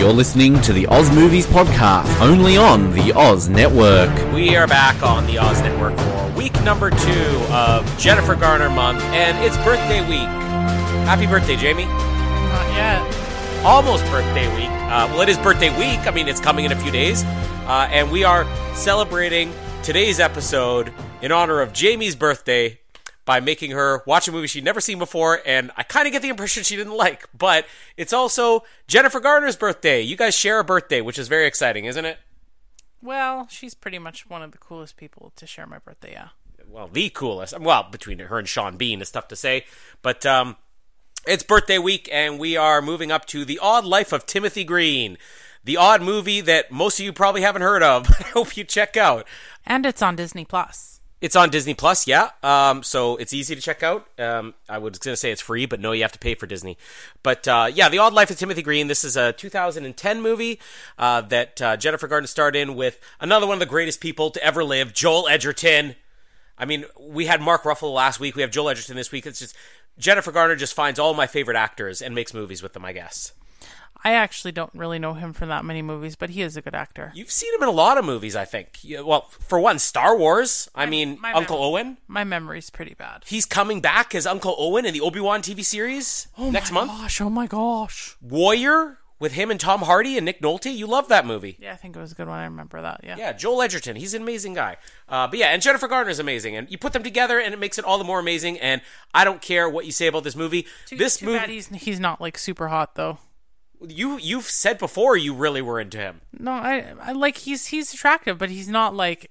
You're listening to the Oz Movies Podcast, only on the Oz Network. We are back on the Oz Network for week number two of Jennifer Garner month, and it's birthday week. Happy birthday, Jamie. Not yet. Almost birthday week. Uh, well, it is birthday week. I mean, it's coming in a few days. Uh, and we are celebrating today's episode in honor of Jamie's birthday by making her watch a movie she'd never seen before, and I kind of get the impression she didn't like. But it's also Jennifer Garner's birthday. You guys share a birthday, which is very exciting, isn't it? Well, she's pretty much one of the coolest people to share my birthday. Yeah. well, the coolest. Well, between her and Sean Bean, it's tough to say. But um, it's birthday week, and we are moving up to The Odd Life of Timothy Green, the odd movie that most of you probably haven't heard of. I hope you check out. And it's on Disney Plus. It's on Disney Plus, yeah. Um, so it's easy to check out. Um, I was going to say it's free, but no, you have to pay for Disney. But uh, yeah, The Odd Life of Timothy Green. This is a 2010 movie uh, that uh, Jennifer Garner starred in with another one of the greatest people to ever live, Joel Edgerton. I mean, we had Mark Ruffalo last week. We have Joel Edgerton this week. It's just Jennifer Garner just finds all my favorite actors and makes movies with them. I guess. I actually don't really know him from that many movies, but he is a good actor. You've seen him in a lot of movies, I think. Yeah, Well, for one, Star Wars. I mean, my Uncle Owen. My memory's pretty bad. He's coming back as Uncle Owen in the Obi Wan TV series next month. Gosh, oh my gosh. Warrior with him and Tom Hardy and Nick Nolte. You love that movie. Yeah, I think it was a good one. I remember that. Yeah. Yeah, Joel Edgerton. He's an amazing guy. Uh, but yeah, and Jennifer Garner is amazing. And you put them together, and it makes it all the more amazing. And I don't care what you say about this movie. Too, this too movie, bad he's he's not like super hot though. You you've said before you really were into him. No, I I like he's he's attractive, but he's not like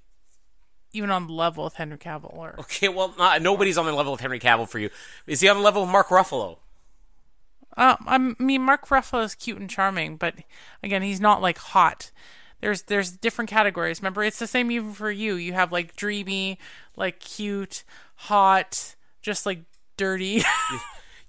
even on the level with Henry Cavill or Okay, well, not, nobody's on the level of Henry Cavill for you. Is he on the level of Mark Ruffalo? Uh, I mean, Mark Ruffalo is cute and charming, but again, he's not like hot. There's there's different categories. Remember, it's the same even for you. You have like dreamy, like cute, hot, just like dirty.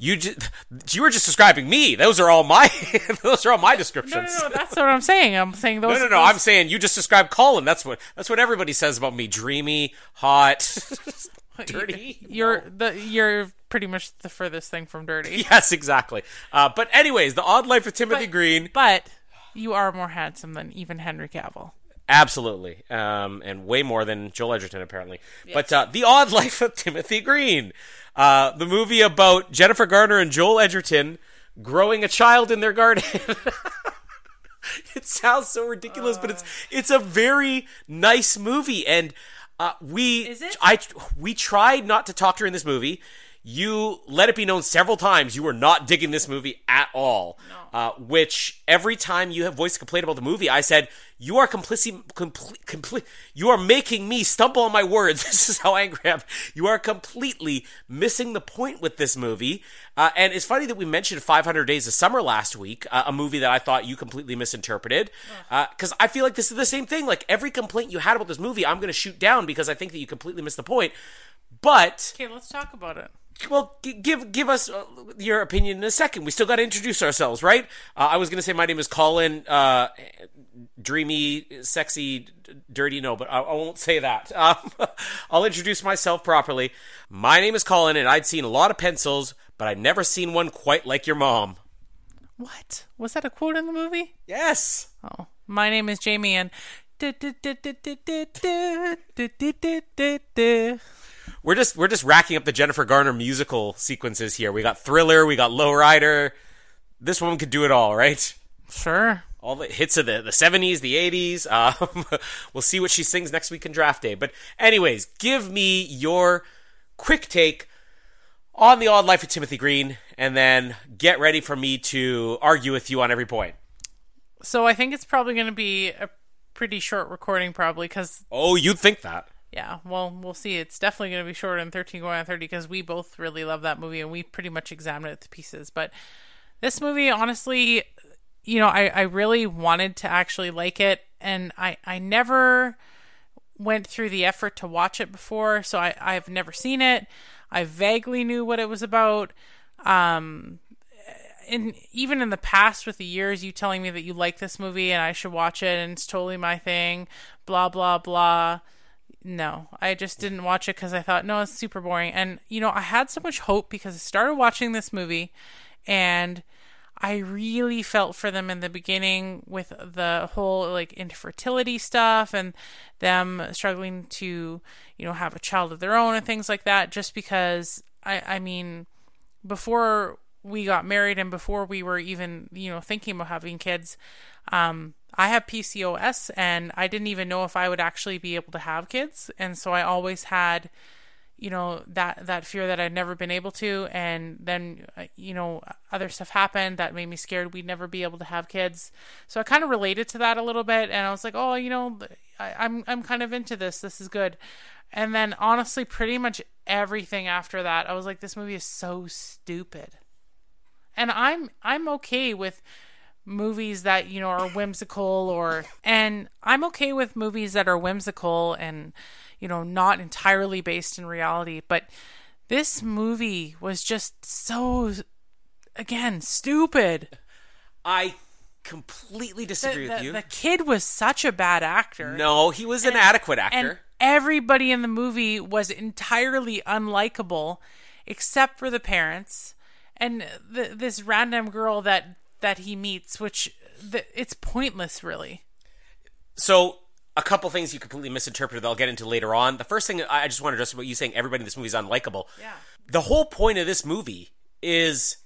You just you were just describing me. Those are all my those are all my descriptions. no, no. That's what I'm saying. I'm saying those. No, no, no. those- I'm saying you just described Colin. That's what that's what everybody says about me. Dreamy, hot, dirty. You're the you're pretty much the furthest thing from dirty. Yes, exactly. Uh, but anyways, the Odd Life of Timothy But- Green, But you are more handsome than even Henry Cavill. absolutely, um, and way more than Joel Edgerton apparently. But uh, the Odd Life of Timothy Green, uh, the movie about Jennifer Garner and Joel Edgerton growing a child in their garden. it sounds so ridiculous, but it's it's a very nice movie, and uh, we Is it? I we tried not to talk during this movie. You let it be known several times you were not digging this movie at all. Uh, which every time you have voiced a complaint about the movie, I said you are complicit, complete, complete. You are making me stumble on my words. This is how angry I am. You are completely missing the point with this movie. Uh, and it's funny that we mentioned 500 Days of Summer last week, uh, a movie that I thought you completely misinterpreted. Because I feel like this is the same thing. Like every complaint you had about this movie, I'm going to shoot down because I think that you completely missed the point. But Okay, let's talk about it. Well, give give us uh, your opinion in a second. We still got to introduce ourselves, right? Uh, I was going to say my name is Colin, uh, dreamy, sexy, dirty. No, but I, I won't say that. Um, I'll introduce myself properly. My name is Colin, and I'd seen a lot of pencils, but I'd never seen one quite like your mom. What was that a quote in the movie? Yes. Oh, my name is Jamie, and We're just we're just racking up the Jennifer Garner musical sequences here. We got Thriller, we got Lowrider. This woman could do it all, right? sure. all the hits of the, the 70s, the 80s. Um, we'll see what she sings next week in draft day. But, anyways, give me your quick take on the odd life of Timothy Green, and then get ready for me to argue with you on every point. So I think it's probably going to be a pretty short recording, probably because Oh, you'd think that. Yeah. Well, we'll see. It's definitely going to be shorter than thirteen going on thirty because we both really love that movie and we pretty much examined it to pieces. But this movie, honestly, you know, I I really wanted to actually like it, and I I never went through the effort to watch it before, so I I've never seen it. I vaguely knew what it was about. Um, in even in the past with the years you telling me that you like this movie and I should watch it and it's totally my thing, blah blah blah. No, I just didn't watch it because I thought no, it's super boring. And you know, I had so much hope because I started watching this movie, and I really felt for them in the beginning with the whole like infertility stuff and them struggling to you know have a child of their own and things like that. Just because I I mean before we got married and before we were even you know thinking about having kids um i have pcos and i didn't even know if i would actually be able to have kids. And so i always had you know that that fear that i'd never been able to. And then uh, you know other stuff happened that made me scared we'd never be able to have kids. So i kind of related to that a little bit. And i was like oh you know I, i'm i'm kind of into this. This is good. And then honestly pretty much everything after that i was like this movie is so stupid and I'm I'm okay with movies that you know are whimsical or and I'm okay with movies that are whimsical and you know not entirely based in reality but this movie was just so again stupid I completely the, disagree with you. the kid was such a bad actor no, he was an adequate actor. and everybody in the movie was entirely unlikable except for the parents and th- this random girl that that he meets which th- it's pointless really So, a couple things you completely misinterpreted that I'll get into later on. The first thing I just want to address about you saying everybody in this movie is unlikable. Yeah. The whole point of this movie is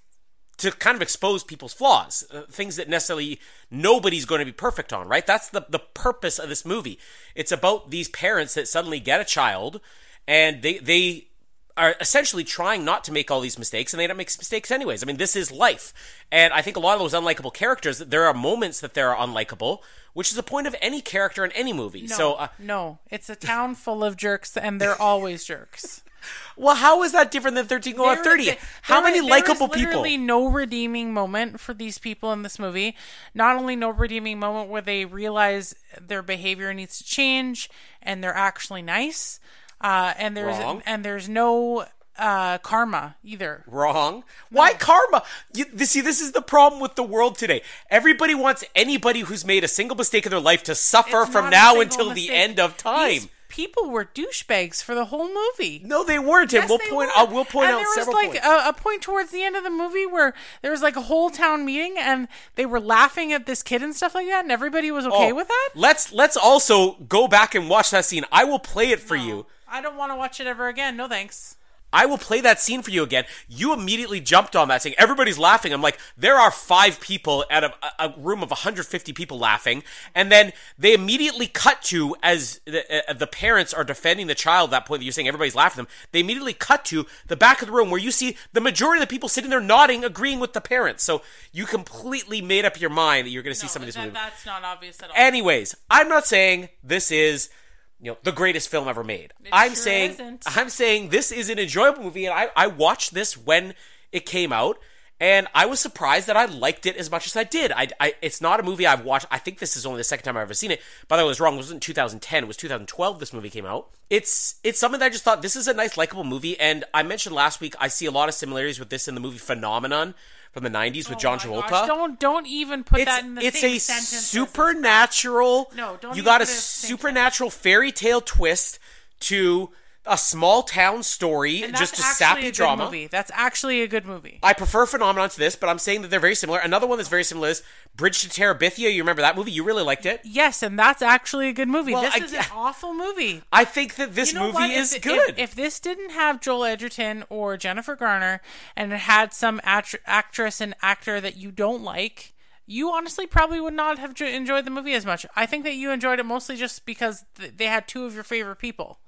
to kind of expose people's flaws, uh, things that necessarily nobody's going to be perfect on, right? That's the the purpose of this movie. It's about these parents that suddenly get a child and they they are essentially trying not to make all these mistakes and they don't make mistakes anyways. I mean, this is life. And I think a lot of those unlikable characters, there are moments that they're unlikable, which is the point of any character in any movie. no, So, uh, no it's a town full of jerks and they're always jerks well, how is that different than 13 going on 30? how many likable is literally people? no redeeming moment for these people in this movie. Not only no redeeming moment where they realize their behavior needs to change and they're actually nice, uh, and there's Wrong. and there's no uh, karma either. Wrong. Why karma? You, see, this is the problem with the world today. Everybody wants anybody who's made a single mistake in their life to suffer It's from now until the end of time. These people were douchebags for the whole movie. no, they weren't, and we'll point. were. I will point and out there was like. A, a point towards the end of the movie where there was like a whole town meeting and they were laughing at this kid and stuff like that, and everybody was okay Oh, with that. Let's let's also go back and watch that scene. I will play it for you. I don't want to watch it ever again. No thanks. I will play that scene for you again. You immediately jumped on that saying everybody's laughing. I'm like, there are five people out of a, a room of 150 people laughing, and then they immediately cut to as the, uh, the parents are defending the child. At that point that you're saying everybody's laughing at them. They immediately cut to the back of the room where you see the majority of the people sitting there nodding, agreeing with the parents. So you completely made up your mind that you're going to see some of this that, movie. that's not obvious at all. Anyways, I'm not saying this is you know the greatest film ever made. I'm sure saying isn't. I'm saying this is an enjoyable movie, and I I watched this when it came out. And I was surprised that I liked it as much as I did. I, I, it's not a movie I've watched. I think this is only the second time I've ever seen it. By the way, I was wrong. It wasn't 2010. It was 2012. This movie came out. It's it's something that I just thought this is a nice, likable movie. And I mentioned last week I see a lot of similarities with this in the movie Phenomenon from the 90s with oh John Oh my Travolta gosh, don't don't even put it's, that in the sentence. it's same a sentence. supernatural. No, don't You even got a put it in the same supernatural fairy tale twist to a small town story, just a sappy a good drama. Movie. That's actually a good movie. I prefer Phenomenon to this, but I'm saying that they're very similar. Another one that's very similar is Bridge to Terabithia. You remember that movie? You really liked it. Yes, and that's actually a good movie. Well, this I- is an awful movie. I think that this You know movie what? is if, good. If, if this didn't have Joel Edgerton or Jennifer Garner, and it had some act- actress and actor that you don't like, you honestly probably would not have enjoyed the movie as much. I think that you enjoyed it mostly just because th- they had two of your favorite people.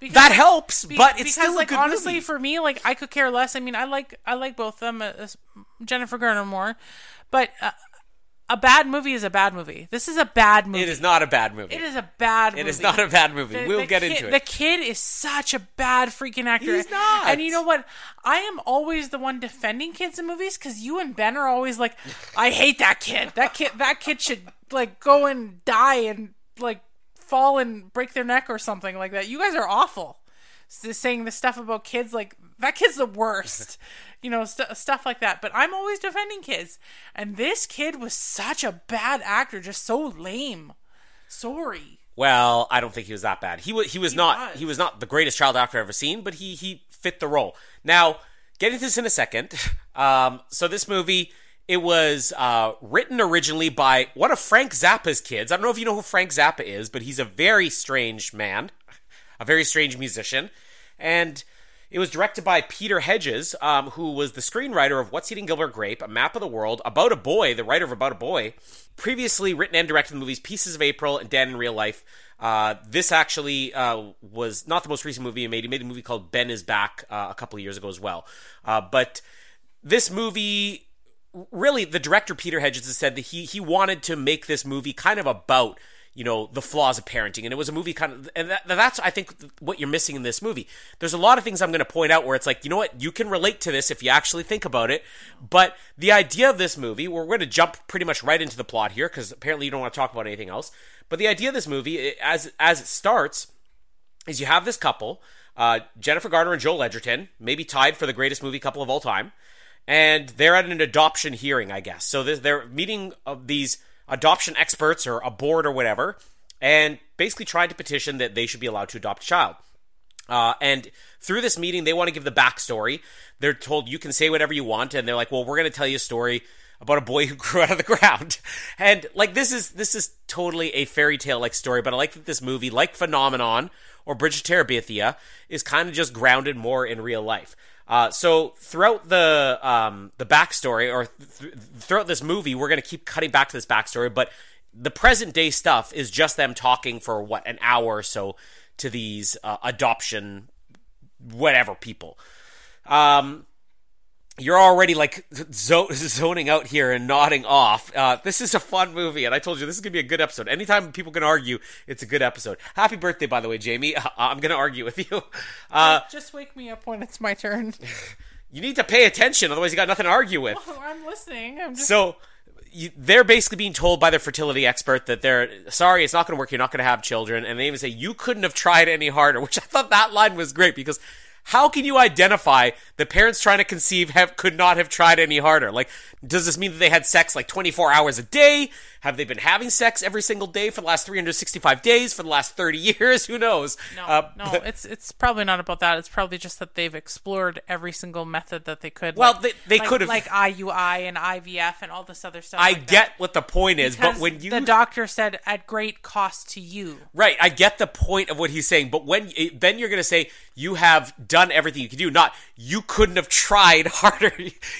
Because- that helps, Be- but it's because, still like a good honestly, movie. for me, like I could care less. I mean, I like I like both of them, uh, uh, Jennifer Garner more, but uh, a bad movie is a bad movie. This is a bad movie. it is not a bad movie. It is a bad. It movie. is not a bad movie. The- we'll the get kid- into it. The kid is such a bad freaking actor. He's not. And you know what? I am always the one defending kids in movies because you and Ben are always like, I hate that kid. That kid. That kid should like go and die and like fall and break their neck or something like that. You guys are awful. Saying the stuff about kids like that kid's the worst. You know, st- stuff like that. But I'm always defending kids. And this kid was such a bad actor, just so lame. Sorry. Well, I don't think he was that bad. He was he was not was. he was not the greatest child actor I've ever seen, but he he fit the role. Now, getting to this in a second. Um, so this movie it was uh, written originally by one of Frank Zappa's kids. I don't know if you know who Frank Zappa is, but he's a very strange man, a very strange musician, and it was directed by Peter Hedges, um, who was the screenwriter of What's Eating Gilbert Grape, A Map of the World, About a Boy, the writer of About a Boy. Previously written and directed the movies Pieces of April and Dan in Real Life. Uh, this actually uh, was not the most recent movie he made. He made a movie called Ben is Back uh, a couple of years ago as well. Uh, but this movie really the director Peter Hedges has said that he he wanted to make this movie kind of about you know the flaws of parenting. And it was a movie kind of and that, that's I think what you're missing in this movie. There's a lot of things I'm going to point out where it's like you know what? You can relate to this if you actually think about it. But the idea of this movie we're going to jump pretty much right into the plot here because apparently you don't want to talk about anything else. But the idea of this movie as as it starts is you have this couple, uh, Jennifer Garner and Joel Edgerton, maybe tied for the greatest movie couple of all time, and they're at an adoption hearing, I guess. So they're- meeting of these adoption experts or a board or whatever, and basically trying to petition that they should be allowed to adopt a child. Uh, and through this meeting, they want to give the backstory. They're told you can say whatever you want, and they're like, "Well, we're going to tell you a story about a boy who grew out of the ground." And like this is this is totally a fairy tale like story, but I like that this movie, like Phenomenon or Bridge of Terabithia, is kind of just grounded more in real life. Uh, so throughout the um, the backstory, or th- throughout this movie, we're going to keep cutting back to this backstory, but the present day stuff is just them talking for what an hour or so to these uh, adoption whatever people. Um, you're already like zo- zoning out here and nodding off. Uh, this is a fun movie, and I told you this is gonna be a good episode. Anytime people can argue, it's a good episode. Happy birthday, by the way, Jamie. I'm gonna argue with you. Uh, Just wake me up when it's my turn. you need to pay attention, otherwise you got nothing to argue with. Oh, I'm listening. I'm just. So you, they're basically being told by their fertility expert that they're sorry, it's not going to work. You're not going to have children, and they even say you couldn't have tried any harder. Which I thought that line was great because how can you identify the parents trying to conceive have could not have tried any harder? Like, does this mean that they had sex like 24 hours a day? Have they been having sex every single day for the last 365 days for the last 30 years? Who knows? no, Uh, no, it's it's probably not about that. It's probably just that they've explored every single method that they could. Well, like- they- they like- could have- like IUI and IVF and all this other stuff. I like get that. what the point is, Because but when you the doctor said at great cost to you. Right, I get the point of what he's saying, but when then you're going to say you have done everything you can do, not you couldn't have tried harder.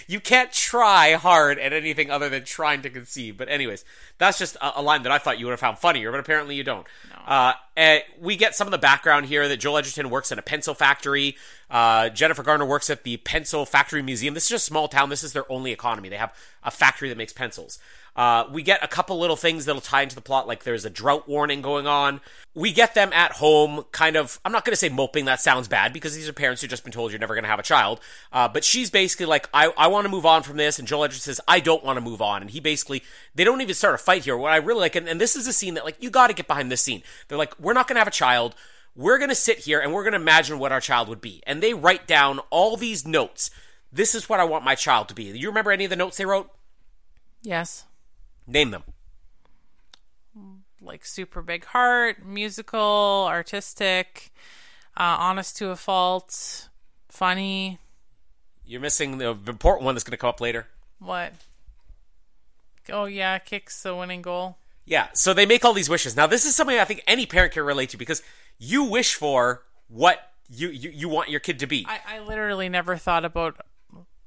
You can't try hard at anything other than trying to conceive. But anyways, that's just a, a line that I thought you would have found funnier, but apparently you don't. Uh, and we get some of the background here that Joel Edgerton works at a pencil factory. Uh, Jennifer Garner works at the Pencil Factory Museum. This is just a small town. This is their only economy. They have a factory that makes pencils. Uh, we get a couple little things that'll tie into the plot, like there's a drought warning going on. We get them at home, kind of. I'm not going to say moping, that sounds bad, because these are parents who've just been told you're never going to have a child. Uh, but she's basically like, I, I want to move on from this. And Joel Edgerton says, I don't want to move on. And he basically, they don't even start a fight here. What I really like, and, and this is a scene that, like, you got to get behind this scene. They're like, we're not going to have a child. We're going to sit here and we're going to imagine what our child would be. And they write down all these notes. This is what I want my child to be. Do you remember any of the notes they wrote? Yes. Name them. Like super big heart, musical, artistic, uh, honest to a fault, funny. You're missing the important one that's going to come up later. What? Oh yeah, kicks the winning goal. Yeah, so they make all these wishes. Now, this is something I think any parent can relate to because you wish for what you you, you want your kid to be. I, I literally never thought about.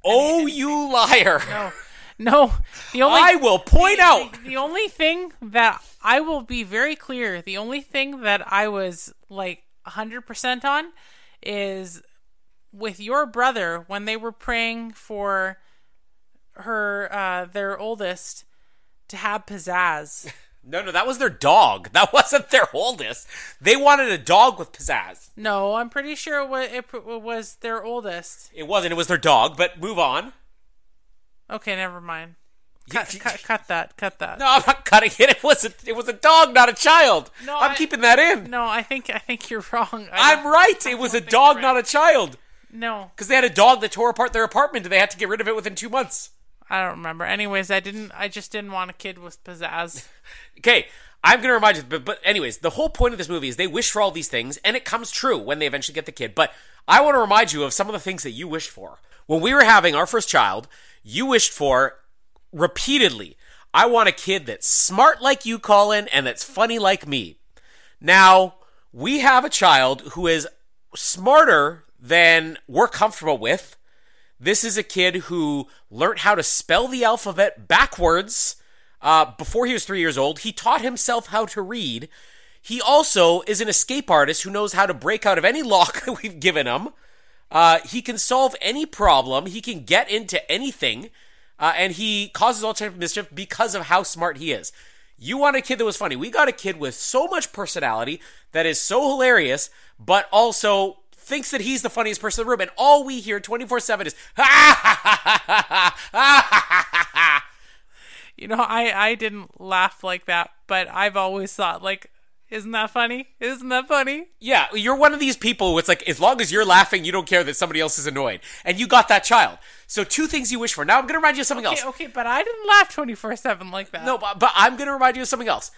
oh, you liar! No, no. The only I will point out. the, the only thing that I will be very clear. The only thing that I was like 100% on is with your brother when they were praying for her uh their oldest to have pizzazz. No, no, that was their dog. That wasn't their oldest. They wanted a dog with pizzazz. No, I'm pretty sure it was, it was their oldest. It wasn't. It was their dog. But move on. Okay, never mind. Cut, cut, cut that. Cut that. No, I'm not cutting it. It was a, it was a dog, not a child. No, I'm I- keeping that in. No, I think I think you're wrong. I I'm don't- right. It was a dog, you're not a child. No, Because they had a dog that tore apart their apartment and they had to get rid of it within two months. I don't remember. Anyways, I didn't. I just didn't want a kid with pizzazz. Okay, I'm going to remind you, but, but anyways, the whole point of this movie is they wish for all these things, and it comes true when they eventually get the kid. But I want to remind you of some of the things that you wished for. When we were having our first child, you wished for repeatedly, I want a kid that's smart like you, Colin, and that's funny like me. Now, we have a child who is smarter than we're comfortable with. This is a kid who learned how to spell the alphabet backwards uh, before he was three years old. He taught himself how to read. He also is an escape artist who knows how to break out of any lock we've given him. Uh, he can solve any problem. He can get into anything. Uh, and he causes all types of mischief because of how smart he is. You want a kid that was funny. We got a kid with so much personality that is so hilarious, but also thinks that he's the funniest person in the room. And all we hear 24 7 is, ha ha ha ha ha ha ha ha. You know, I I didn't laugh like that, but I've always thought like, isn't that funny? Isn't that funny? Yeah, you're one of these people who it's like, as long as you're laughing, you don't care that somebody else is annoyed. And you got that child. So, two things you wish for. Now, I'm going to remind you of something else. Okay, okay, but I didn't laugh twenty four seven like that. No, but, but I'm going to remind you of something else.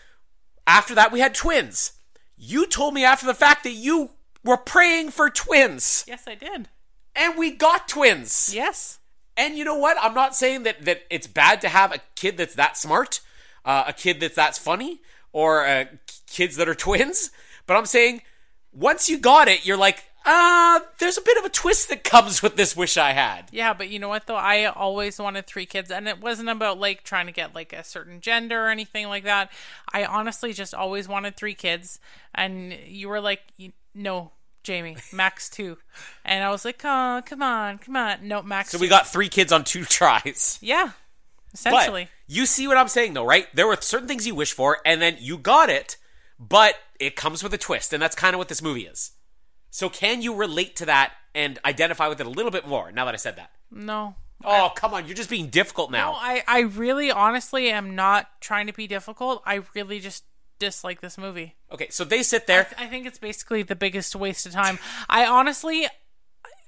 After that, we had twins. You told me after the fact that you were praying for twins. Yes, I did. And we got twins. Yes. And you know what? I'm not saying that, that it's bad to have a kid that's that smart, uh, a kid that's that funny, or uh, kids that are twins. But I'm saying once you got it, you're like, uh, there's a bit of a twist that comes with this wish I had. Yeah, but you know what though? I always wanted three kids and it wasn't about like trying to get like a certain gender or anything like that. I honestly just always wanted three kids and you were like no, Jamie, max 2. And I was like, "Oh, come on, come on." No, max So two. we got three kids on two tries. Yeah. But Essentially. you see what I'm saying, though, right? There were certain things you wish for, and then you got it, but it comes with a twist, and that's kind of what this movie is. So, can you relate to that and identify with it a little bit more now that I said that? no. Oh, come on, you're just being difficult now. No, I, I really honestly am not trying to be difficult. I really just dislike this movie. Okay, so they sit there. I think it's basically the biggest waste of time. I honestly,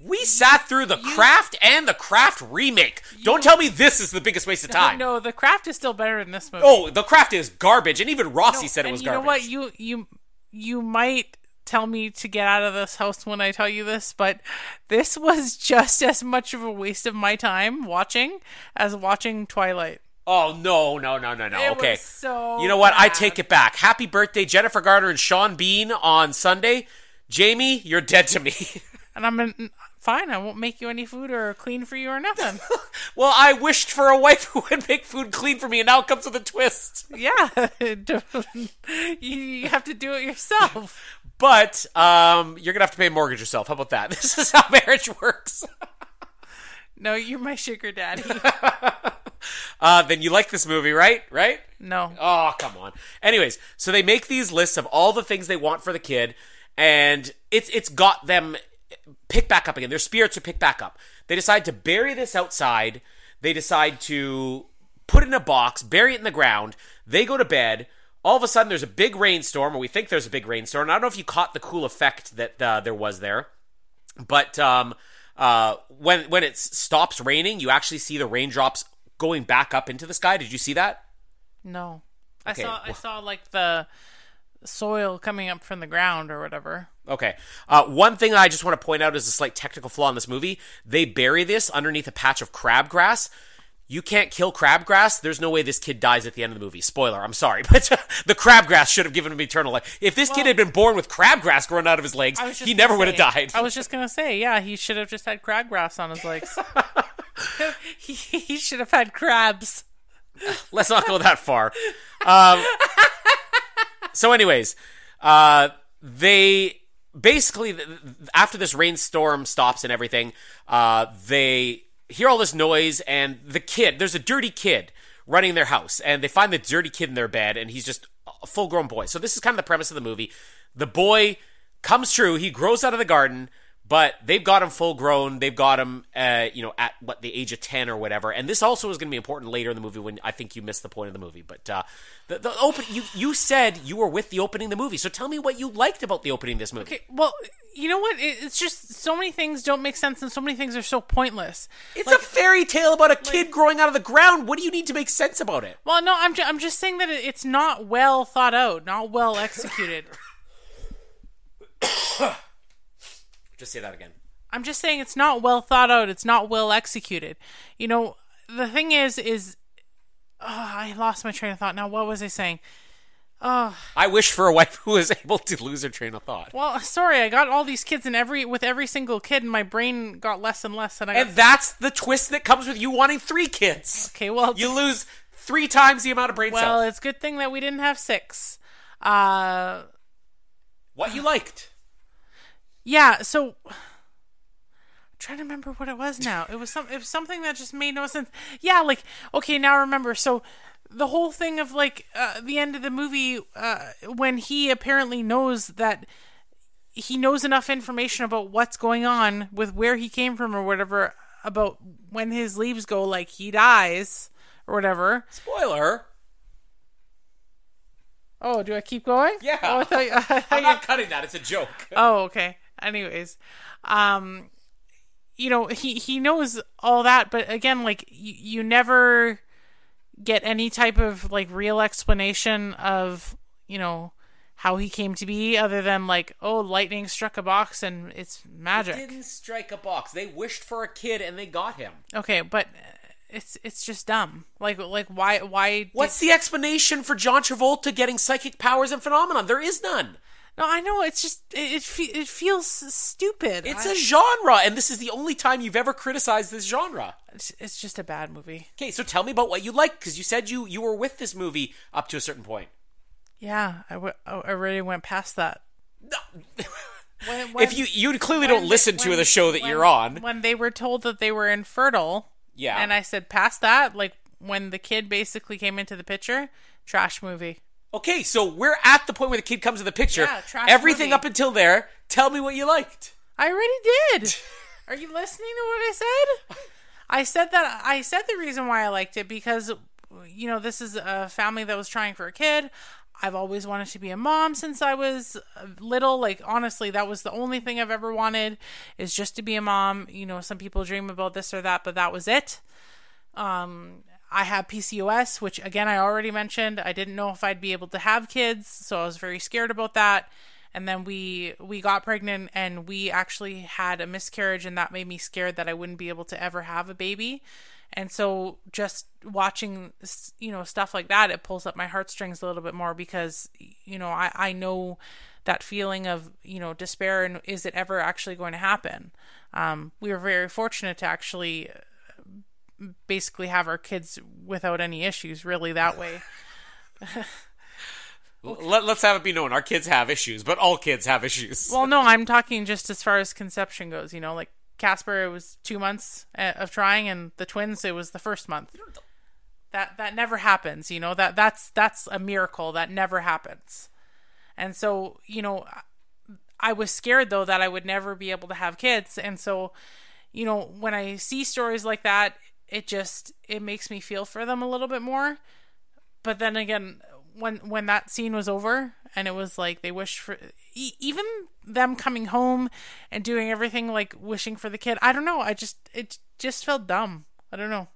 We sat through the Craft and the Craft remake. Don't tell me this is the biggest waste of time. no, the craft is still better than this movie. Oh, the Craft is garbage, and even Rossi said it was you garbage. know what? You you you might tell me to get out of this house when I tell you this, but this was just as much of a waste of my time watching as watching Twilight. Oh no, no, no, no, no. It okay. was so you know what? I take it back. Happy birthday, Jennifer Garner and Sean Bean on Sunday. Jamie, you're dead to me. And I'm in, fine. I won't make you any food or clean for you or nothing. well, I wished for a wife who would make food clean for me, and now it comes with a twist. yeah, you, have to do it yourself. But um, you're gonna have to pay a mortgage yourself. How about that? This is how marriage works. No, you're my sugar daddy. Uh, then you like this movie, right? Right? No. Oh, come on. Anyways, so they make these lists of all the things they want for the kid, and it's it's got them pick back up again. Their spirits are picked back up. They decide to bury this outside. They decide to put it in a box, bury it in the ground. They go to bed. All of a sudden, there's a big rainstorm, or we think there's a big rainstorm. I don't know if you caught the cool effect that uh, there was there, but um, uh, when when it stops raining, you actually see the raindrops going back up into the sky. Did you see that? No. I saw I saw like the soil coming up from the ground or whatever. Okay. Uh, one thing I just want to point out is a slight technical flaw in this movie. They bury this underneath a patch of crabgrass. You can't kill crabgrass. There's no way this kid dies at the end of the movie. Spoiler, I'm sorry. But the crabgrass should have given him eternal life. If this kid had been born with crabgrass growing out of his legs, I was just he never would have died. I was just gonna say, yeah, he should have just had crabgrass on his legs. he, he should have had crabs. Let's not go that far. Um, so, anyways, uh, they basically, after this rainstorm stops and everything, uh, they hear all this noise, and the kid, there's a dirty kid running their house, and they find the dirty kid in their bed, and he's just a full grown boy. So, this is kind of the premise of the movie. The boy comes true, he grows out of the garden. But they've got him full grown. They've got him, uh, you know, at what the age of ten or whatever. And this also is going to be important later in the movie when I think you missed the point of the movie. But uh, the, the open, you you said you were with the opening of the movie, so tell me what you liked about the opening of this movie. Okay, well, you know what? It, it's just so many things don't make sense, and so many things are so pointless. It's a fairy tale about a kid growing out of the ground. What do you need to make sense about it? Well, no, I'm ju- I'm just saying that it, it's not well thought out, not well executed. Just say that again. I'm just saying it's not well thought out. It's not well executed. You know, the thing is, is oh, I lost my train of thought. Now, what was I saying? Oh. I wish for a wife who was able to lose her train of thought. Well, sorry, I got all these kids, and every with every single kid, and my brain got less and less. And I And that's the twist that comes with you wanting three kids. okay, well, You lose three times the amount of brain well, cells. Well, it's a good thing that we didn't have six. Uh, What you liked? Yeah. So. I'm trying to remember what it was now. It was some it was something that just made no sense. Yeah, like okay, now I remember. So the whole thing of like uh, the end of the movie uh, when he apparently knows that he knows enough information about what's going on with where he came from or whatever about when his leaves go like he dies or whatever. Spoiler. Oh, do I keep going? Yeah. Oh, I thought, I thought I'm you- not cutting that. It's a joke. Oh, okay. Anyways, um, you know, he he knows all that, but again, like you, you never get any type of like real explanation of you know how he came to be, other than like, oh, lightning struck a box and it's magic. Didn't strike a box. They wished for a kid and they got him. Okay, but it's it's just dumb. Like like why why? did- What's the explanation for John Travolta getting psychic powers and phenomenon? There is none. No, I know it's just it it, it feels stupid. It's I- a genre, and this is the only time you've ever criticized this genre. it's, it's just a bad movie. Okay, so tell me about what you like, because you said you you were with this movie up to a certain point. Yeah, I, w- oh, I already went past that. No. When, if you you clearly when don't listen to the show that when- you're on, When they were told that they were infertile, Yeah. and I said past that, like when the kid basically came into the picture, trash movie. Okay, so we're at the point where the kid comes in the picture. Yeah, trash Everything movie. up until there, tell me what you liked. I already did. Are you listening to what I said? I said that I said the reason why I liked it because you know this is a family that was trying for a kid. I've always wanted to be a mom since I was little. Like honestly, that was the only thing I've ever wanted is just to be a mom. You know, some people dream about this or that, but that was it. Um, I have PCOS, which again I already mentioned. I didn't know if I'd be able to have kids, so I was very scared about that. And then we we got pregnant and we actually had a miscarriage and that made me scared that I wouldn't be able to ever have a baby. And so just watching you know stuff like that it pulls up my heartstrings a little bit more because you know I I know that feeling of you know despair and is it ever actually going to happen. Um, we were very fortunate to actually basically have our kids without any issues really that way. Let, us have it be known our kids have issues, but all kids have issues. Well, no, I'm talking just as far as conception goes. You know, like Casper, it was two months uh, of trying, and the twins, it was the first month. That that never happens. You know that that's that's a miracle that never happens. And so, you know, I was scared though that I would never be able to have kids, and so, you know, when I see stories like that, it just it makes me feel for them a little bit more. But then again, when when that scene was over and it was like they wished for even them coming home and doing everything like wishing for the kid. I don't know. I just it just felt dumb. I don't know.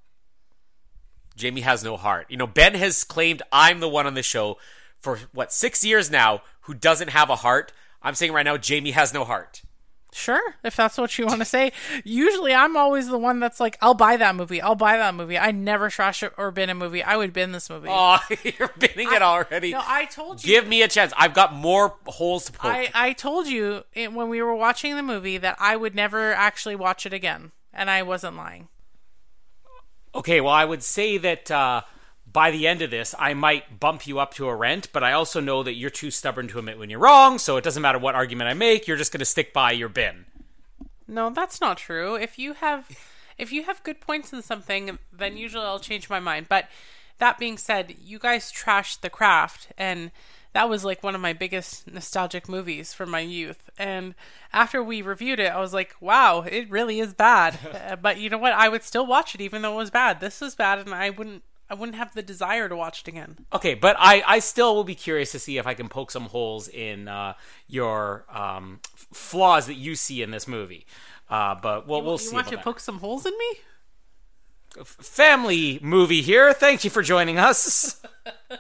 Jamie has no heart. You know, Ben has claimed I'm the one on the show for what six years now who doesn't have a heart. I'm saying right now, Jamie has no heart. Sure, if that's what you want to say. Usually, I'm always the one that's like, "I'll buy that movie. I'll buy that movie." I never trash or bin a movie. I would bin this movie. Oh, you're binning it already. no, I told you. Give me a chance. I've got more holes to poke. I, I told you it, when we were watching the movie that I would never actually watch it again, and I wasn't lying. Okay, well, I would say that uh, by the end of this, I might bump you up to a rent, but I also know that you're too stubborn to admit when you're wrong, so it doesn't matter what argument I make, you're just going to stick by your bin. No, that's not true. If you have if you have good points in something, then usually I'll change my mind. But that being said, you guys trashed the craft and that was like one of my biggest nostalgic movies from my youth. And after we reviewed it, I was like, wow, it really is bad. uh, but you know what? I would still watch it even though it was bad. This is bad and I wouldn't I wouldn't have the desire to watch it again. Okay, but I, I still will be curious to see if I can poke some holes in uh, your um, f- flaws that you see in this movie. Uh, but we'll, we'll you see. want about to that. poke some holes in me? family movie here. Thank you for joining us.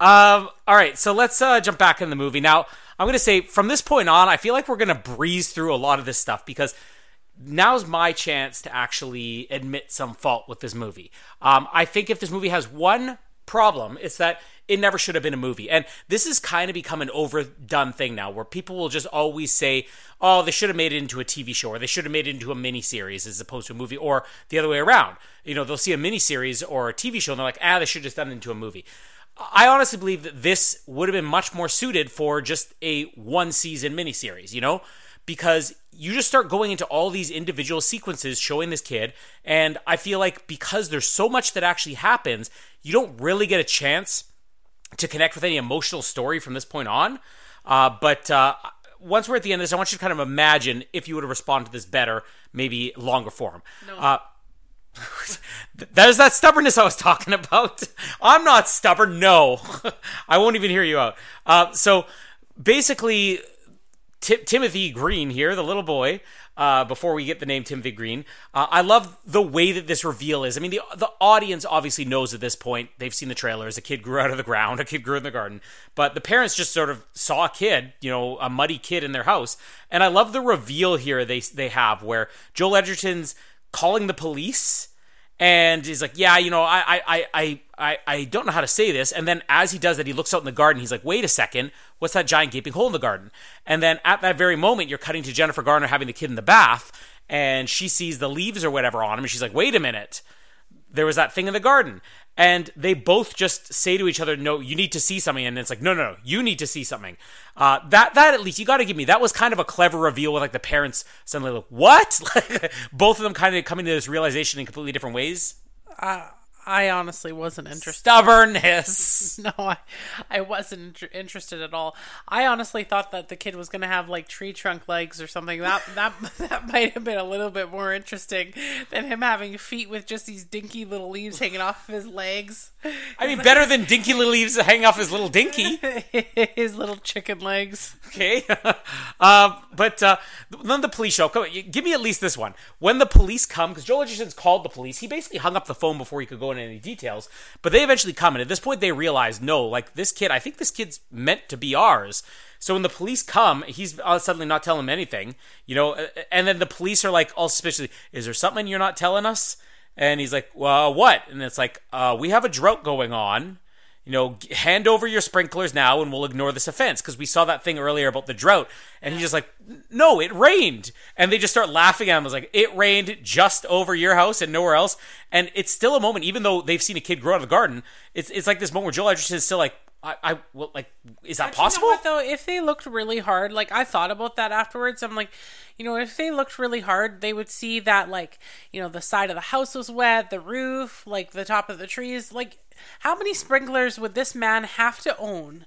um, all right, so let's uh, jump back in the movie now. I'm going to say from this point on, I feel like we're going to breeze through a lot of this stuff because now's my chance to actually admit some fault with this movie. Um, I think if this movie has one problem, it's that it never should have been a movie. And this has kind of become an overdone thing now where people will just always say, oh, they should have made it into a TV show or they should have made it into a miniseries as opposed to a movie or the other way around. You know, they'll see a miniseries or a TV show and they're like, ah, they should have just done it into a movie. I honestly believe that this would have been much more suited for just a one season miniseries, you know? Because you just start going into all these individual sequences showing this kid, and I feel like because there's so much that actually happens, you don't really get a chance to connect with any emotional story from this point on. Uh, but uh, once we're at the end of this, I want you to kind of imagine if you would have responded to this better, maybe longer form. No. Uh, there's that stubbornness I was talking about. I'm not stubborn. No, I won't even hear you out. Uh, so basically, Ti- Timothy Green here, the little boy. Uh, before we get the name Timothy Green, uh, I love the way that this reveal is. I mean, the the audience obviously knows at this point. They've seen the trailers. A kid grew out of the ground. A kid grew in the garden. But the parents just sort of saw a kid, you know, a muddy kid in their house. And I love the reveal here they they have where Joel Edgerton's calling the police and he's like, "Yeah, you know, I, I, I, I, I don't know how to say this." And then as he does that, he looks out in the garden. He's like, "Wait a second, what's that giant gaping hole in the garden?" And then at that very moment, you're cutting to Jennifer Garner having the kid in the bath, and she sees the leaves or whatever on him, and she's like, "Wait a minute." There was that thing in the garden, and they both just say to each other, "No, you need to see something." And it's like, "No, no, no, you need to see something." Uh, that that at least you got to give me. That was kind of a clever reveal with like the parents suddenly like, "What?" Both of them kind of coming to this realization in completely different ways. I honestly wasn't interested. Stubbornness. No, I, I wasn't inter- interested at all. I honestly thought that the kid was going to have like tree trunk legs or something. That that that might have been a little bit more interesting than him having feet with just these dinky little leaves hanging off of his legs. I mean, better than dinky little leaves hanging off his little dinky. his little chicken legs. Okay, uh, but uh, then the police show. Come on, give me at least this one. When the police come, because Joel Edgerton's called the police, he basically hung up the phone before he could go into any details. But they eventually come, and at this point, they realize, no, like this kid, I think this kid's meant to be ours. So when the police come, he's uh, suddenly not telling them anything, you know. And then the police are like all suspiciously, "Is there something you're not telling us?" And he's like, "Well, what?" And it's like, uh, "We have a drought going on." you know, g- hand over your sprinklers now and we'll ignore this offense. Because we saw that thing earlier about the drought. And he's just like, no, it rained. And they just start laughing at him. It's like, it rained just over your house and nowhere else. And it's still a moment, even though they've seen a kid grow out of the garden, it's, it's like this moment where Joel Edgerton is still like, I, I, well, like, is that But you know possible? though, if they looked really hard, like I thought about that afterwards. I'm like, you know, if they looked really hard, they would see that, like, you know, the side of the house was wet, the roof, like the top of the trees. Like, how many sprinklers would this man have to own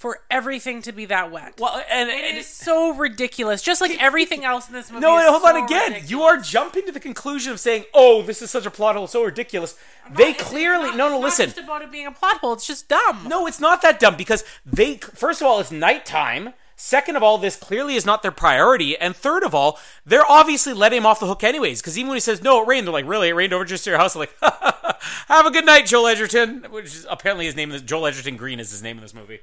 for everything to be that wet? well, and, it and is so ridiculous. Just like everything else in this movie. no, no, hold on again. ridiculous. You are jumping to the conclusion of saying, "Oh, this is such a plot hole, so ridiculous." They It's- it's clearly not- no, it's no. not Listen, just about it being a plot hole. It's just dumb. No, it's not that dumb because they, first of all, it's nighttime. Second of all, this clearly is not their priority. And third of all, they're obviously letting him off the hook anyways. Because even when he says, no, it rained, they're like, really? It rained over just to your house? They're like, have a good night, Joel Edgerton. Which is apparently his name is Joel Edgerton Green is his name in this movie.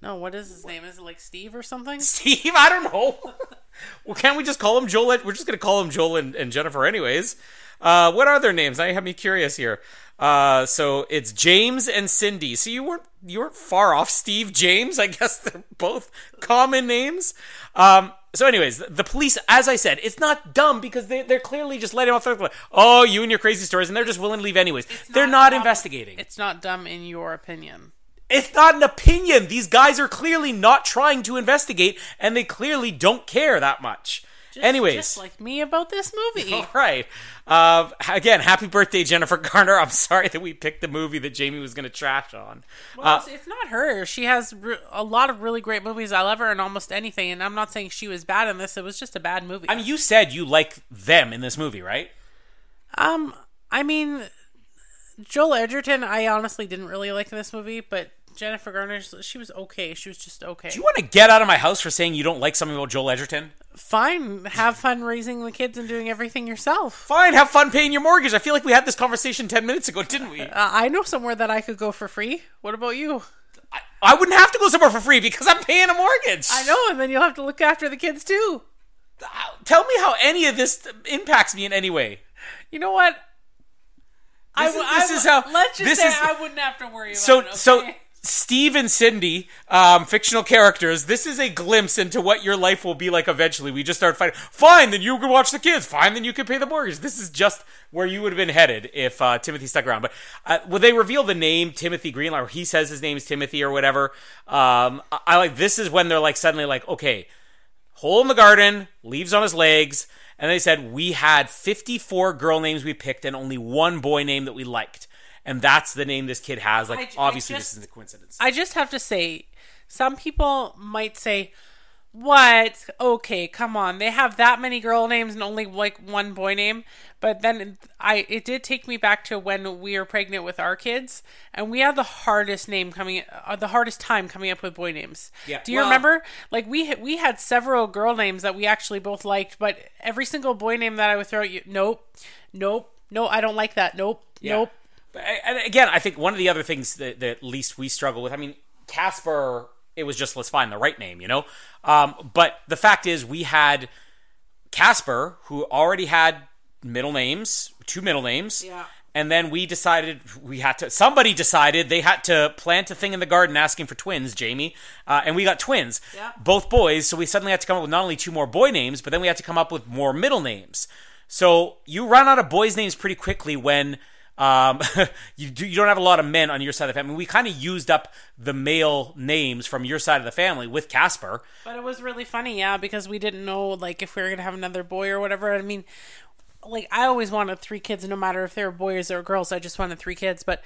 No, what is his name? Is it like Steve or something? Steve, I don't know. well, can't we just call him Joel? We're just going to call him Joel and, and Jennifer anyways. Uh, what are their names? I have me curious here. Uh, so it's James and Cindy. So you weren't you weren't far off. Steve James, I guess they're both common names. Um, so, anyways, the, the police, as I said, it's not dumb because they, they're clearly just letting off. They're oh, you and your crazy stories, and they're just willing to leave anyways. they're not dumb- investigating. It's not dumb in your opinion. It's not an opinion. These guys are clearly not trying to investigate, and they clearly don't care that much. Just, Anyways, just like me about this movie. all right. Uh, again, happy birthday, Jennifer Garner. I'm sorry that we picked the movie that Jamie was going to trash on. Well, Uh, it's, it's not her. She has re- a lot of really great movies. I love her in almost anything, and I'm not saying she was bad in this. It was just a bad movie. I mean, you said you like them in this movie, right? um, I mean, Joel Edgerton, I honestly didn't really like in this movie, but Jennifer Garner, she was okay. She was just okay. Do you want to get out of my house for saying you don't like something about Joel Edgerton? Fine, have fun raising the kids and doing everything yourself. Fine, have fun paying your mortgage. I feel like we had this conversation 10 minutes ago, didn't we? Uh, I know somewhere that I could go for free. What about you? I, I wouldn't have to go somewhere for free because I'm paying a mortgage. I know, and then you'll have to look after the kids too. Tell me how any of this impacts me in any way. You know what? I This is- I this w- is how- Let's just this say is- I wouldn't have to worry about So, it. so okay? Steve and Cindy, um, fictional characters. This is a glimpse into what your life will be like eventually. We just start fighting. Fine, then you can watch the kids. Fine, then you can pay the mortgage. This is just where you would have been headed if uh, Timothy stuck around. But uh, when they reveal the name Timothy Greenlight, or he says his name is Timothy or whatever, um, I, I like. This is when they're like suddenly like, okay, hole in the garden, leaves on his legs. And they said, we had 54 girl names we picked and only one boy name that we liked. And that's the name this kid has. Like, I j- I obviously, just- this isn't a coincidence. I just have to say, some people might say, "What? Okay, come on. They have that many girl names and only like one boy name." But then I, it did take me back to when we were pregnant with our kids, and we had the hardest name coming, uh, the hardest time coming up with boy names. Yeah, Do you well- remember? Like we had- we had several girl names that we actually both liked, but every single boy name that I would throw at you, nope, nope, no, I don't like that. Nope, Yeah. nope. But, and again, I think one of the other things that, that at least we struggle with, I mean, Casper, it was just let's find the right name, you know? Um, but the fact is, we had Casper, who already had middle names, two middle names. Yeah. And then we decided we had to. Somebody decided they had to plant a thing in the garden asking for twins, Jamie, uh, and we got twins, Yeah. both boys. So we suddenly had to come up with not only two more boy names, but then we had to come up with more middle names. So you run out of boys' names pretty quickly when um, you do, you don't have a lot of men on your side of the family. We kind of used up the male names from your side of the family with Casper. But it was really funny, yeah, because we didn't know like if we were gonna have another boy or whatever. I mean, like I always wanted three kids, no matter if they were boys or girls. I just wanted three kids, but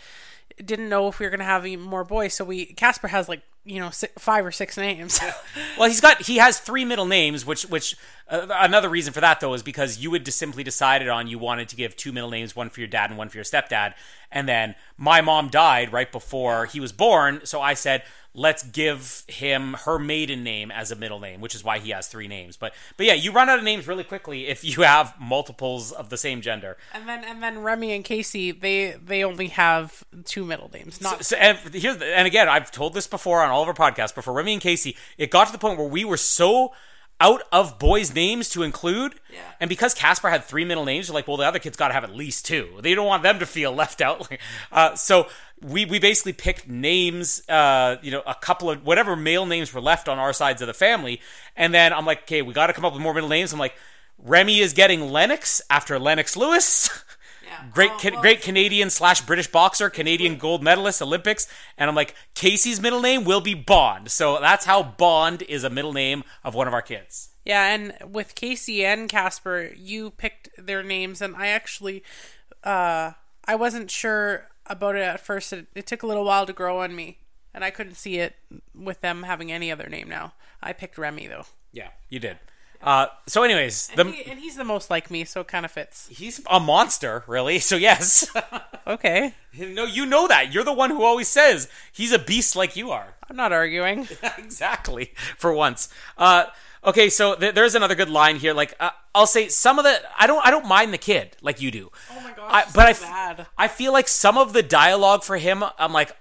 didn't know if we were gonna have even more boys. So we Casper has like you know six, five or six names. Well, he's got he has three middle names, which which uh, another reason for that though is because you had just simply decided on you wanted to give two middle names, one for your dad and one for your stepdad, and then my mom died right before he was born, so I said let's give him her maiden name as a middle name, which is why he has three names. But but yeah, you run out of names really quickly if you have multiples of the same gender. and then and then Remy and Casey, they they only have two middle names, not So, and here's the- and again, I've told this before on all of our podcasts, but for Remy and Casey, it got to the point where we were so out of boys' names to include, Yeah. and because Casper had three middle names, they're like, well, the other kids got to have at least two. They don't want them to feel left out. uh, so we we basically picked names, uh, you know, a couple of whatever male names were left on our sides of the family, and then I'm like, okay, we got to come up with more middle names. I'm like, Remy is getting Lennox after Lennox Lewis. great Oh, well- great Canadian slash British boxer, Canadian gold medalist, Olympics, and I'm like Casey's middle name will be Bond, so that's how Bond is a middle name of one of our kids. Yeah, and with Casey and Casper, you picked their names, and I actually, uh, I wasn't sure about it at first. It, it took a little while to grow on me, and I couldn't see it with them having any other name now. I picked Remy though, Yeah, you did. Uh, so, anyways, the, and, he, and he's the most like me, so it kind of fits. he's a monster, really. So yes, Okay, no, you know that. You're the one who always says he's a beast like you are. I'm not arguing. exactly for once uh okay so th- there's another good line here like uh, i'll say some of the i don't i don't mind the kid like you do Oh my gosh, I, but so I, f- bad. I feel like some of the dialogue for him i'm like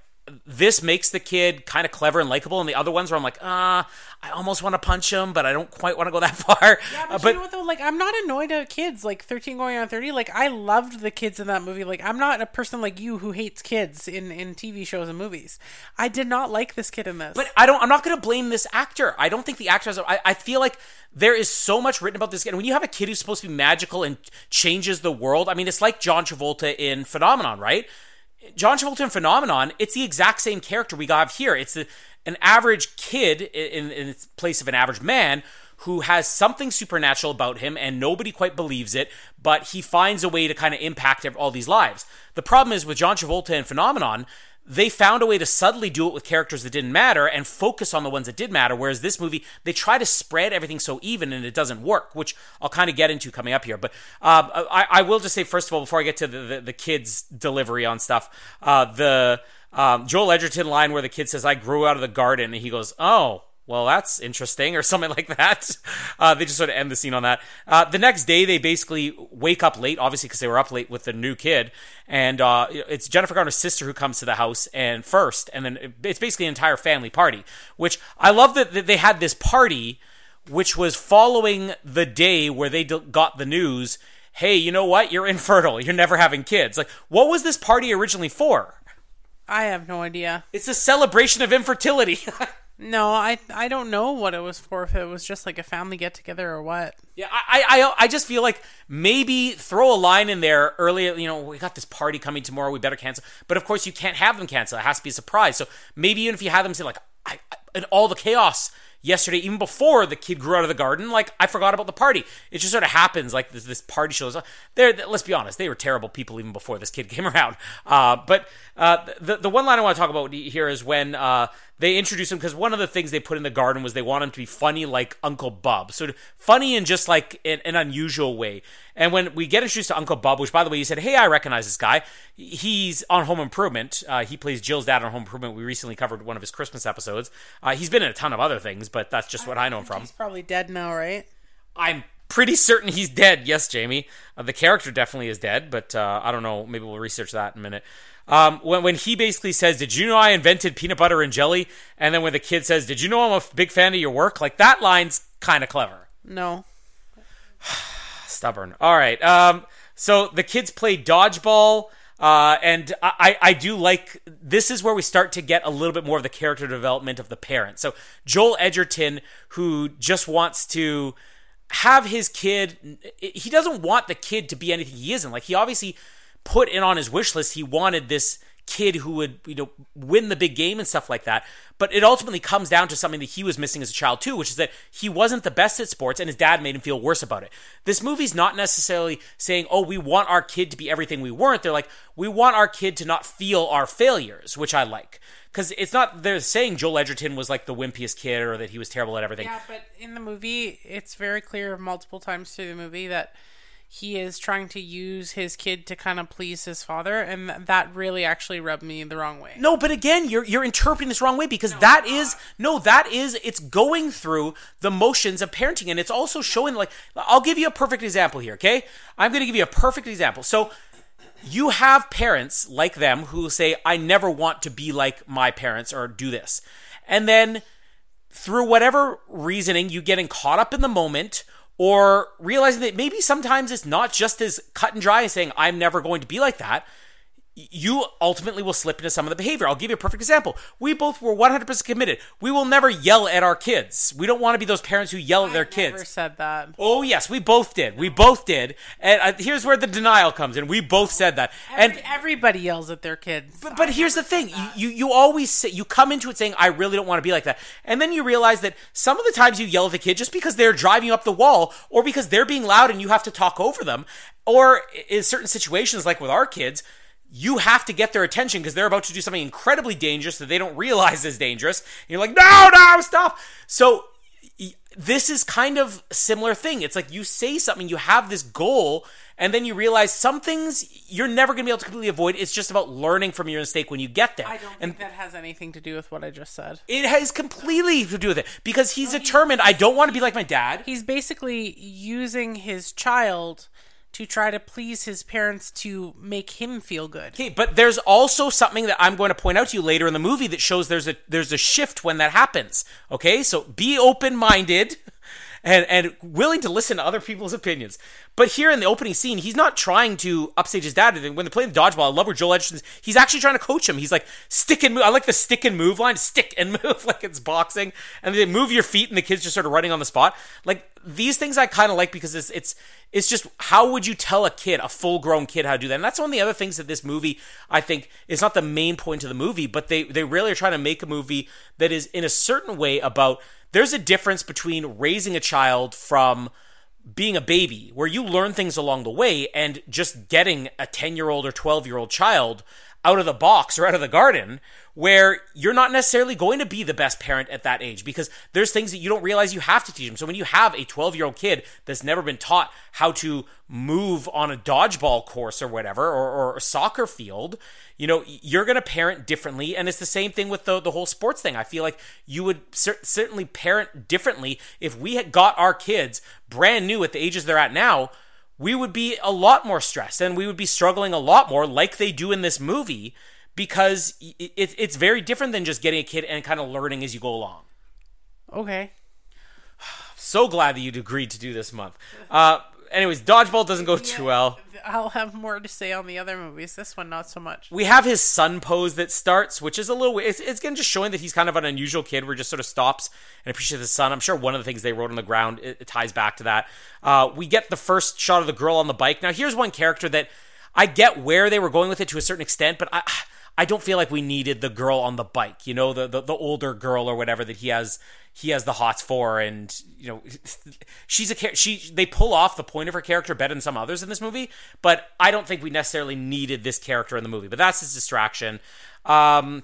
this makes the kid kind of clever and likable, and the other ones where I'm like, ah, I almost want to punch him, but I don't quite want to go that far. Yeah, Uh, but, you know what though? Like, I'm not annoyed at kids. Like, 13 going on 30. Like, I loved the kids in that movie. Like, I'm not a person like you who hates kids in in TV shows and movies. I did not like this kid in this. But I don't. I'm not going to blame this actor. I don't think the actor has. I, I feel like there is so much written about this kid. And when you have a kid who's supposed to be magical and changes the world, I mean, it's like John Travolta in Phenomenon, right? John Travolta in Phenomenon. It's the exact same character we got here. It's the, an average kid in, in place of an average man who has something supernatural about him and nobody quite believes it, but he finds a way to kind of impact all these lives. The problem is with John Travolta and Phenomenon, they found a way to subtly do it with characters that didn't matter and focus on the ones that did matter. Whereas this movie, they try to spread everything so even and it doesn't work, which I'll kind of get into coming up here. But um, I, I, will just say, first of all, before I get to the, the, the kids' delivery on stuff, uh, the um, Joel Edgerton line where the kid says, I grew out of the garden, and he goes, Oh, well, that's interesting, or something like that. Uh, they just sort of end the scene on that. Uh, the next day, they basically wake up late, obviously because they were up late with the new kid, and uh, it's Jennifer Garner's sister who comes to the house and first, and then it's basically an entire family party. Which I love that they had this party, which was following the day where they got the news. Hey, you know what? You're infertile. You're never having kids. Like, what was this party originally for? I have no idea. It's a celebration of infertility. No, I I don't know what it was for. If it was just like a family get together or what. Yeah, I, I I just feel like maybe throw a line in there earlier. You know, we got this party coming tomorrow. We better cancel. But of course, you can't have them cancel. It has to be a surprise. So maybe even if you have them say like, I, I and all the chaos yesterday, even before the kid grew out of the garden, like I forgot about the party. It just sort of happens. Like this, this party shows up. There, let's be honest, they were terrible people even before this kid came around. Uh, but uh, the the one line I want to talk about here is when uh, they introduce him because one of the things they put in the garden was they want him to be funny like Uncle Bub, so funny in just like an, an unusual way. And when we get introduced to Uncle Bub, which by the way, you said, "Hey, I recognize this guy. He's on Home Improvement. Uh, he plays Jill's dad on Home Improvement. We recently covered one of his Christmas episodes. Uh, he's been in a ton of other things, but that's just what I know him from. He's probably dead now, right? I'm pretty certain he's dead. Yes, Jamie. Uh, the character definitely is dead, but uh, I don't know. Maybe we'll research that in a minute. Um, when when he basically says, "Did you know I invented peanut butter and jelly?" and then when the kid says, "Did you know I'm a big fan of your work?" like that line's kind of clever. No. Stubborn. All right. Um, so the kids play dodgeball. Uh, and I, I do like this is where we start to get a little bit more of the character development of the parents. So Joel Edgerton, who just wants to have his kid, he doesn't want the kid to be anything he isn't. Like he obviously put in on his wish list, he wanted this kid who would you know win the big game and stuff like that. But it ultimately comes down to something that he was missing as a child too which is that he wasn't the best at sports and his dad made him feel worse about it. This movie's not necessarily saying oh we want our kid to be everything we weren't. They're like we want our kid to not feel our failures which i like. Because it's not they're saying joel edgerton was like the wimpiest kid or that he was terrible at everything. Yeah, but in the movie, it's very clear multiple times through the movie that he is trying to use his kid to kind of please his father, and th- that really actually rubbed me the wrong way. No, but again, you're you're interpreting this wrong way because that is no, that is it's going through the motions of parenting, and it's also showing like I'll give you a perfect example here. Okay, I'm going to give you a perfect example. So you have parents like them who say, "I never want to be like my parents or do this," and then through whatever reasoning, you getting caught up in the moment or realizing that maybe sometimes it's not just as cut and dry as saying, I'm never going to be like that. You ultimately will slip into some of the behavior. I'll give you a perfect example. We both were 100% committed. We will never yell at our kids. We don't want to be those parents who yell at their Never kids. said that. Oh, yes, we both did. We both did. And uh, here's where the denial comes in. We both said that. And everybody yells at their kids. but, but here's the thing you, you you always say you come into it saying i really don't want to be like that and then you realize that some of the times you yell at the kid just because they're driving you up the wall or because they're being loud and you have to talk over them or in certain situations like with our kids you have to get their attention because they're about to do something incredibly dangerous that they don't realize is dangerous. And you're like no no stop. So this is kind of a similar thing. It's like you say something you have this goal and then you realize some things you're never going to be able to completely avoid. It's just about learning from your mistake when you get there. I don't and think that has anything to do with what I just said. it has completely to do with it because he's determined i don't want to be like my dad. He's basically using his child to try to please his parents to make him feel good. Okay, but there's also something that I'm going to point out to you later in the movie that shows there's a there's a shift when that happens. Okay, so be open minded and and willing to listen to other people's opinions. But here in the opening scene, he's not trying to upstage his dad. When they're playing dodgeball, I love where Joel Edgerton's. He's actually trying to coach him. He's like stick and move. I like the stick and move line. Stick and move like it's boxing, and they move your feet, and the kids just sort of running on the spot. Like these things, I kind of like because it's it's it's just how would you tell a kid, a full grown kid, how to do that? And that's one of the other things that this movie, I think, is not the main point of the movie, but they they really are trying to make a movie that is in a certain way about there's a difference between raising a child from being a baby, where you learn things along the way, and just getting a 10 year old or 12 year old child out of the box or out of the garden where you're not necessarily going to be the best parent at that age because there's things that you don't realize you have to teach them. So when you have a 12 year old kid that's never been taught how to move on a dodgeball course or whatever, or, or a soccer field, you know, you're going to parent differently. And it's the same thing with the, the whole sports thing. I feel like you would cer- certainly parent differently if we had got our kids brand new at the ages they're at now we would be a lot more stressed and we would be struggling a lot more like they do in this movie because it, it's very different than just getting a kid and kind of learning as you go along. Okay. So glad that you'd agreed to do this month. Uh, anyways, Dodgeball doesn't go too well. I'll have more to say on the other movies. This one, not so much. We have his sun pose that starts, which is a little. It's, it's again just showing that he's kind of an unusual kid. Where he just sort of stops and appreciates his sun. I'm sure one of the things they wrote on the ground it, it ties back to that. Uh, we get the first shot of the girl on the bike. Now, here's one character that I get where they were going with it to a certain extent, but I. I don't feel like we needed the girl on the bike, you know, the, the, the older girl or whatever that he has he has the hots for, and you know, she's a she. They pull off the point of her character better than some others in this movie, but I don't think we necessarily needed this character in the movie. But that's his distraction. Um,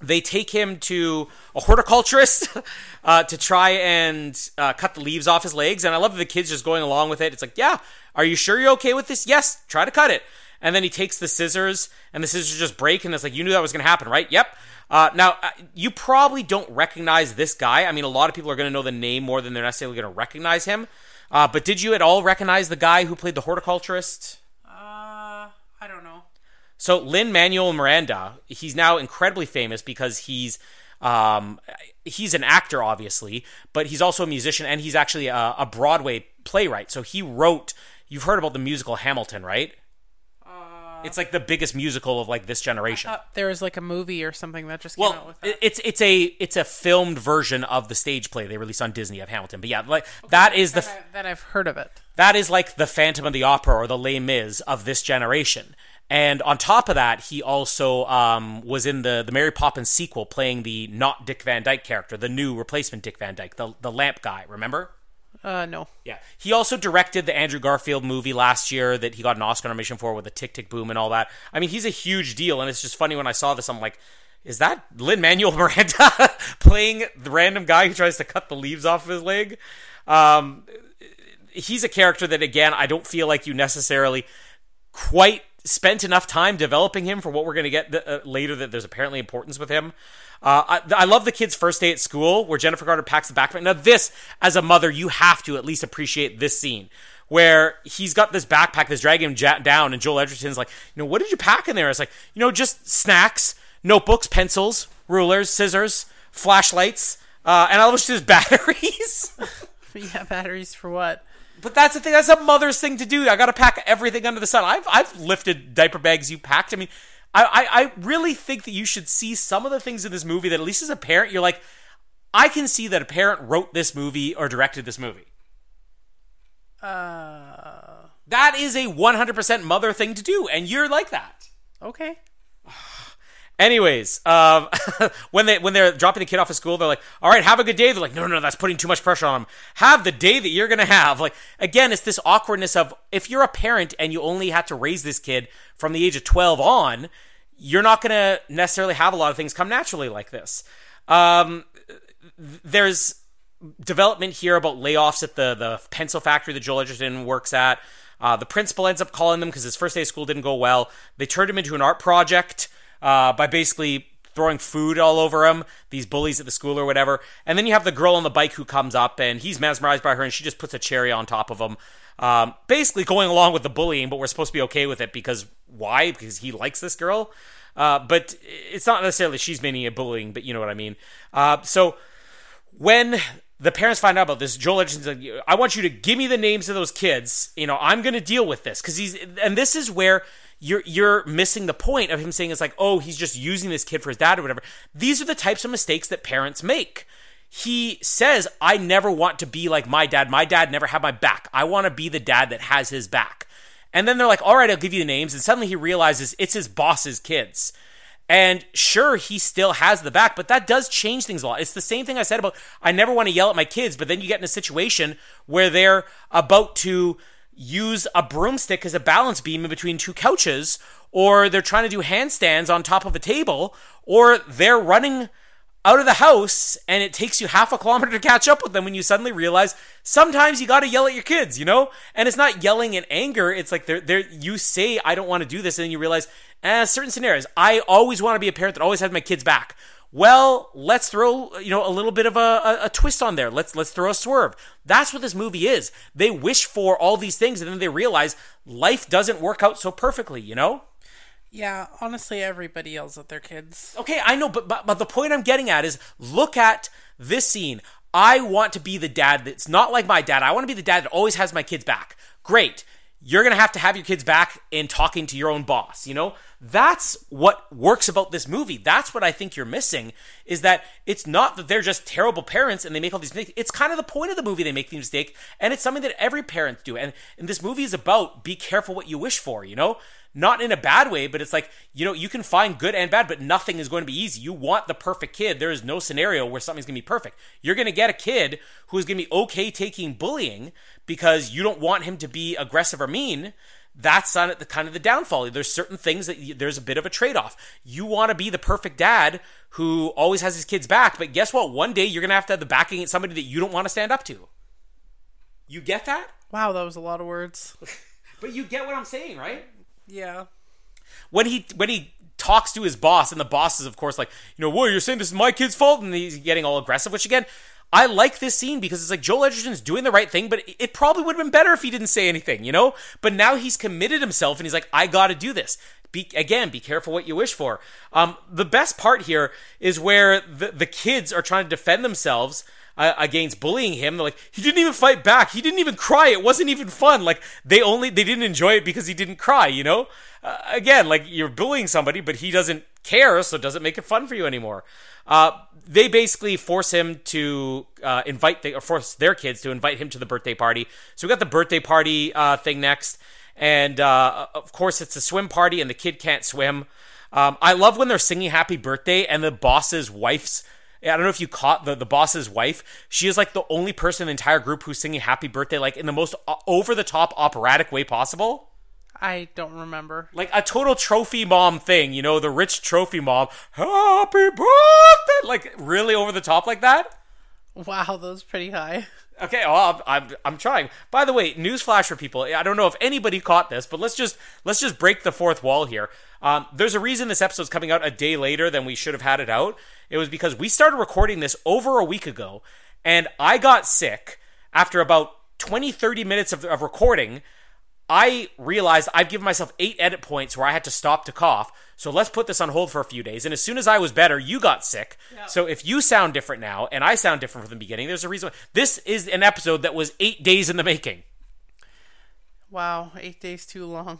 they take him to a horticulturist uh, to try and uh, cut the leaves off his legs, and I love the kids just going along with it. It's like, yeah, are you sure you're okay with this? Yes, try to cut it. And then he takes the scissors, and the scissors just break, and it's like, you knew that was going to happen, right? Yep. Uh, now, uh, you probably don't recognize this guy. I mean, a lot of people are going to know the name more than they're necessarily going to recognize him. Uh, but did you at all recognize the guy who played the horticulturist? Uh, I don't know. So Lin Manuel Miranda, he's now incredibly famous because he's um, he's an actor, obviously, but he's also a musician and he's actually a, a Broadway playwright. So he wrote. You've heard about the musical Hamilton, right? It's like the biggest musical of like this generation. there was like a movie or something that just came out Well, with that. it's it's a it's a filmed version of the stage play they released on Disney of Hamilton. But yeah, like that is the that, I, that I've heard of it. that is like the Phantom of the Opera or the Les Mis of this generation. And on top of that, he also um, was in the the Mary Poppins sequel, playing the not Dick Van Dyke character, the new replacement Dick Van Dyke, the the lamp guy. Remember? Uh, no. Yeah. He also directed the Andrew Garfield movie last year that he got an Oscar nomination for with the Tick Tick Boom and all that. I mean, he's a huge deal, and it's just funny when I saw this, I'm like, is that Lin Manuel Miranda playing the random guy who tries to cut the leaves off of his leg? Um, he's a character that, again, I don't feel like you necessarily quite spent enough time developing him for what we're going to get th- uh, later that there's apparently importance with him. Uh, I, I love the kid's first day at school where Jennifer Garner packs the backpack. Now, this, as a mother, you have to at least appreciate this scene where he's got this backpack that's dragging him down, and Joel Edgerton's like, you know, what did you pack in there? It's like, you know, just snacks, notebooks, pencils, rulers, scissors, flashlights, uh, and I wish there's batteries. yeah, batteries for what? But that's the thing. That's a mother's thing to do. I got to pack everything under the sun. I've I've lifted diaper bags you packed. I mean, I, I I really think that you should see some of the things in this movie that at least as a parent you're like, I can see that a parent wrote this movie or directed this movie. Uh, That is a 100% mother thing to do, and you're like that. okay. Anyways, um, when they when they're dropping the kid off at school, they're like, "All right, have a good day." They're like, "No, no, no, that's putting too much pressure on them. Have the day that you're gonna have." Like again, it's this awkwardness of if you're a parent and you only had to raise this kid from the age of 12 on, you're not gonna necessarily have a lot of things come naturally like this. Um, there's development here about layoffs at the the pencil factory that Joel Edgerton works at. Uh, the principal ends up calling them because his first day of school didn't go well. They turned him into an art project uh, by basically throwing food all over him. These bullies at the school or whatever. And then you have the girl on the bike who comes up and he's mesmerized by her and she just puts a cherry on top of him. Um, basically going along with the bullying, but we're supposed to be okay with it because why? Because he likes this girl. Uh, but it's not necessarily she's meaning a bullying, but you know what I mean. Uh, so when the parents find out about this, Joel Edgerton's like, I want you to give me the names of those kids. You know, I'm going to deal with this because he's, and this is where you're you're missing the point of him saying it's like, oh, he's just using this kid for his dad or whatever. These are the types of mistakes that parents make. He says, I never want to be like my dad. My dad never had my back. I want to be the dad that has his back. And then they're like, all right, I'll give you the names. And suddenly he realizes it's his boss's kids. And sure, he still has the back, but that does change things a lot. It's the same thing I said about I never want to yell at my kids, but then you get in a situation where they're about to use a broomstick as a balance beam in between two couches, or they're trying to do handstands on top of a table, or they're running out of the house and it takes you half a kilometer to catch up with them when you suddenly realize sometimes you got to yell at your kids, you know? And it's not yelling in anger. It's like they're, they're, you say, I don't want to do this. And then you realize, eh, certain scenarios, I always want to be a parent that always has my kids back. Well, let's throw, you know, a little bit of a, a, a twist on there. Let's, let's throw a swerve. That's what this movie is. They wish for all these things and then they realize life doesn't work out so perfectly, you know? Yeah, honestly, everybody yells at their kids. Okay, I know, but, but but the point I'm getting at is look at this scene. I want to be the dad that's not like my dad. I want to be the dad that always has my kids back. Great. You're going to have to have your kids back in talking to your own boss, you know? That's what works about this movie. That's what I think you're missing is that it's not that they're just terrible parents and they make all these mistakes. It's kind of the point of the movie they make the mistake and it's something that every parent do. And and this movie is about be careful what you wish for, you know? not in a bad way, but it's like, you know, you can find good and bad, but nothing is going to be easy. You want the perfect kid. There is no scenario where something's going to be perfect. You're going to get a kid who's going to be okay taking bullying because you don't want him to be aggressive or mean. That's on the kind of the downfall. There's certain things that you, there's a bit of a trade off. You want to be the perfect dad who always has his kids back, but guess what? One day you're going to have to have the backing of somebody that you don't want to stand up to. You get that? Wow, that was a lot of words. but you get what I'm saying, right? Yeah. When he when he talks to his boss, and the boss is of course like, you know, whoa, you're saying this is my kid's fault, and he's getting all aggressive. Which again, I like this scene because it's like Joel Edgerton's doing the right thing, but it probably would have been better if he didn't say anything, you know. But now he's committed himself, and he's like, I got to do this. Be, again, be careful what you wish for. Um, the best part here is where the the kids are trying to defend themselves uh, against bullying him. They're like, he didn't even fight back. He didn't even cry. It wasn't even fun. Like they only they didn't enjoy it because he didn't cry. You know, uh, again, like you're bullying somebody, but he doesn't care, so it doesn't make it fun for you anymore. Uh, they basically force him to uh, invite the, or force their kids to invite him to the birthday party. So we got the birthday party uh, thing next, and uh, of course it's a swim party, and the kid can't swim. Um, I love when they're singing "Happy Birthday" and the boss's wife's I don't know if you caught the, the boss's wife. She is like the only person in the entire group who's singing happy birthday, like in the most over the top operatic way possible. I don't remember. Like a total trophy mom thing, you know, the rich trophy mom. Happy birthday! Like really over the top like that. Wow, that was pretty high. Okay, well, I'm, I'm, I'm trying. By the way, newsflash for people. I don't know if anybody caught this, but let's just let's just break the fourth wall here. Um, there's a reason this episode's coming out a day later than we should have had it out. It was because we started recording this over a week ago, and I got sick after about 20, 30 minutes of, of recording. I realized I've given myself eight edit points where I had to stop to cough. So let's put this on hold for a few days. And as soon as I was better, you got sick. So if you sound different now and I sound different from the beginning, there's a reason. This is an episode that was eight days in the making. Wow, eight days too long.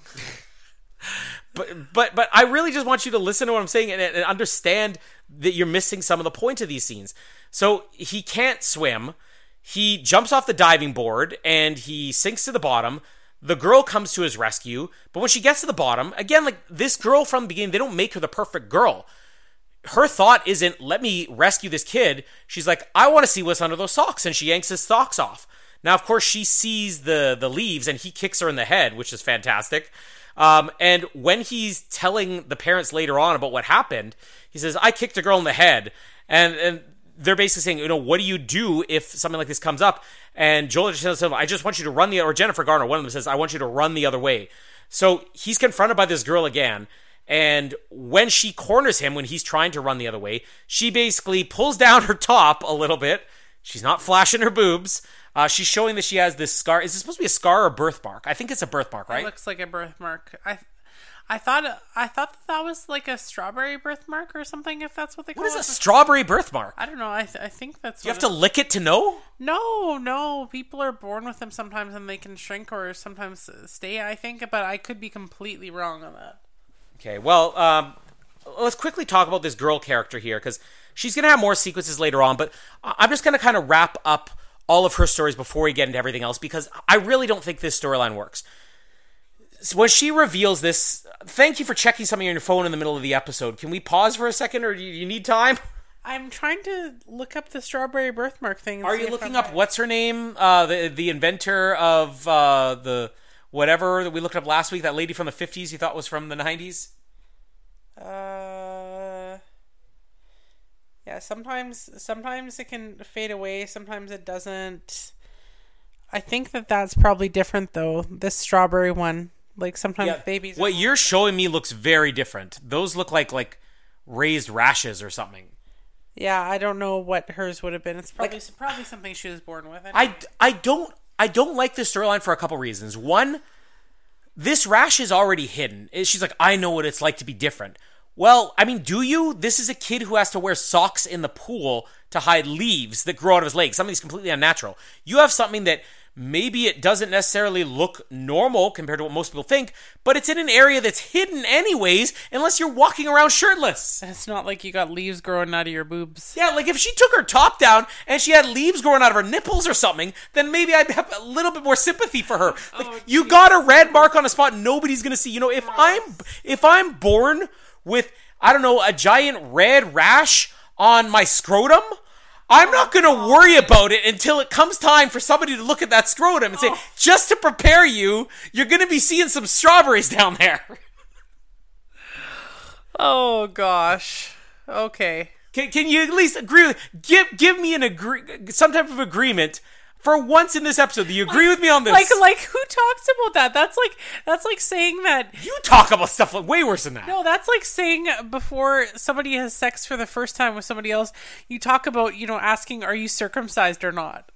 but but but I really just want you to listen to what I'm saying and, and understand that you're missing some of the point of these scenes. So he can't swim. He jumps off the diving board and he sinks to the bottom. The girl comes to his rescue, but when she gets to the bottom, again, like this girl from the beginning, they don't make her the perfect girl. Her thought isn't, let me rescue this kid. She's like, I want to see what's under those socks. And she yanks his socks off. Now, of course, she sees the, the leaves and he kicks her in the head, which is fantastic. Um, and when he's telling the parents later on about what happened, he says, I kicked a girl in the head. And, and they're basically saying, you know, what do you do if something like this comes up? And Joel just says, I just want you to run the, or Jennifer Garner, one of them says, I want you to run the other way. So he's confronted by this girl again. And when she corners him, when he's trying to run the other way, she basically pulls down her top a little bit, She's not flashing her boobs. Uh, she's showing that she has this scar. Is this supposed to be a scar or a birthmark? I think it's a birthmark, right? It looks like a birthmark. I I thought I thought that, that was like a strawberry birthmark or something. If that's what they call it. what is it. a strawberry birthmark? I don't know. I th- I think that's. You have to lick it to know? No, no. People are born with them sometimes, and they can shrink or sometimes stay. I think, but I could be completely wrong on that. Okay, well, um, let's quickly talk about this girl character here because she's going to have more sequences later on, but I- I'm just going to kind of wrap up all of her stories before we get into everything else because I really don't think this storyline works. When she reveals this, thank you for checking something on your phone in the middle of the episode. Can we pause for a second or do you need time? I'm trying to look up the strawberry birthmark thing. Are you looking up what's her name? Uh, the the inventor of uh, the whatever that we looked up last week. That lady from the fifties you thought was from the nineties. Uh, yeah. Sometimes, sometimes it can fade away. Sometimes it doesn't. I think that that's probably different though. This strawberry one, like sometimes babies. What you're showing me looks very different. Those look like like raised rashes or something. yeah, I don't know what hers would have been. It's probably probably something she was born with. I, I don't I don't like this storyline for a couple reasons. One, this rash is already hidden. She's like, I know what it's like to be different. Well, I mean, do you? This is a kid who has to wear socks in the pool to hide leaves that grow out of his legs. Something that's completely unnatural. You have something that maybe it doesn't necessarily look normal compared to what most people think, but it's in an area that's hidden anyways, unless you're walking around shirtless. It's not like you got leaves growing out of your boobs. Yeah, like if she took her top down and she had leaves growing out of her nipples or something, then maybe I'd have a little bit more sympathy for her. Oh, like Oh, you got a red mark on a spot nobody's gonna see. You know, if I'm if I'm born with I don't know a giant red rash on my scrotum. I'm not going to worry about it until it comes time for somebody to look at that scrotum and say, oh. just to prepare you, you're going to be seeing some strawberries down there. Oh gosh. Okay. Can, can you at least agree with give give me an agree some type of agreement for once in this episode? Do you agree with me on this? Like like who talks about that? That's like that's like saying that you talk about stuff like way worse than that. No, that's like saying before somebody has sex for the first time with somebody else, you talk about, you know, asking are you circumcised or not.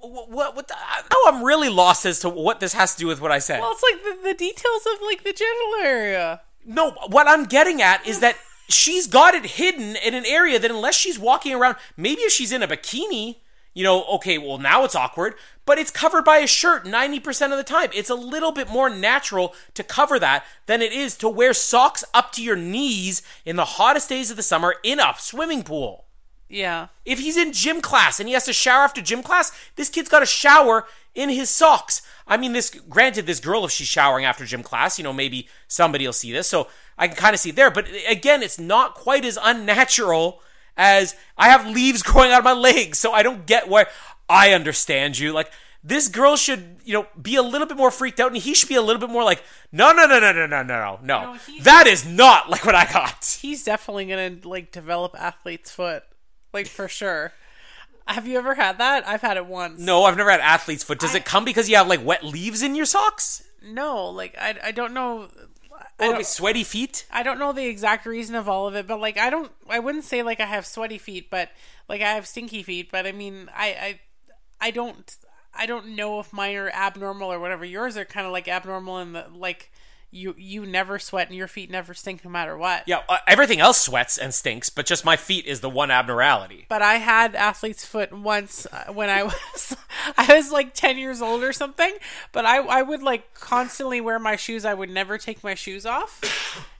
What, what, what the, now I'm really lost as to what this has to do with what I said. Well, it's like the, the details of like the genital area. No, what I'm getting at is that she's got it hidden in an area that unless she's walking around, maybe if she's in a bikini, you know, okay, well now it's awkward, but it's covered by a shirt 90% of the time. It's a little bit more natural to cover that than it is to wear socks up to your knees in the hottest days of the summer in a swimming pool. Yeah. If he's in gym class and he has to shower after gym class, this kid's got to shower in his socks. I mean, this granted, this girl, if she's showering after gym class, you know, maybe somebody will see this, so I can kind of see there. But again, it's not quite as unnatural as I have leaves growing out of my legs, so I don't get where I understand you. Like this girl should, you know, be a little bit more freaked out, and he should be a little bit more like, no, no, no, no, no, no, no, no, no. That is not like what I got. He's definitely going to like develop athlete's foot. Like for sure. Have you ever had that? I've had it once. No, I've never had athlete's foot. Does it come because you have like wet leaves in your socks? No, like I I don't know Don't, like sweaty feet? I don't know the exact reason of all of it, but like I don't I wouldn't say like I have sweaty feet, but like I have stinky feet, but I mean I I I don't I don't know if mine are abnormal or whatever. Yours are kind of like abnormal in the like you you never sweat and your feet never stink no matter what. Yeah, uh, everything else sweats and stinks, but just my feet is the one abnormality. But I had athlete's foot once uh, when I was I was like 10 years old or something, but I I would like constantly wear my shoes. I would never take my shoes off.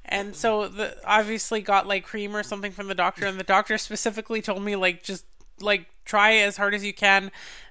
And so the obviously got like cream or something from the doctor and the doctor specifically told me like just like try as hard as you can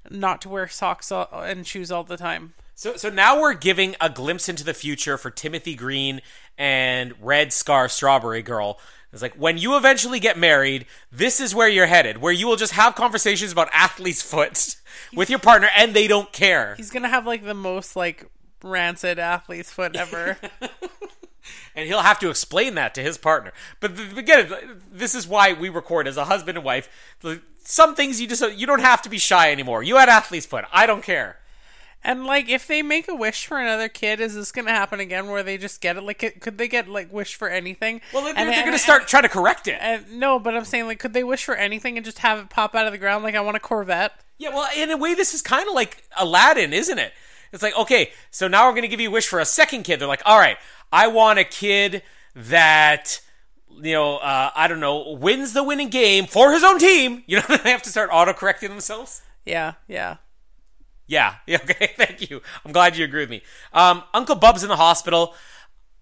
not to wear socks and shoes all the time. So, so now we're giving a glimpse into the future for Timothy Green and Red Scar Strawberry Girl. It's like when you eventually get married, this is where you're headed, where you will just have conversations about athlete's foot with your partner, and they don't care. He's going to have like the most like rancid athlete's foot ever. and he'll have to explain that to his partner. But again, this is why we record as a husband and wife. Some things you just you don't have to be shy anymore. You had athlete's foot. I don't care. And like, if they make a wish for another kid, is this going to happen again? Where they just get it? Like, could they get like wish for anything? Well, they're, they're going to start trying to correct it. And- no, but I'm saying like, could they wish for anything and just have it pop out of the ground? Like, I want a Corvette. Yeah, well, in a way, this is kind of like Aladdin, isn't it? It's like, okay, so now we're going to give you a wish for a second kid. They're like, all right, I want a kid that, you know, uh, I don't know, wins the winning game for his own team. You know, they have to start auto correcting themselves. Yeah, yeah. Yeah, yeah, okay, thank you. I'm glad you agree with me. Um, Uncle Bub's in the hospital.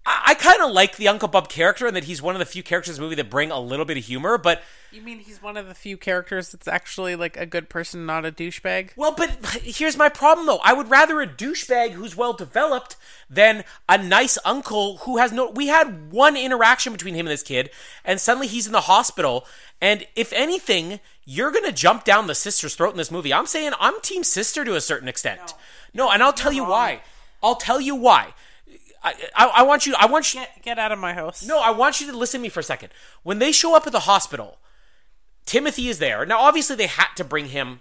I, I kind of like the Uncle Bub character and that he's one of the few characters in the movie that bring a little bit of humor, but You mean he's one of the few characters that's actually like a good person, not a douchebag? Well, but here's my problem though. I would rather a douchebag who's well developed than a nice uncle who has no. We had one interaction between him and this kid, and suddenly he's in the hospital. And if anything, you're gonna jump down the sister's throat in this movie. I'm saying I'm team sister to a certain extent. No, and I'll tell you why. I'll tell you why. I, I, I want you. I want you. Get get out of my house. No, I want you to listen to me for a second. When they show up at the hospital, Timothy is there. Now, obviously, they had to bring him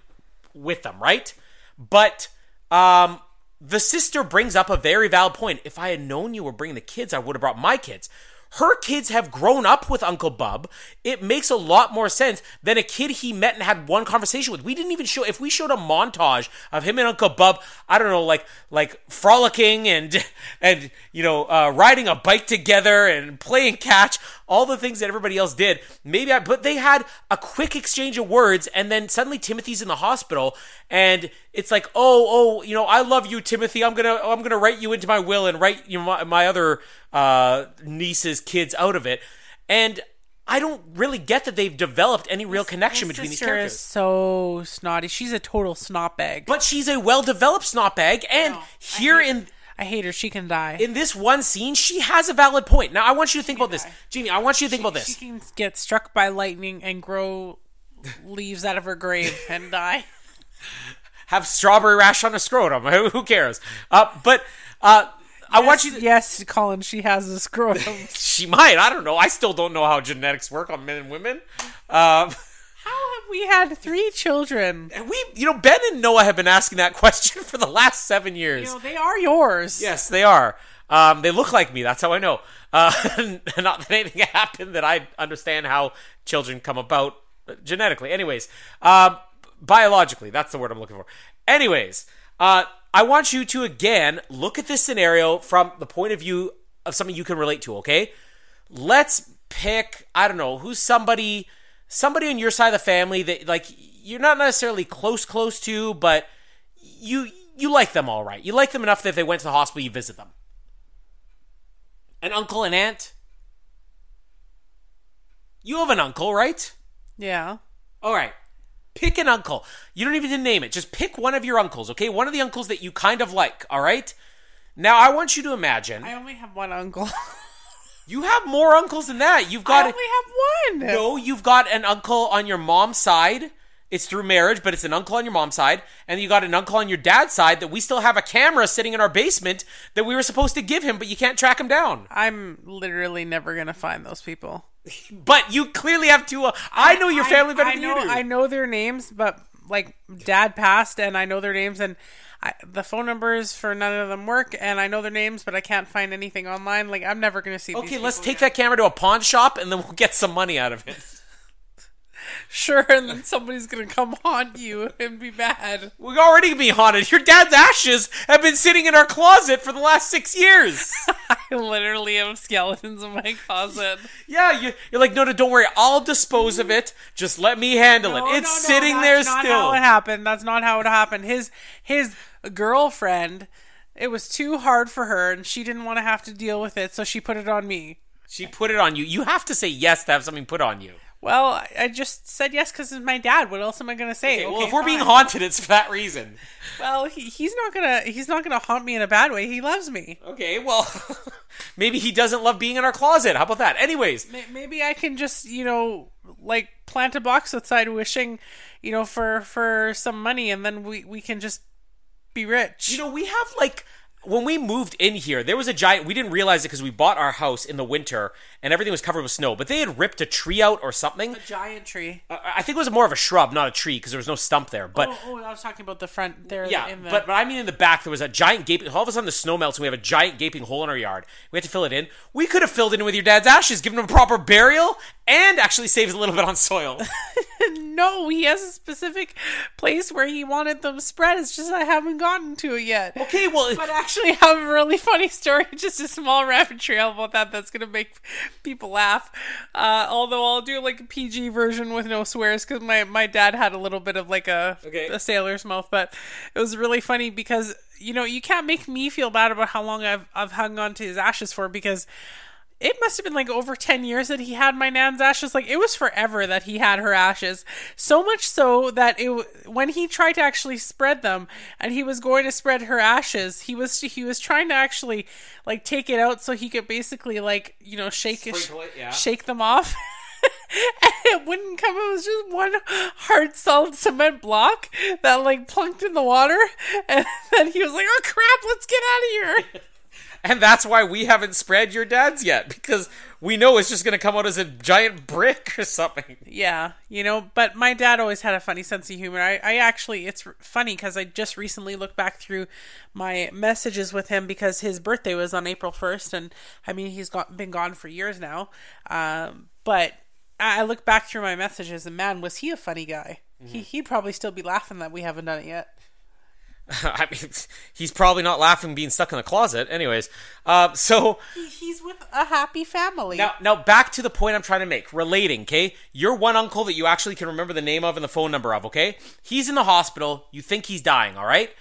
with them, right? But um, the sister brings up a very valid point. If I had known you were bringing the kids, I would have brought my kids. Her kids have grown up with Uncle Bub. It makes a lot more sense than a kid he met and had one conversation with. We didn't even show. If we showed a montage of him and Uncle Bub, I don't know, like like frolicking and and you know uh, riding a bike together and playing catch, all the things that everybody else did. Maybe I, but they had a quick exchange of words, and then suddenly Timothy's in the hospital, and it's like, oh, oh, you know, I love you, Timothy. I'm gonna, I'm gonna write you into my will and write you know, my, my other uh, niece's kids out of it, and. I don't really get that they've developed any real connection between these characters. is so snotty. She's a total snot bag. But she's a well-developed snot bag, and No, here in I hate her. She can die. in this one scene, she has a valid point. Now, I want you to think about this. Jamie. I want you to think about this. She can get struck by lightning and grow leaves out of her grave and die. Have strawberry rash on a scrotum. Who cares? Uh, but uh, I want you to. Yes, Colin, she has a scrotum. She might. I don't know. I still don't know how genetics work on men and women. Um, How have we had three children? and we, you know, Ben and Noah have been asking that question for the last seven years. You know, they are yours. Yes, they are. Um, they look like me. That's how I know. Uh, not that anything happened that I understand how children come about genetically. Anyways, um, biologically, that's the word I'm looking for. Anyways, uh, I want you to again look at this scenario from the point of view of something you can relate to. Okay, let's pick. I don't know who's somebody, somebody on your side of the family that like you're not necessarily close close to, but you you like them all right. You like them enough that if they went to the hospital, you visit them. An uncle and aunt. You have an uncle, right? Yeah. All right. Pick an uncle. You don't even need to name it. Just pick one of your uncles, okay? One of the uncles that you kind of like, all right? Now, I want you to imagine I only have one uncle. you have more uncles than that. You've got. I only have one. No, you've got an uncle on your mom's side. It's through marriage, but it's an uncle on your mom's side. And you got an uncle on your dad's side that we still have a camera sitting in our basement that we were supposed to give him, but you can't track him down. I'm literally never gonna find those people. But you clearly have two. Uh, I know your family better I than know, you do. I know their names, but like dad passed, and I know their names, and I, the phone numbers for none of them work, and I know their names, but I can't find anything online. Like I'm never gonna see. Okay, let's take that camera to a pawn shop and then we'll get some money out of it. Sure, and then somebody's gonna come haunt you and be bad. We're already being haunted. Your dad's ashes have been sitting in our closet for the last six years. I literally have skeletons in my closet. yeah, you, you're like, no, no, don't worry. I'll dispose of it. Just let me handle No, it. It's no, no, sitting that's there not still. How it happened? That's not how it happened. His his girlfriend. It was too hard for her, and she didn't want to have to deal with it, so she put it on me. She put it on you. You have to say yes to have something put on you. Well, I- just said yes because it's my dad. What else am I gonna say? Okay, well, Okay, if we're being haunted, it's for that reason. well, he, he's not gonna he's not gonna haunt me in a bad way. He loves me. Okay, well, maybe he doesn't love being in our closet. How about that? Anyways, May- Maybe I can just you know like plant a box outside, wishing you know for for some money, and then we we can just be rich. you know, we have like when we moved in here, there was a giant. We didn't realize it because we bought our house in the winter and everything was covered with snow. But they had ripped a tree out or something. A giant tree. I I think it was more of a shrub, not a tree, because there was no stump there. But oh, oh, I was talking about the front there. yeah, in the, but, but I mean in the back there was a giant gaping. All of a sudden the snow melts and we have a giant gaping hole in our yard. We had to fill it in. We could have filled it in with your dad's ashes, given him a proper burial, and actually saves a little bit on soil. no, he has a specific place where he wanted them spread. It's just I haven't gotten to it yet. okay, well, But actually, I have a really funny story, just a small rabbit trail about that. That's gonna make people laugh. Uh, although I'll do like a PG version with no swears because my my dad had a little bit of like a Okay. a sailor's mouth, but it was really funny because you know you can't make me feel bad about how long I've I've hung on to his ashes for because it must have been like over 10 years that he had my nan's ashes. Like it was forever that he had her ashes. So much so that it when he tried to actually spread them and he was going to spread her ashes he was he was trying to actually like take it out so he could basically like you know shake it, yeah. shake them off. And it wouldn't come it was just one hard solid cement block that like plunked in the water. And then he was like oh crap let's get out of here and that's why we haven't spread your dad's yet because we know it's just going to come out as a giant brick or something. Yeah, you know, but my dad always had a funny sense of humor. I, I actually, it's funny because I just recently looked back through my messages with him because his birthday was on April 1st. And I mean, he's got, been gone for years now. Um, but I I look back through my messages and man, was he a funny guy? He, he'd probably still be laughing that we haven't done it yet. I mean, he's probably not laughing being stuck in the closet. Anyways, uh, so He, he's with a happy family. now, now back to the point I'm trying to make. Relating, okay? Your one uncle that you actually can remember the name of and the phone number of, okay? He's in the hospital. You think he's dying, all right?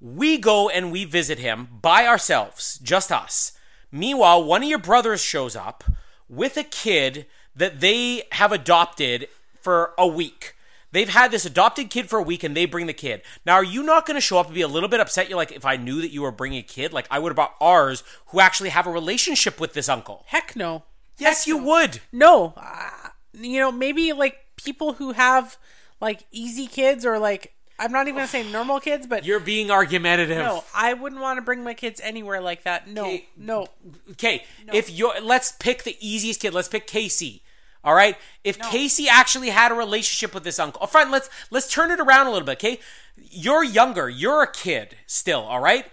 We go and we visit him by ourselves, just us. Meanwhile, one of your brothers shows up with a kid that they have adopted for a week. They've had this adopted kid for a week and they bring the kid. Now, are you not going to show up and be a little bit upset? You're like, if I knew that you were bringing a kid, like I would have brought ours who actually have a relationship with this uncle. Heck no. Yes, you would. No, uh, you know, maybe like people who have like easy kids or like I'm not even gonna say normal kids, but You're being argumentative. no, I wouldn't want to bring my kids anywhere like that. No, Okay. no, Okay, if you're, let's pick the easiest kid. Let's pick Casey. All right. If Casey actually had a relationship with this uncle, oh, friend, let's let's turn it around a little bit. Okay, you're younger. You're a kid still. All right.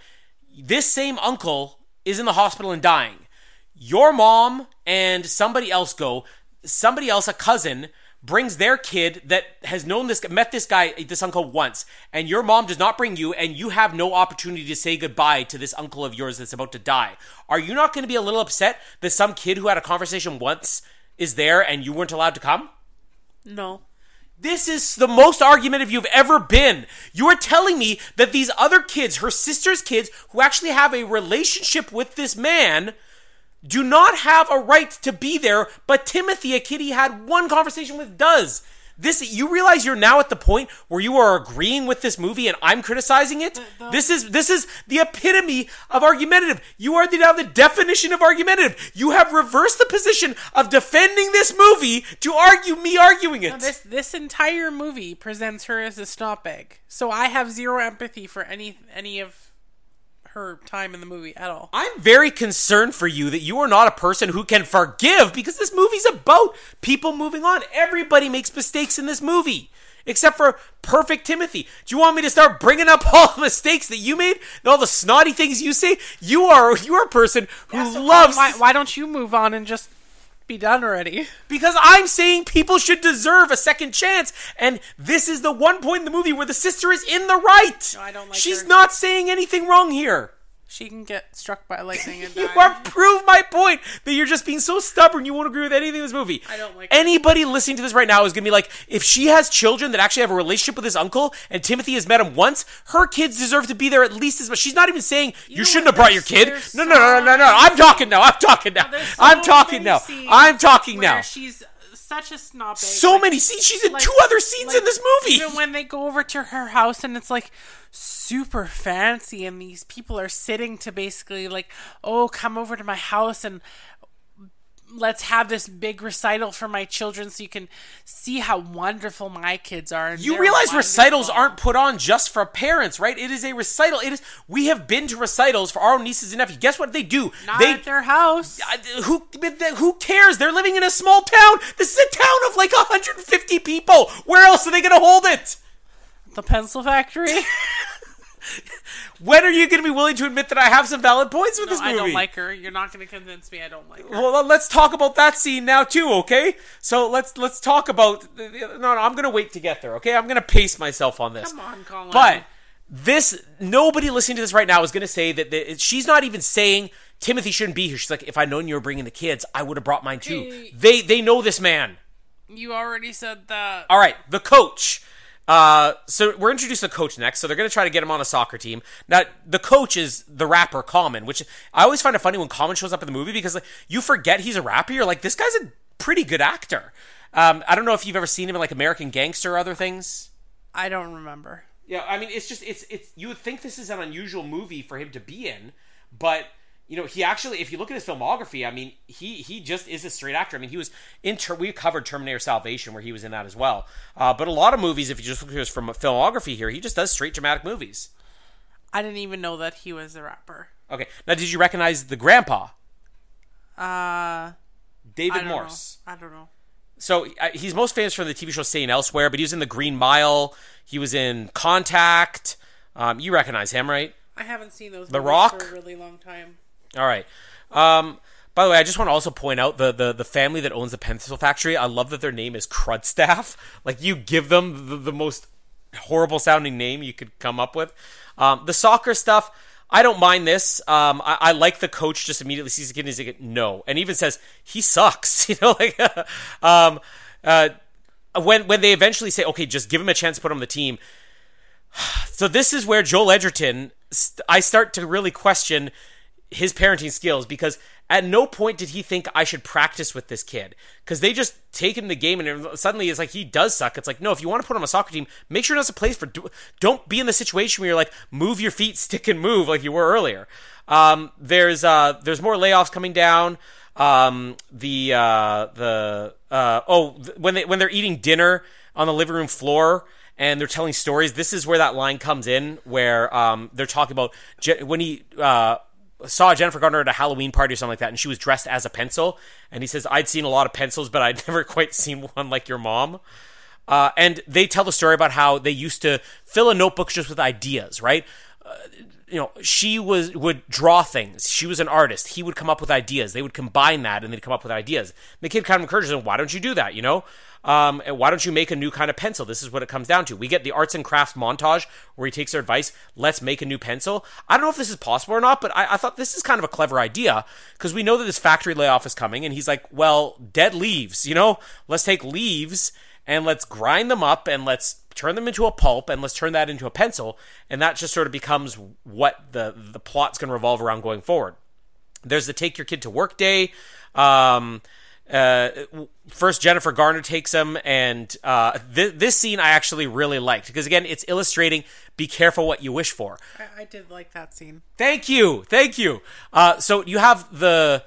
This same uncle is in the hospital and dying. Your mom and somebody else go. Somebody else, a cousin, brings their kid that has known this, met this guy, this uncle once, and your mom does not bring you, and you have no opportunity to say goodbye to this uncle of yours that's about to die. Are you not going to be a little upset that some kid who had a conversation once is there and you weren't allowed to come? no. This is the most argumentative you've ever been. You are telling me that these other kids, her sister's kids, who actually have a relationship with this man, do not have a right to be there, but Timothy, a kid he had one conversation with, does. This you realize you're now at the point where you are agreeing with this movie and I'm criticizing it. This is this is the epitome of argumentative. You are the, now the definition of argumentative. You have reversed the position of defending this movie to argue me arguing it. This this entire movie presents her as a snot bag, so I have zero empathy for any any of her time in the movie at all. I'm very concerned for you that you are not a person who can forgive because this movie's about people moving on. Everybody makes mistakes in this movie. Except for perfect Timothy. Do you want me to start bringing up all the mistakes that you made and all the snotty things you say? You are you are a person who So loves Why, why don't you move on and just be done already? because I'm saying people should deserve a second chance, and this is the one point in the movie where the sister is in the right. No, I don't like She's her. not saying anything wrong here. She can get struck by lightning and You die. have proved my point that you're just being so stubborn. You won't agree with anything in this movie. I don't like. Anybody listening to this right now is gonna be like, if she has children that actually have a relationship with his uncle, and Timothy has met him once, her kids deserve to be there at least as much. She's not even saying you, know shouldn't have brought your kid. No, no, no, no, no, no. I'm talking now. I'm talking now. So I'm talking now. I'm talking oh, where now. She's such a snob. So like- many scenes. She's in like- two other scenes like, in this movie. Even when they go over to her house and it's like super fancy, and these people are sitting to basically like, oh, come over to my house and let's have this big recital for my children so you can see how wonderful my kids are. and You realize recitals aren't put on just for parents, right? It is a recital. It is. We have been to recitals for our own nieces and nephews. Guess what they do? not they at their house. Who who cares? They're living in a small town. This is a town of like 150 people. Where else are they going to hold it? The pencil factory. When are you going to be willing to admit that I have some valid points with no, this movie? I don't like her. You're not going to convince me. I don't like her. Well, let's talk about that scene now too, okay? So let's let's talk about. No, no, I'm gonna wait to get there, okay? I'm gonna pace myself on this. Come on, Colin. But this, nobody listening to this right now is gonna say that, that she's not even saying Timothy shouldn't be here. She's like, if I'd known you were bringing the kids, I would have brought mine too. Hey. They they know this man. you already said that. All right, the coach. Uh, so we're introducing the coach next. So they're going to try to get him on a soccer team. Now, the coach is the rapper Common, which I always find it funny when Common shows up in the movie because like you forget he's a rapper. You're like, this guy's a pretty good actor. Um, I don't know if you've ever seen him in like American Gangster or other things. I don't remember. Yeah, I mean, it's just it's it's you would think this is an unusual movie for him to be in, but you know, he actually, if you look at his filmography, I mean, he he just is a straight actor. I mean, he was in ter- we covered Terminator Salvation where he was in that as well. Uh, but a lot of movies, if you just look at his from filmography here, he just does straight dramatic movies. I didn't even know that he was a rapper. Okay, now did you recognize the grandpa, Uh, David Morse? know. I don't know. So uh, he's most famous from the TV show St. Elsewhere, but he was in The Green Mile. He was in Contact. Um, you recognize him, right? I haven't seen those The movies Rock? for a really long time. All right. Um, by the way, I just want to also point out the, the the family that owns the pencil factory. I love that their name is Crudstaff. Like you give them the, the most horrible sounding name you could come up with. Um, the soccer stuff, I don't mind this. Um, I, I like the coach just immediately sees the kid and he's like, no, and even says he sucks. You know, like, um, uh, when when they eventually say, okay, just give him a chance to put him on the team. So this is where Joel Edgerton, I start to really question his parenting skills because at no point did he think I should practice with this kid because they just take him the game and suddenly it's like he does suck. It's like no, if you want to put him on a soccer team, make sure he a place for. Don't be in the situation where you're like move your feet, stick and move like you were earlier. Um, there's uh, there's more layoffs coming down. Um, the uh, the uh, oh when they when they're eating dinner on the living room floor and they're telling stories. This is where that line comes in, where um, they're talking about Je- when he uh, saw Jennifer Garner at a Halloween party or something like that, and she was dressed as a pencil. And he says, "I'd seen a lot of pencils, but I'd never quite seen one like your mom." Uh, and they tell the story about how they used to fill a notebook just with ideas, right? Uh, you know, she was would draw things. She was an artist. He would come up with ideas. They would combine that, and they'd come up with ideas. And the kid kind of encourages him, "Why don't you do that?" You know, um, why don't you make a new kind of pencil? This is what it comes down to. We get the arts and crafts montage where he takes their advice. Let's make a new pencil. I don't know if this is possible or not, but I, I thought this is kind of a clever idea because we know that this factory layoff is coming, and he's like, "Well, dead leaves. You know, let's take leaves." and let's grind them up and let's turn them into a pulp and let's turn that into a pencil and that just sort of becomes what the the plot's going to revolve around going forward there's the take your kid to work day um uh, first Jennifer Garner takes him, and uh, th- this scene I actually really liked because again, it's illustrating be careful what you wish for. I, I did like that scene. Thank you, thank you. Uh, so you have the,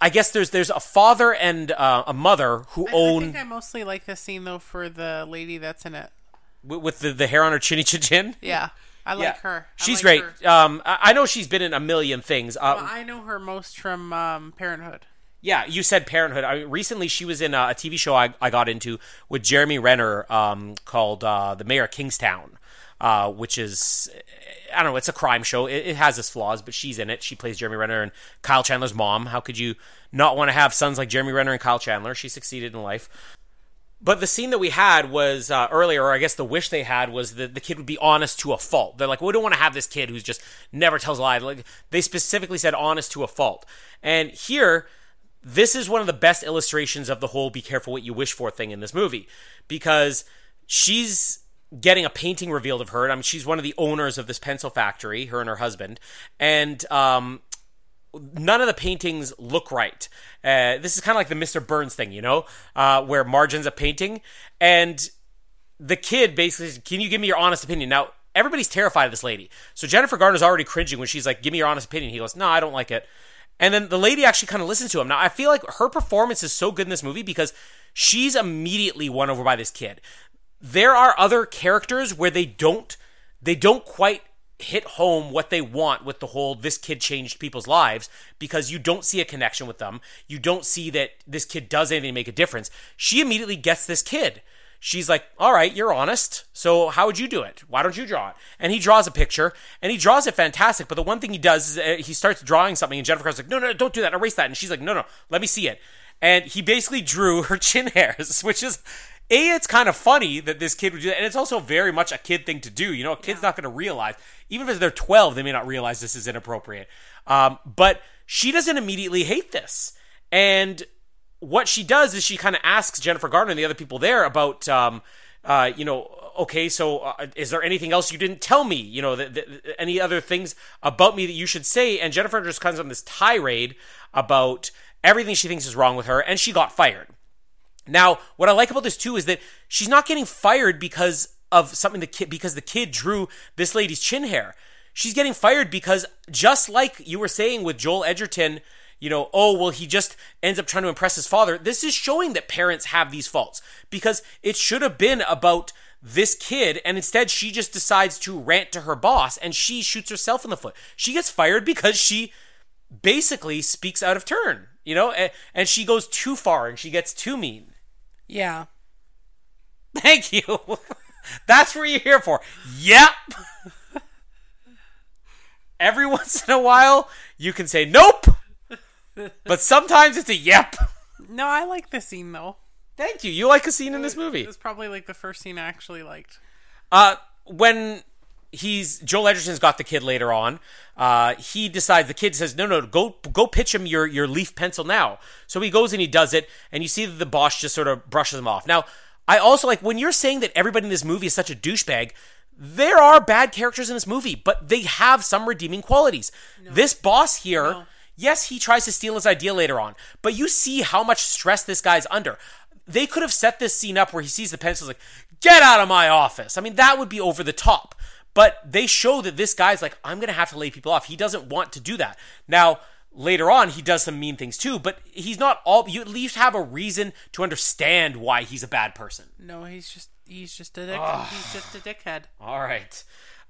I guess there's there's a father and uh, a mother who I, own I think I mostly like this scene though for the lady that's in it. with, with the, the hair on her chinny chin chin. Yeah, I like her. I She's like great. her. Um, I, I know she's been in a million things. Uh, Well, I know her most from um, Parenthood. Yeah, you said Parenthood. I, recently, she was in a, a TV show I, I got into with Jeremy Renner um, called uh, The Mayor of Kingstown, uh, which is I don't know. It's a crime show. It, it has its flaws, but she's in it. She plays Jeremy Renner and Kyle Chandler's mom. How could you not want to have sons like Jeremy Renner and Kyle Chandler? She succeeded in life. But the scene that we had was uh, earlier, or I guess the wish they had was that the kid would be honest to a fault. They're like, we don't want to have this kid who's just never tells a lie. Like they specifically said honest to a fault. And here, this is one of the best illustrations of the whole "be careful what you wish for" thing in this movie because she's getting a painting revealed of her. I mean, she's one of the owners of this pencil factory, her and her husband, and um, none of the paintings look right. Uh, this is kind of like the Mr. Burns thing, you know, uh, where margins a painting, and the kid basically, says, can you give me your honest opinion? Now, everybody's terrified of this lady. So Jennifer Garner's already cringing when she's like, give me your honest opinion. He goes, no, I don't like it. And then the lady actually kind of listens to him. Now, I feel like her performance is so good in this movie because she's immediately won over by this kid. There are other characters where they don't they don't quite hit home what they want with the whole this kid changed people's lives because you don't see a connection with them. You don't see that this kid does anything to make a difference. She immediately gets this kid. She's like, "All right, you're honest. So how would you do it? Why don't you draw it?" And he draws a picture, and he draws it fantastic. But the one thing he does is uh, he starts drawing something, and Jennifer like, "No, no, don't do that. Erase that." And she's like, "No, no, let me see it." And he basically drew her chin hairs, which is a, it's kind of funny that this kid would do that, and it's also very much a kid thing to do. You know, a kid's not going to realize, even if they're 12, they may not realize this is inappropriate. Um, but she doesn't immediately hate this. And what she does is she kind of asks Jennifer Garner and the other people there about, um, uh, you know, okay, so uh, is there anything else you didn't tell me? You know, th- th- any other things about me that you should say? And Jennifer just comes on this tirade about everything she thinks is wrong with her, and she got fired. Now, what I like about this too is that she's not getting fired because of something the kid because the kid drew this lady's chin hair. She's getting fired because just like you were saying with Joel Edgerton, you know, oh, well, he just ends up trying to impress his father. This is showing that parents have these faults because it should have been about this kid, and instead she just decides to rant to her boss and she shoots herself in the foot. She gets fired because she basically speaks out of turn, you know, and, and she goes too far and she gets too mean. Yeah. Thank you. That's what you're here for. Yep. Every once in a while, you can say nope, but sometimes it's a yep. No, I like the scene though. Thank you. You like a scene in this movie. It was probably like the first scene I actually liked. Uh, when he's Joel Edgerton's got the kid later on. Uh, he decides the kid says, "No, no, go go pitch him your your leaf pencil now." So he goes and he does it, and you see that the boss just sort of brushes him off. Now, I also like when you're saying that everybody in this movie is such a douchebag. There are bad characters in this movie, but they have some redeeming qualities. This boss here, No. Yes, he tries to steal his idea later on, but you see how much stress this guy's under. They could have set this scene up where he sees the pencils like, get out of my office. I mean, that would be over the top. But they show that this guy's like, I'm going to have to lay people off. He doesn't want to do that. Now, later on, he does some mean things too, but he's not all, you at least have a reason to understand why he's a bad person. No, he's just he's just a dick. He's just a dickhead. All right.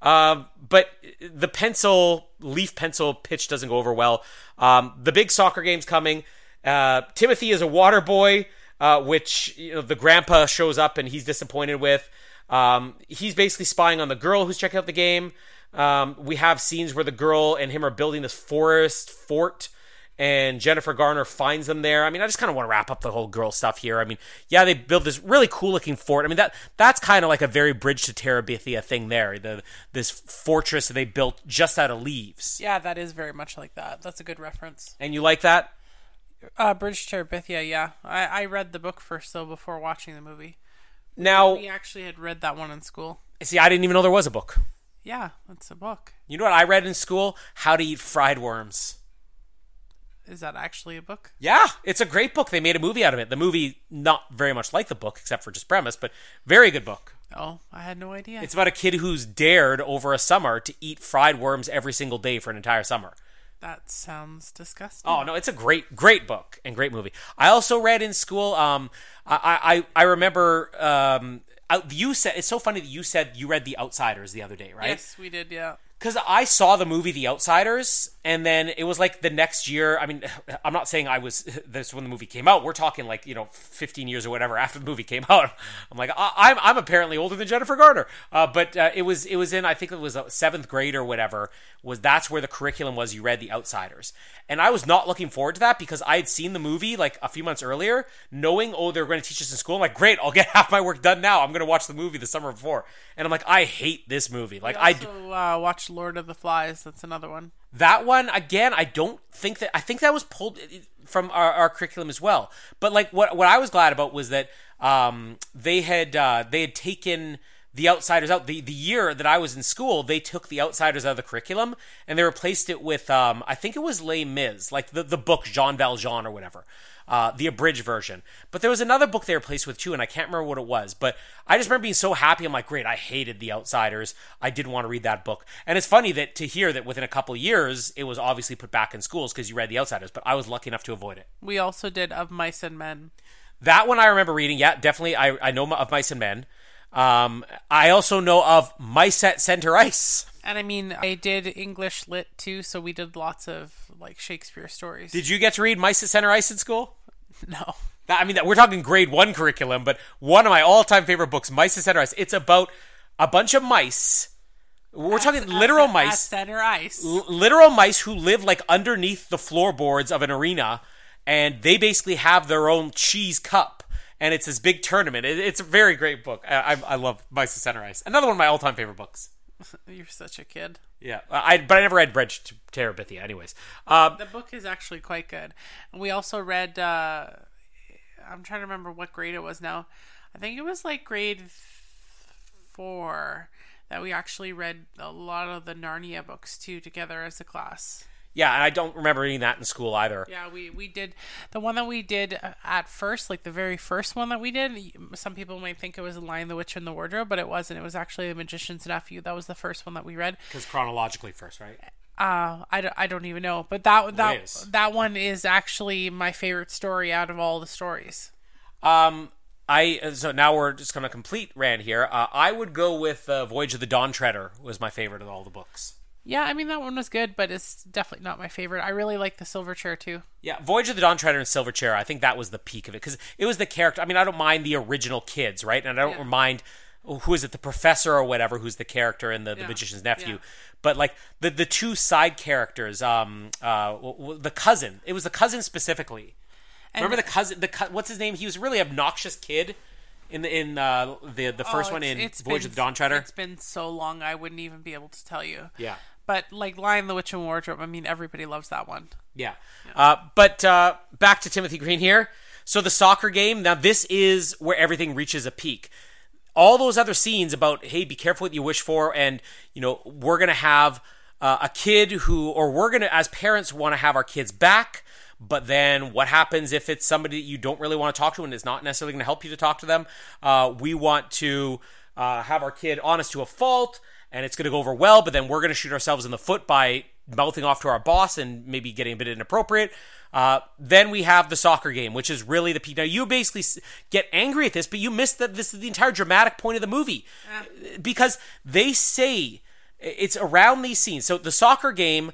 Um, but the pencil, leaf pencil pitch doesn't go over well. Um, the big soccer game's coming. Uh, Timothy is a water boy, uh, which you know, the grandpa shows up and he's disappointed with. Um, he's basically spying on the girl who's checking out the game. Um, we have scenes where the girl and him are building this forest fort and Jennifer Garner finds them there. I mean, I just kind of want to wrap up the whole girl stuff here. I mean, yeah, they build this really cool looking fort. I mean, that that's kind of like a very Bridge to Terabithia thing there. The this fortress that they built just out of leaves. Yeah, that is very much like that. That's a good reference. And you like that? Uh, Bridge to Terabithia, yeah. I, I read the book first though before watching the movie. Now, We actually had read that one in school. see, I didn't even know there was a book. Yeah, it's a book. You know what I read in school? How to eat fried worms. Is that actually a book? Yeah, it's a great book. They made a movie out of it. The movie not very much like the book, except for just premise, but very good book. Oh, I had no idea. It's about a kid who's dared over a summer to eat fried worms every single day for an entire summer. that sounds disgusting. Oh no, it's a great, great book and great movie. I also read in school. Um, I I, I remember. Um, you said it's so funny that you said you read The Outsiders the other day, right? Yes, we did. Yeah. Because I saw the movie The Outsiders, and then it was like the next year. I mean, I'm not saying I was this when the movie came out. We're talking like you know, 15 years or whatever after the movie came out. I'm like, I, I'm I'm apparently older than Jennifer Garner. Uh, but uh, it was it was in I think it was uh, seventh grade or whatever. Was that's where the curriculum was? You read The Outsiders, and I was not looking forward to that because I had seen the movie like a few months earlier, knowing oh they're going to teach us in school. I'm like, great, I'll get half my work done now. I'm going to watch the movie the summer before, and I'm like, I hate this movie. Like I. I also uh, watched Lord of the Flies. That's another one. that one again i don't think that i think that was pulled from our, our curriculum as well but like what what i was glad about was that um they had uh they had taken the Outsiders out. The the year that I was in school, they took the Outsiders out of the curriculum and they replaced it with um, I think it was Les Mis, like the the book Jean Valjean or whatever, uh, the abridged version. But there was another book they replaced with too, and I can't remember what it was. But I just remember being so happy. I'm like, great, I hated the Outsiders. I didn't want to read that book. And it's funny that to hear that within a couple of years it was obviously put back in schools because you read the Outsiders. But I was lucky enough to avoid it. We also did Of Mice and Men. That one I remember reading. Yeah, definitely. I, I know of Mice and Men. Um, I also know of Mice at Center Ice. And I mean, I did English lit too, so we did lots of like Shakespeare stories. Did you get to read Mice at Center Ice in school? no. I mean, we're talking grade one curriculum, but one of my all-time favorite books, Mice at Center Ice. It's about a bunch of mice. We're talking literal At- mice. At center ice. l- literal mice who live like underneath the floorboards of an arena, and they basically have their own cheese cup, and it's this big tournament. It, it's a very great book. I, I, I love Mice at Center Ice. Another one of my all-time favorite books. You're such a kid. Yeah, I but I never read Bridge to Terabithia. Anyways, um, The book is actually quite good. We also read. uh I'm trying to remember what grade it was now. I think it was like grade four that we actually read a lot of the Narnia books too together as a class. Yeah, and I don't remember reading that in school either. Yeah, we we did the one that we did uh, at first, like the very first one that we did. Some people might think it was Lion, the Witch, and the Wardrobe, but it wasn't. It was actually The Magician's Nephew. That was the first one that we read. Because chronologically first, right? Uh, I don't, I don't even know, but that that is. that one is actually my favorite story out of all the stories. Um, I so now we're just gonna complete Rand here. Uh, I would go with uh, Voyage of the Dawn Treader was my favorite of all the books. Yeah, I mean that one was good, but it's definitely not my favorite. I really like the Silver Chair too. Yeah, Voyage of the Dawn Treader and Silver Chair. I think that was the peak of it because it was the character. I mean, I don't mind the original kids, right? And I don't Yeah. mind who is it, the professor or whatever, who's the character in the, the Yeah. magician's nephew. Yeah. But like the the two side characters, um, uh, the cousin. It was the cousin specifically. Remember the cousin? The what's his name? He was a really obnoxious kid in the in uh, the the first Oh, one in Voyage been- of the Dawn Treader. It's been so long, I wouldn't even be able to tell you. Yeah. But like Lion, the Witch, and Wardrobe, I mean everybody loves that one. Yeah. Uh, but uh, back to Timothy Green here. So the soccer game. Now this is where everything reaches a peak. All those other scenes about hey, be careful what you wish for, and you know we're gonna have uh, a kid who, or we're gonna as parents want to have our kids back. But then what happens if it's somebody that you don't really want to talk to and is not necessarily going to help you to talk to them? Uh, we want to uh, have our kid honest to a fault and it's going to go over well, but then we're going to shoot ourselves in the foot by mouthing off to our boss and maybe getting a bit inappropriate. Uh, then we have the soccer game, which is really the peak. Now you basically get angry at this, but you miss that this is the entire dramatic point of the movie because they say it's around these scenes. So the soccer game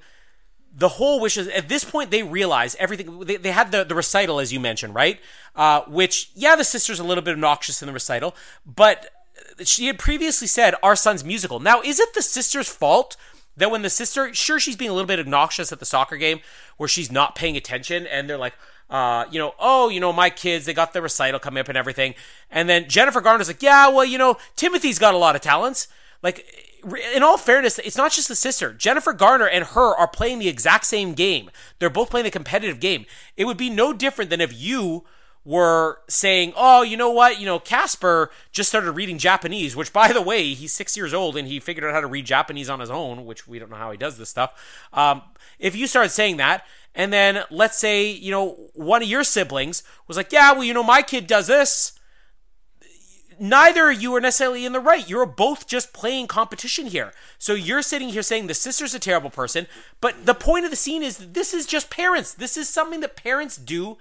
the whole wish is at this point they realize everything they, they had the, the recital as you mentioned right uh, which yeah the sister's a little bit obnoxious in the recital but she had previously said our son's musical now is it the sister's fault that when the sister sure she's being a little bit obnoxious at the soccer game where she's not paying attention and they're like uh, you know, oh, you know, my kids, they got the recital coming up and everything. And then Jennifer Garner's like, yeah, well, you know, Timothy's got a lot of talents. Like, in all fairness, it's not just the sister. Jennifer Garner and her are playing the exact same game. They're both playing the competitive game. It would be no different than if you were saying, "Oh, you know what? You know, Casper just started reading Japanese, which by the way, he's 6 years old and he figured out how to read Japanese on his own, which we don't know how he does this stuff." Um, if you started saying that, and then let's say, you know, one of your siblings was like, "Yeah, well, you know, my kid does this." neither of you are necessarily in the right. You're both just playing competition here. So you're sitting here saying the sister's a terrible person, but the point of the scene is this is just parents. This is something that parents do.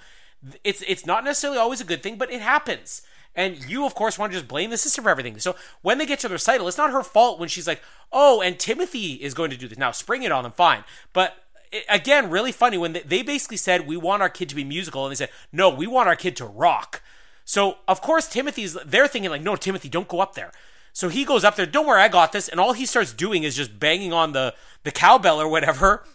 It's it's not necessarily always a good thing, but it happens. And you, of course, want to just blame the sister for everything. So when they get to the recital, it's not her fault when she's like, "Oh, and Timothy is going to do this." Now, spring it on them, fine. But it, again, really funny when they, they basically said, "We want our kid to be musical," and they said, "No, we want our kid to rock." So of course Timothy's they're thinking like, no, Timothy, don't go up there. So he goes up there, don't worry, I got this, and all he starts doing is just banging on the the cowbell or whatever.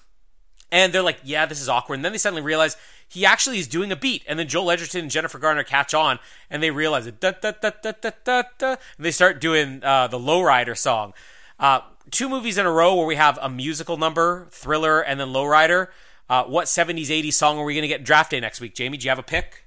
And they're like, yeah, this is awkward. And then they suddenly realize he actually is doing a beat. And then Joel Edgerton and Jennifer Garner catch on, and they realize it. Da, da, da, da, da, da, da, and they start doing uh, the Lowrider song. Uh, two movies in a row where we have a musical number, Thriller, and then Lowrider. Uh, what 70s, 80s song are we going to get draft day next week? Jamie, do you have a pick?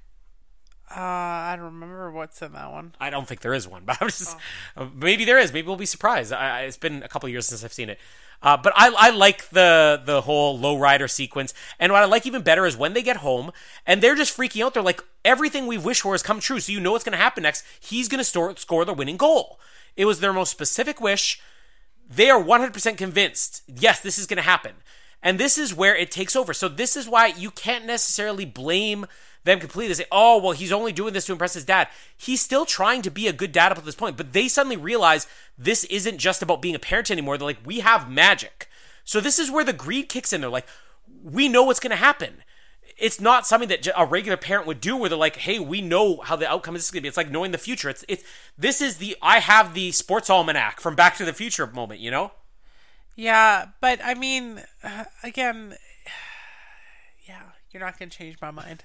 Uh, I don't remember what's in that one. I don't think there is one, but I'm just uh, maybe there is. Maybe we'll be surprised. I- it's been a couple years since I've seen it. Uh, but I, I like the the whole lowrider sequence, and what I like even better is when they get home and they're just freaking out. They're like, everything we've wished for has come true, so you know what's going to happen next. He's going to score the winning goal. It was their most specific wish. They are 100% convinced, yes, this is going to happen. And this is where it takes over. So this is why you can't necessarily blame them completely. They say, oh, well, he's only doing this to impress his dad. He's still trying to be a good dad up to this point. But they suddenly realize this isn't just about being a parent anymore. They're like, we have magic. So this is where the greed kicks in. They're like, we know what's going to happen. It's not something that a regular parent would do where they're like, hey, we know how the outcome is going to be. It's like knowing the future. It's, it's, this is the, I have the sports almanac from Back to the Future moment, you know? Yeah, but I mean, again, yeah, you're not going to change my mind.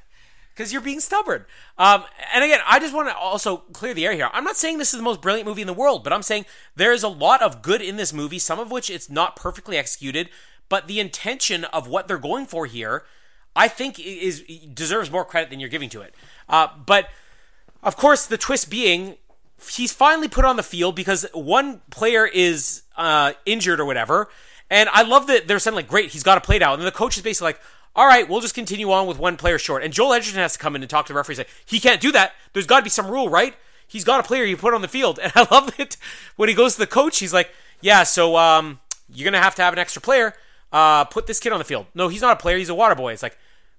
because you're being stubborn. Um, and again, I just want to also clear the air here. I'm not saying this is the most brilliant movie in the world, but I'm saying there is a lot of good in this movie, some of which it's not perfectly executed, but the intention of what they're going for here, I think is deserves more credit than you're giving to it. Uh, but of course, the twist being he's finally put on the field because one player is uh, injured or whatever. And I love that they're saying like, great, he's got to play now. And the coach is basically like, all right, we'll just continue on with one player short. And Joel Edgerton has to come in and talk to the referee. Say he can't do that. There's got to be some rule, right? He's got a player you put on the field. And I love it when he goes to the coach. He's like, yeah, so um, you're gonna have to have an extra player. Uh, put this kid on the field. No, he's not a player. He's a water boy. It's like,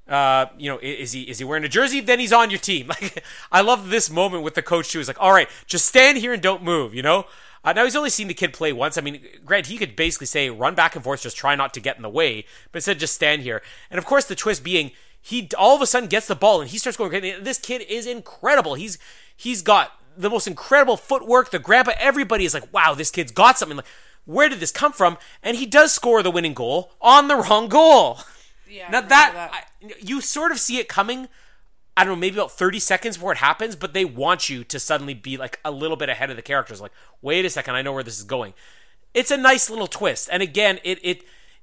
uh, you know, is he is he wearing a jersey? Then he's on your team. Like, I love this moment with the coach too. He's like, all right, just stand here and don't move. You know. Uh, now he's only seen the kid play once. I mean, Grant, he could basically say, run back and forth, just try not to get in the way, but instead just stand here. And of course, the twist being he all of a sudden gets the ball and he starts going. This kid is incredible. He's he's got the most incredible footwork. The grandpa, everybody is like, wow, this kid's got something. Like, where did this come from? And he does score the winning goal on the wrong goal. Yeah, now that, I, you sort of see it coming. I don't know, maybe about 30 seconds before it happens, but they want you to suddenly be like a little bit ahead of the characters. Like, wait a second, I know where this is going. It's a nice little twist. And again, it it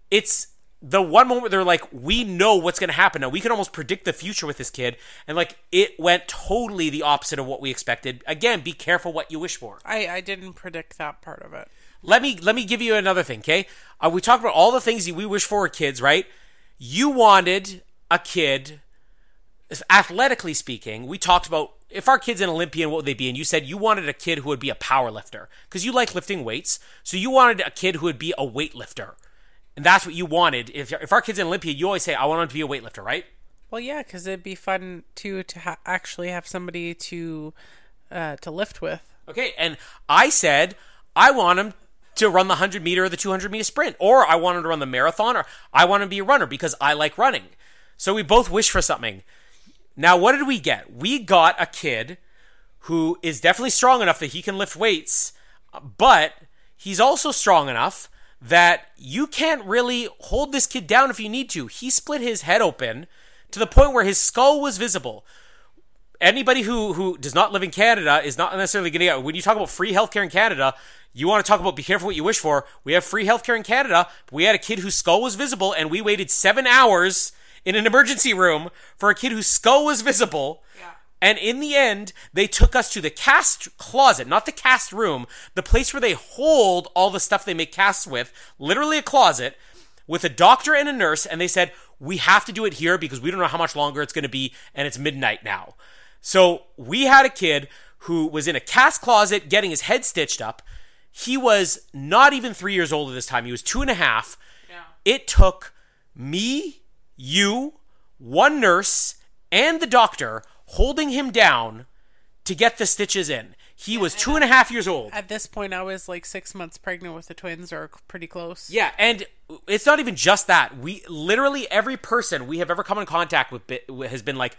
it's the one moment they're like, we know what's going to happen now. We can almost predict the future with this kid, and like it went totally the opposite of what we expected. Again, be careful what you wish for. I, I didn't predict that part of it. Let me let me give you another thing, okay? Uh, we talked about all the things we wish for kids, right? You wanted a kid, athletically speaking. We talked about if our kid's an Olympian, what would they be? And you said you wanted a kid who would be a power lifter because you like lifting weights. So you wanted a kid who would be a weightlifter. And that's what you wanted. If, if our kid's an Olympian, you always say, I want him to be a weightlifter, right? Well, yeah, because it'd be fun to to ha- actually have somebody to uh, to lift with. Okay, and I said I want him to run the 100 meter or the 200 meter sprint, or I want him to run the marathon, or I want to be a runner because I like running. So we both wish for something. Now, what did we get? We got a kid who is definitely strong enough that he can lift weights, but he's also strong enough that you can't really hold this kid down if you need to. He split his head open to the point where his skull was visible. Anybody who, who does not live in Canada is not necessarily going to get. When you talk about free healthcare in Canada, you want to talk about be careful what you wish for. We have free healthcare in Canada. But we had a kid whose skull was visible, and we waited seven hours in an emergency room for a kid whose skull was visible. Yeah. And in the end, they took us to the cast closet, not the cast room, the place where they hold all the stuff they make casts with, literally a closet, with a doctor and a nurse. And they said, we have to do it here because we don't know how much longer it's going to be, and it's midnight now. So we had a kid who was in a cast closet getting his head stitched up. He was not even three years old at this time. He was two and a half. Yeah. It took me, you, one nurse, and the doctor holding him down to get the stitches in. He was two and a half years old. At this point, I was like six months pregnant with the twins, or pretty close. Yeah, and it's not even just that. We literally every person we have ever come in contact with has been like,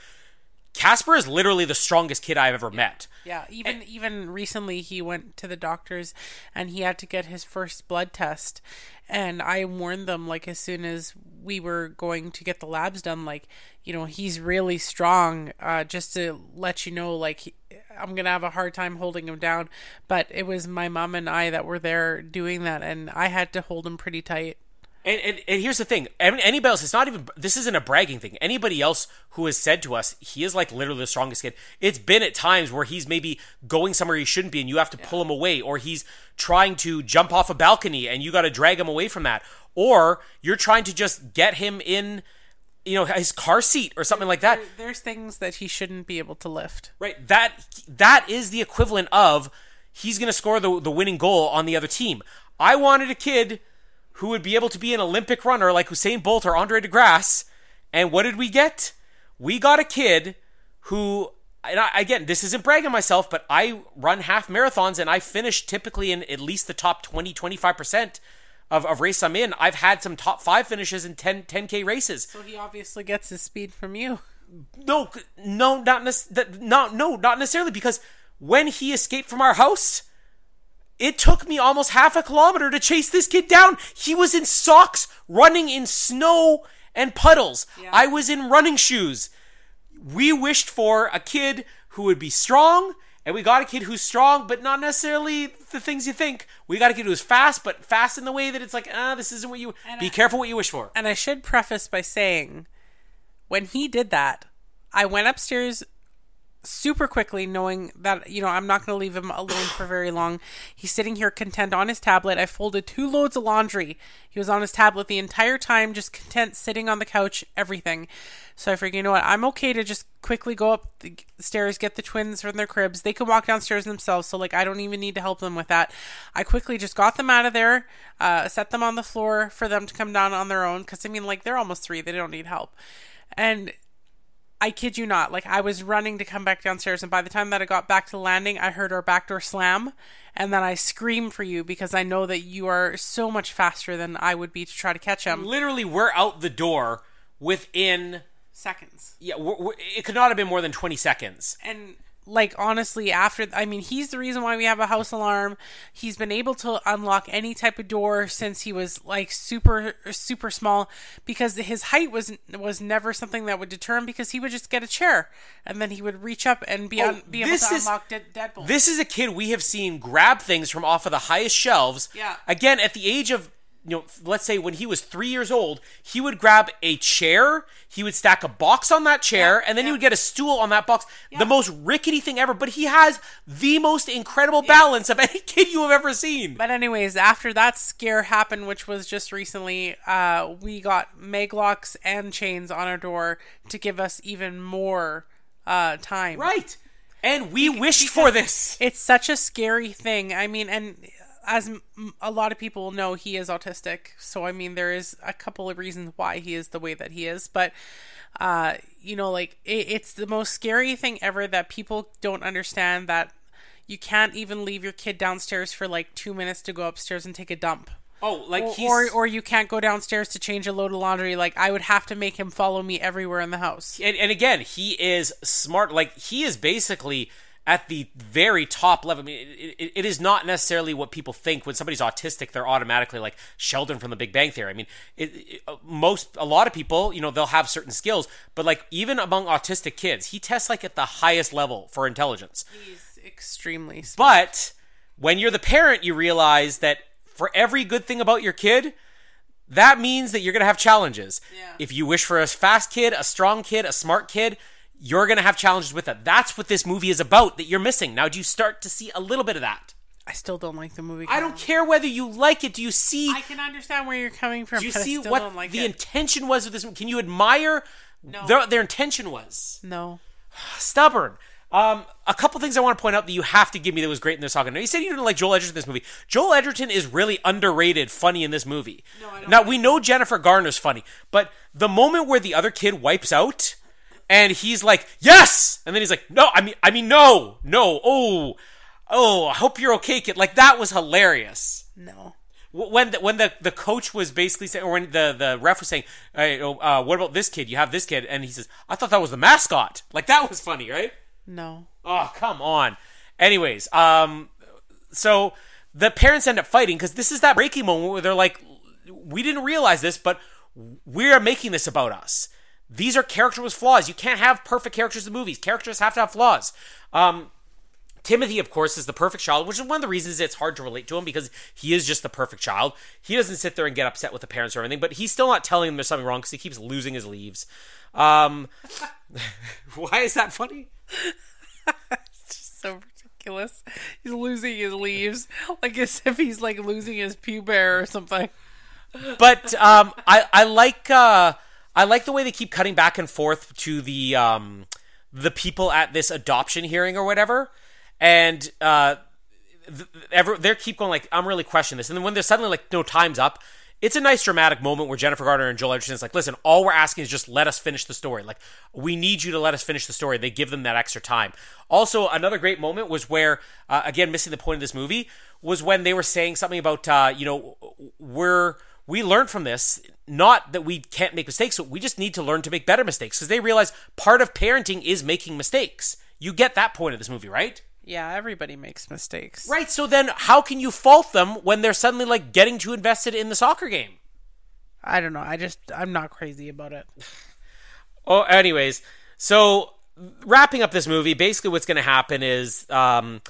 Casper is literally the strongest kid I've ever met. Yeah, even even recently he went to the doctors and he had to get his first blood test and I warned them like as soon as we were going to get the labs done like you know he's really strong uh just to let you know like he, I'm going to have a hard time holding him down but it was my mom and I that were there doing that and I had to hold him pretty tight. And, and and here's the thing. Anybody else? It's not even. This isn't a bragging thing. Anybody else who has said to us he is like literally the strongest kid. It's been at times where he's maybe going somewhere he shouldn't be, and you have to pull him away, or he's trying to jump off a balcony, and you got to drag him away from that, or you're trying to just get him in, you know, his car seat or something like that. There- There's things that he shouldn't be able to lift. Right. That that is the equivalent of he's going to score the the winning goal on the other team. I wanted a kid who would be able to be an Olympic runner like Usain Bolt or Andre DeGrasse, and what did we get? We got a kid who and I, again, this isn't bragging myself, but I run half marathons and I finish typically in at least the top 20, 25% of, of race I'm in. I've had some top five finishes in 10, 10K races. So he obviously gets his speed from you. No, no, not nec- not no, not necessarily because when he escaped from our house, it took me almost half a kilometer to chase this kid down. He was in socks, running in snow and puddles. I was in running shoes. We wished for a kid who would be strong, and we got a kid who's strong, but not necessarily the things you think. We got a kid who's fast, but fast in the way that it's like, ah, this isn't what you. be careful what you wish for. And I should preface by saying, when he did that, I went upstairs super quickly, knowing that, you know, I'm not going to leave him alone for very long. He's sitting here content on his tablet. I folded two loads of laundry. He was on his tablet the entire time, just content, sitting on the couch, everything. So I figured, you know what, I'm okay to just quickly go up the stairs, get the twins from their cribs. They can walk downstairs themselves, so like I don't even need to help them with that. I quickly just got them out of there, uh, set them on the floor for them to come down on their own. Because I mean, like they're almost three, they don't need help. And I kid you not, like I was running to come back downstairs, and by the time that I got back to the landing, I heard our back door slam, and then I scream for you because I know that you are so much faster than I would be to try to catch him. Literally, we're out the door within Seconds. Yeah, we're, we're, it could not have been more than 20 seconds. and like honestly after i mean he's the reason why we have a house alarm he's been able to unlock any type of door since he was like super super small because his height was was never something that would deter him because he would just get a chair and then he would reach up and be, oh, un- be able Oh, to is- unlock dead, deadbolt This is a kid we have seen grab things from off of the highest shelves. Yeah. Again, at the age of, you know, let's say when he was three years old, he would grab a chair, he would stack a box on that chair, Yeah, and then he would get a stool on that box. Yeah. The most rickety thing ever, but he has the most incredible balance of any kid you have ever seen. But anyways, after that scare happened, which was just recently, uh, we got maglocks and chains on our door to give us even more uh, time. Right. And we wished for this. It's such a scary thing. I mean, and as a lot of people know, he is autistic. So I mean, there is a couple of reasons why he is the way that he is. But uh, you know, like it, it's the most scary thing ever that people don't understand that you can't even leave your kid downstairs for like two minutes to go upstairs and take a dump. Oh, like Or, he's or or you can't go downstairs to change a load of laundry. Like I would have to make him follow me everywhere in the house. and, and again, he is smart. Like he is basically at the very top level. I mean, it, it, it is not necessarily what people think when somebody's autistic. They're automatically like Sheldon from The Big Bang Theory. I mean, it, uh, most a lot of people, you know, they'll have certain skills, but like even among autistic kids, he tests like at the highest level for intelligence. He's extremely. Smart. But when you're the parent, you realize that for every good thing about your kid, that means that you're going to have challenges. Yeah. If you wish for a fast kid, a strong kid, a smart kid, you're going to have challenges with it. That's what this movie is about that you're missing. Now, do you start to see a little bit of that? I still don't like the movie. I don't care whether you like it. Do you see? I can understand where you're coming from. do you see what like the it. intention was of this? Can you admire No. their, their intention was? no. stubborn. Um, a couple things I want to point out that you have to give me that was great in this saga. Now, you said you didn't like Joel Edgerton in this movie. Joel Edgerton is really underrated, funny in this movie. No, I don't now we know Jennifer Garner's funny, but the moment where the other kid wipes out and he's like, "Yes," and then he's like, "No, I mean, I mean, no, no, oh, oh, I hope you're okay, kid." Like that was hilarious. No. When the, when the, the coach was basically saying, or when the, the ref was saying, hey, oh, uh, "What about this kid? You have this kid," and he says, "I thought that was the mascot." Like that was funny, right? No. Oh, come on. Anyways, um, so the parents end up fighting because this is that breaking moment where they're like, we didn't realize this, but we are making this about us. These are character with flaws. You can't have perfect characters in movies. Characters have to have flaws. Um, Timothy, of course, is the perfect child, which is one of the reasons it's hard to relate to him because he is just the perfect child. He doesn't sit there and get upset with the parents or anything, but he's still not telling them there's something wrong because he keeps losing his leaves. Um, why is that funny? It's just so ridiculous. He's losing his leaves, like as if he's like losing his pubic or something. But um, I I like uh, I like the way they keep cutting back and forth to the um, the people at this adoption hearing or whatever, and uh, th- they keep going like I'm really questioning this, and then when they're suddenly like no time's up. It's a nice dramatic moment where Jennifer Garner and Joel Edgerton's like, listen, all we're asking is just let us finish the story. Like, we need you to let us finish the story. They give them that extra time. Also, another great moment was where, uh, again, missing the point of this movie, was when they were saying something about, uh, you know, we're we learned from this not that we can't make mistakes, but we just need to learn to make better mistakes because they realize part of parenting is making mistakes. You get that point of this movie, right? Yeah, everybody makes mistakes. Right. So then, how can you fault them when they're suddenly like getting too invested in the soccer game? I don't know. I just I'm not crazy about it. Oh, anyways, so wrapping up this movie, basically what's going to happen is um,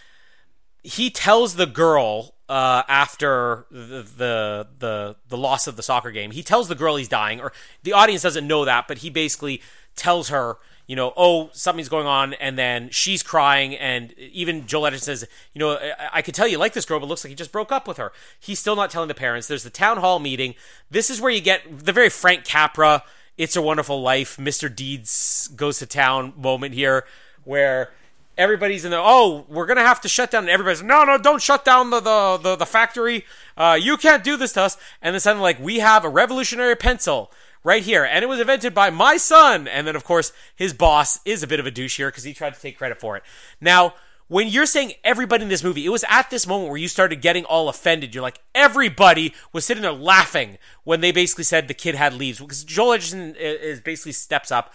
he tells the girl uh, after the, the the the loss of the soccer game, he tells the girl he's dying, or the audience doesn't know that, but he basically tells her you know, oh, something's going on, and then she's crying, and even Joel Edgerton says, you know, I, I could tell you like this girl, but looks like he just broke up with her. He's still not telling the parents. There's the town hall meeting. This is where you get the very Frank Capra, It's a Wonderful Life, Mr. Deeds goes to town moment here, where everybody's in there. Oh, we're gonna have to shut down. And everybody's no, no, don't shut down the the the, the factory. Uh, you can't do this to us. And then suddenly, like, we have a revolutionary pencil right here. And it was invented by my son. And then, of course, his boss is a bit of a douche here because he tried to take credit for it. Now, when you're saying everybody in this movie, it was at this moment where you started getting all offended. You're like, everybody was sitting there laughing when they basically said the kid had leaves. Because Joel Edgerton is basically steps up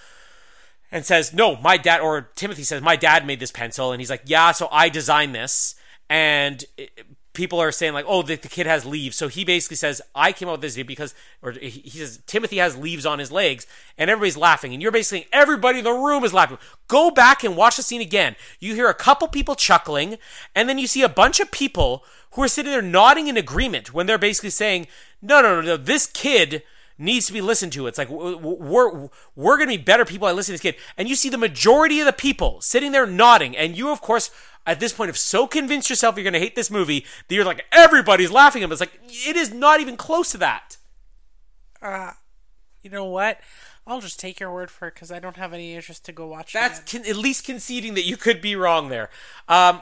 and says, No, my dad, or Timothy says, My dad made this pencil. And he's like, Yeah, so I designed this. And people are saying like, oh, the, the, kid has leaves. So he basically says, I came up with this because, or he, he says, Timothy has leaves on his legs, and everybody's laughing. And you're basically everybody in the room is laughing. Go back and watch the scene again. You hear a couple people chuckling, and then you see a bunch of people who are sitting there nodding in agreement when they're basically saying, no, no, no, no, this kid needs to be listened to. It's like we're we're going to be better people at listening to this kid. And you see the majority of the people sitting there nodding, and you of course at this point have so convinced yourself you're going to hate this movie that you're like everybody's laughing at it. It's like it is not even close to that. Uh, you know what? I'll just take your word for it because I don't have any interest to go watch. That's con- at least conceding that you could be wrong there. Um,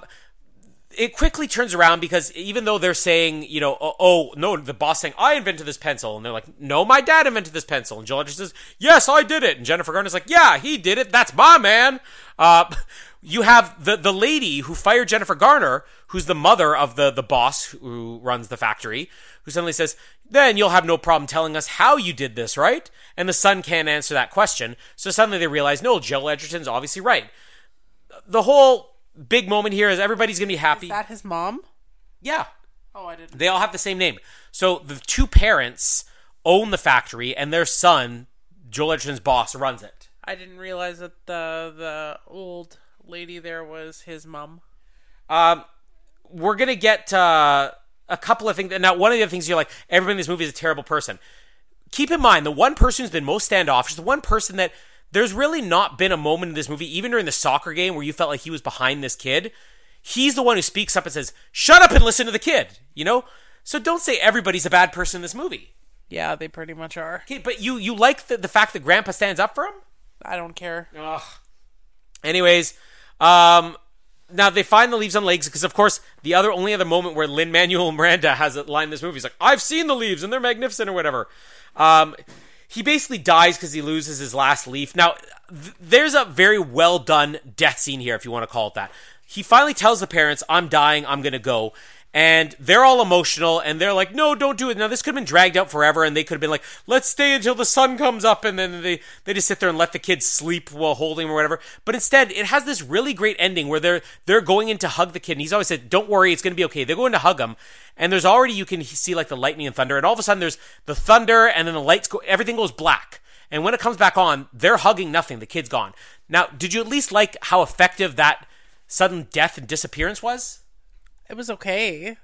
it quickly turns around because even though they're saying, you know, oh, oh, no, the boss saying, I invented this pencil. And they're like, no, my dad invented this pencil. And Joel Edgerton says, yes, I did it. And Jennifer Garner's like, yeah, he did it. That's my man. Uh, you have the the lady who fired Jennifer Garner, who's the mother of the the boss who runs the factory, who suddenly says, "Then you'll have no problem telling us how you did this, right?" And the son can't answer that question, so suddenly they realize, no, Joel Edgerton's obviously right. The whole big moment here is everybody's gonna be happy. Is that his mom? Yeah. Oh, I didn't. They all have the same name. So the two parents own the factory, and their son, Joel Edgerton's boss, runs it. I didn't realize that the the old lady there was his mom. Um, we're gonna get uh, a couple of things. Now, one of the other things you're like, everybody in this movie is a terrible person. Keep in mind, the one person who's been most standoffish, the one person that there's really not been a moment in this movie, even during the soccer game, where you felt like he was behind this kid. He's the one who speaks up and says, "Shut up and listen to the kid." You know, so don't say everybody's a bad person in this movie. Yeah, they pretty much are. Okay, but you you like the, the fact that Grandpa stands up for him? I don't care. Ugh. Anyways, um, now they find the leaves on legs because, of course, the other only other moment where Lin Manuel Miranda has a line in this movie is like, "I've seen the leaves and they're magnificent" or whatever. Um, he basically dies because he loses his last leaf. Now, th- there's a very well done death scene here, if you want to call it that. He finally tells the parents, "I'm dying. I'm gonna go." And they're all emotional and they're like no don't do it. Now this could have been dragged out forever and they could have been like let's stay until the sun comes up and then they they just sit there and let the kids sleep while holding him or whatever. But instead it has this really great ending where they're they're going in to hug the kid and he's always said don't worry it's going to be okay. They're going to hug him and there's already you can see like the lightning and thunder and all of a sudden there's the thunder and then the lights go everything goes black. And when it comes back on they're hugging nothing. The kid's gone. Now did you at least like how effective that sudden death and disappearance was. It was okay.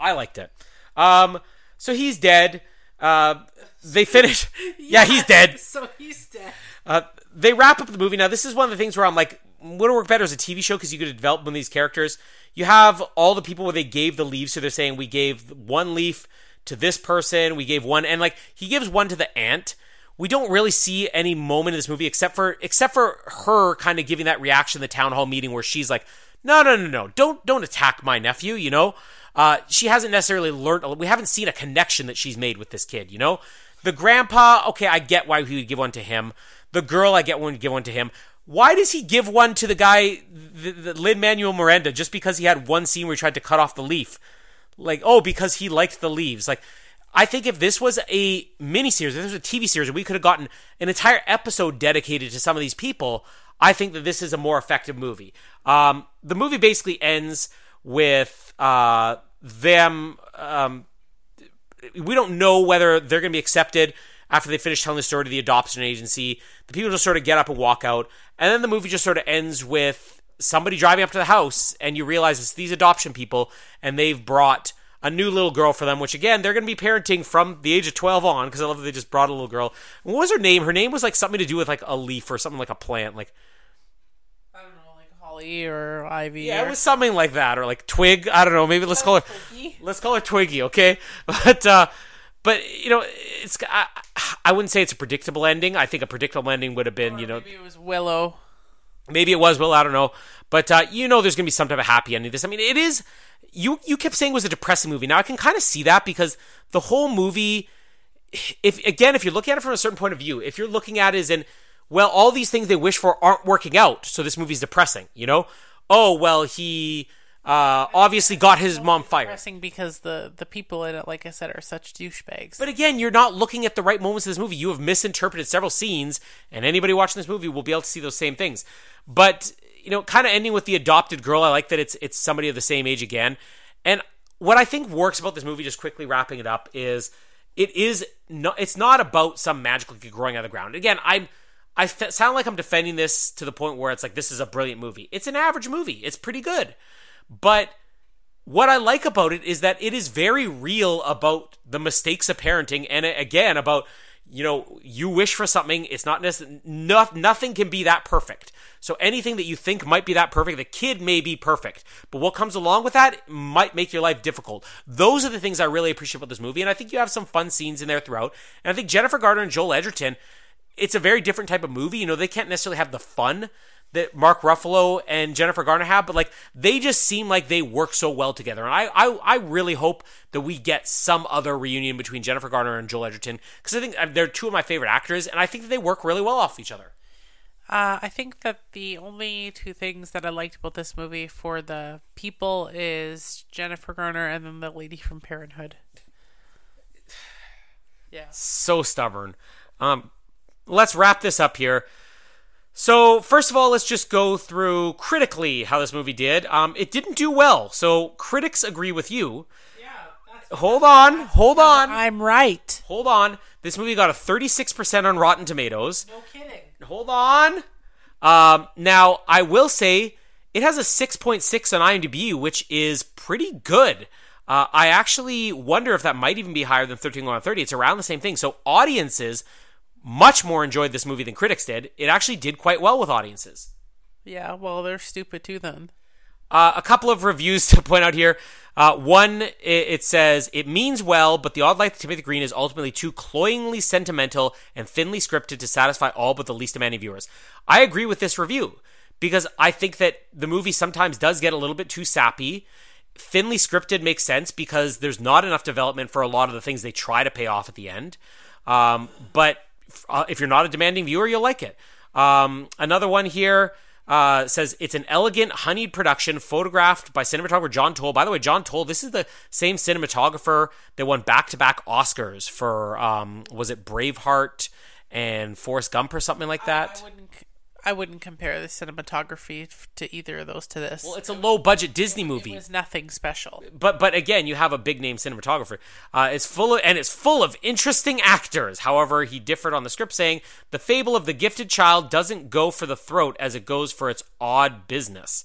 I liked it. Um, so he's dead. Uh, they finish. yeah, he's dead. So he's dead. Uh, they wrap up the movie. Now, this is one of the things where I'm like, would it work better as a TV show because you could develop one of these characters? You have all the people where they gave the leaves, so they're saying we gave one leaf to this person, we gave one, and like he gives one to the ant. We don't really see any moment in this movie except for except for her kind of giving that reaction in the town hall meeting where she's like, no, no, no, no, don't don't attack my nephew. You know, uh, she hasn't necessarily learned. We haven't seen a connection that she's made with this kid. You know, the grandpa. Okay, I get why he would give one to him. The girl, I get one give one to him. Why does he give one to the guy, the, the Lin Manuel Miranda, just because he had one scene where he tried to cut off the leaf? Like, oh, because he liked the leaves. Like, I think if this was a miniseries, if this was a TV series, we could have gotten an entire episode dedicated to some of these people, I think that this is a more effective movie. Um, the movie basically ends with uh, them. Um, we don't know whether they're going to be accepted after they finish telling the story to the adoption agency. The people just sort of get up and walk out, and then the movie just sort of ends with somebody driving up to the house, and you realize it's these adoption people, and they've brought a new little girl for them, which again, they're going to be parenting from the age of 12 on, because I love that they just brought a little girl. What was her name? Her name was like something to do with like a leaf or something like a plant. Like, I don't know, like Holly or Ivy. yeah, or... it was something like that, or like Twig. I don't know. Maybe let's call her, Twiggy? let's call her Twiggy, okay? But, uh, but you know, it's I, I wouldn't say it's a predictable ending. I think a predictable ending would have been, you know, Maybe it was Willow. Maybe it was Will. I don't know, but uh, you know, there's gonna be some type of happy ending. to This, I mean, it is. You you kept saying it was a depressing movie. Now I can kind of see that because the whole movie, if again, if you're looking at it from a certain point of view, if you're looking at it as in, well, all these things they wish for aren't working out, so this movie's depressing. You know, oh well, he uh, obviously got his mom fired. Depressing because the the people in it, like I said, are such douchebags. But again, you're not looking at the right moments of this movie. You have misinterpreted several scenes, and anybody watching this movie will be able to see those same things. But you know, kind of ending with the adopted girl, I like that it's it's somebody of the same age again. And what I think works about this movie, just quickly wrapping it up, is it is not it's not about some magical kid growing out of the ground. Again, I'm I f- sound like I'm defending this to the point where it's like this is a brilliant movie. It's an average movie. It's pretty good. But what I like about it is that it is very real about the mistakes of parenting and uh, again about you know you wish for something it's not necessarily no, nothing can be that perfect so anything that you think might be that perfect the kid may be perfect but what comes along with that might make your life difficult those are the things i really appreciate about this movie and i think you have some fun scenes in there throughout and i think jennifer garner and joel edgerton it's a very different type of movie you know they can't necessarily have the fun that Mark Ruffalo and Jennifer Garner have, but like they just seem like they work so well together. And I, I, I really hope that we get some other reunion between Jennifer Garner and Joel Edgerton because I think uh, they're two of my favorite actors, and I think that they work really well off each other. Uh, I think that the only two things that I liked about this movie for the people is Jennifer Garner and then the lady from Parenthood. Yeah. So stubborn. Um, let's wrap this up here. So, first of all, let's just go through critically how this movie did. Um, it didn't do well, so critics agree with you. Yeah. Hold on, hold on, I'm right. hold on. This movie got a 36% on Rotten Tomatoes. No kidding. Hold on. Um, now, I will say it has a 6.6 on IMDb, which is pretty good. Uh, I actually wonder if that might even be higher than 13 on 30. It's around the same thing. So, audiences much more enjoyed this movie than critics did. It actually did quite well with audiences. Yeah, well, they're stupid too then. Uh, a couple of reviews to point out here. Uh, one, it, it says, it means well, but the odd life of Timothy Green is ultimately too cloyingly sentimental and thinly scripted to satisfy all but the least demanding viewers. I agree with this review because I think that the movie sometimes does get a little bit too sappy. Thinly scripted makes sense because there's not enough development for a lot of the things they try to pay off at the end. Um, but uh, if you're not a demanding viewer, you'll like it. Um, another one here uh, says it's an elegant, honeyed production photographed by cinematographer John Toll. By the way, John Toll, this is the same cinematographer that won back to back Oscars for, um, was it Braveheart and Forrest Gump or something like that? I wouldn't. I wouldn't compare the cinematography to either of those to this. well, it's a low budget Disney movie. it was nothing special. but but again, you have a big name cinematographer. Uh, it's full of and it's full of interesting actors. However, he differed on the script, saying the fable of the gifted child doesn't go for the throat as it goes for its odd business.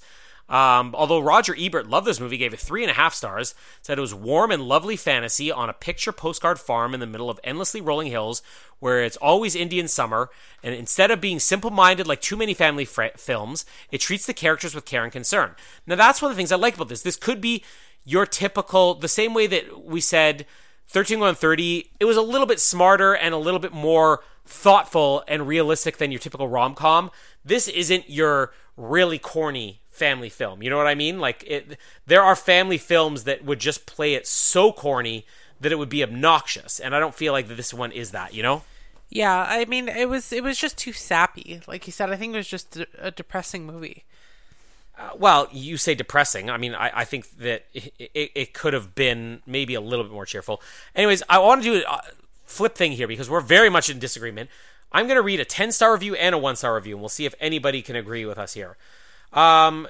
Um, although Roger Ebert loved this movie, gave it three and a half stars, said it was warm and lovely fantasy on a picture postcard farm in the middle of endlessly rolling hills where it's always Indian summer, and instead of being simple minded like too many family fr- films, it treats the characters with care and concern. Now, that's one of the things I like about this. This could be your typical, the same way that we said 13 on 30, it was a little bit smarter and a little bit more thoughtful and realistic than your typical rom com. This isn't your really corny family film. You know what I mean? Like it there are family films that would just play it so corny that it would be obnoxious, and I don't feel like this one is that, you know? Yeah, I mean, it was it was just too sappy. Like you said, I think it was just a, a depressing movie. Uh, well, you say depressing. I mean, I, I think that it, it, it, could have been maybe a little bit more cheerful. Anyways, I want to do a flip thing here because we're very much in disagreement. I'm going to read a 10 star review and a 1 star review, and we'll see if anybody can agree with us here. Um,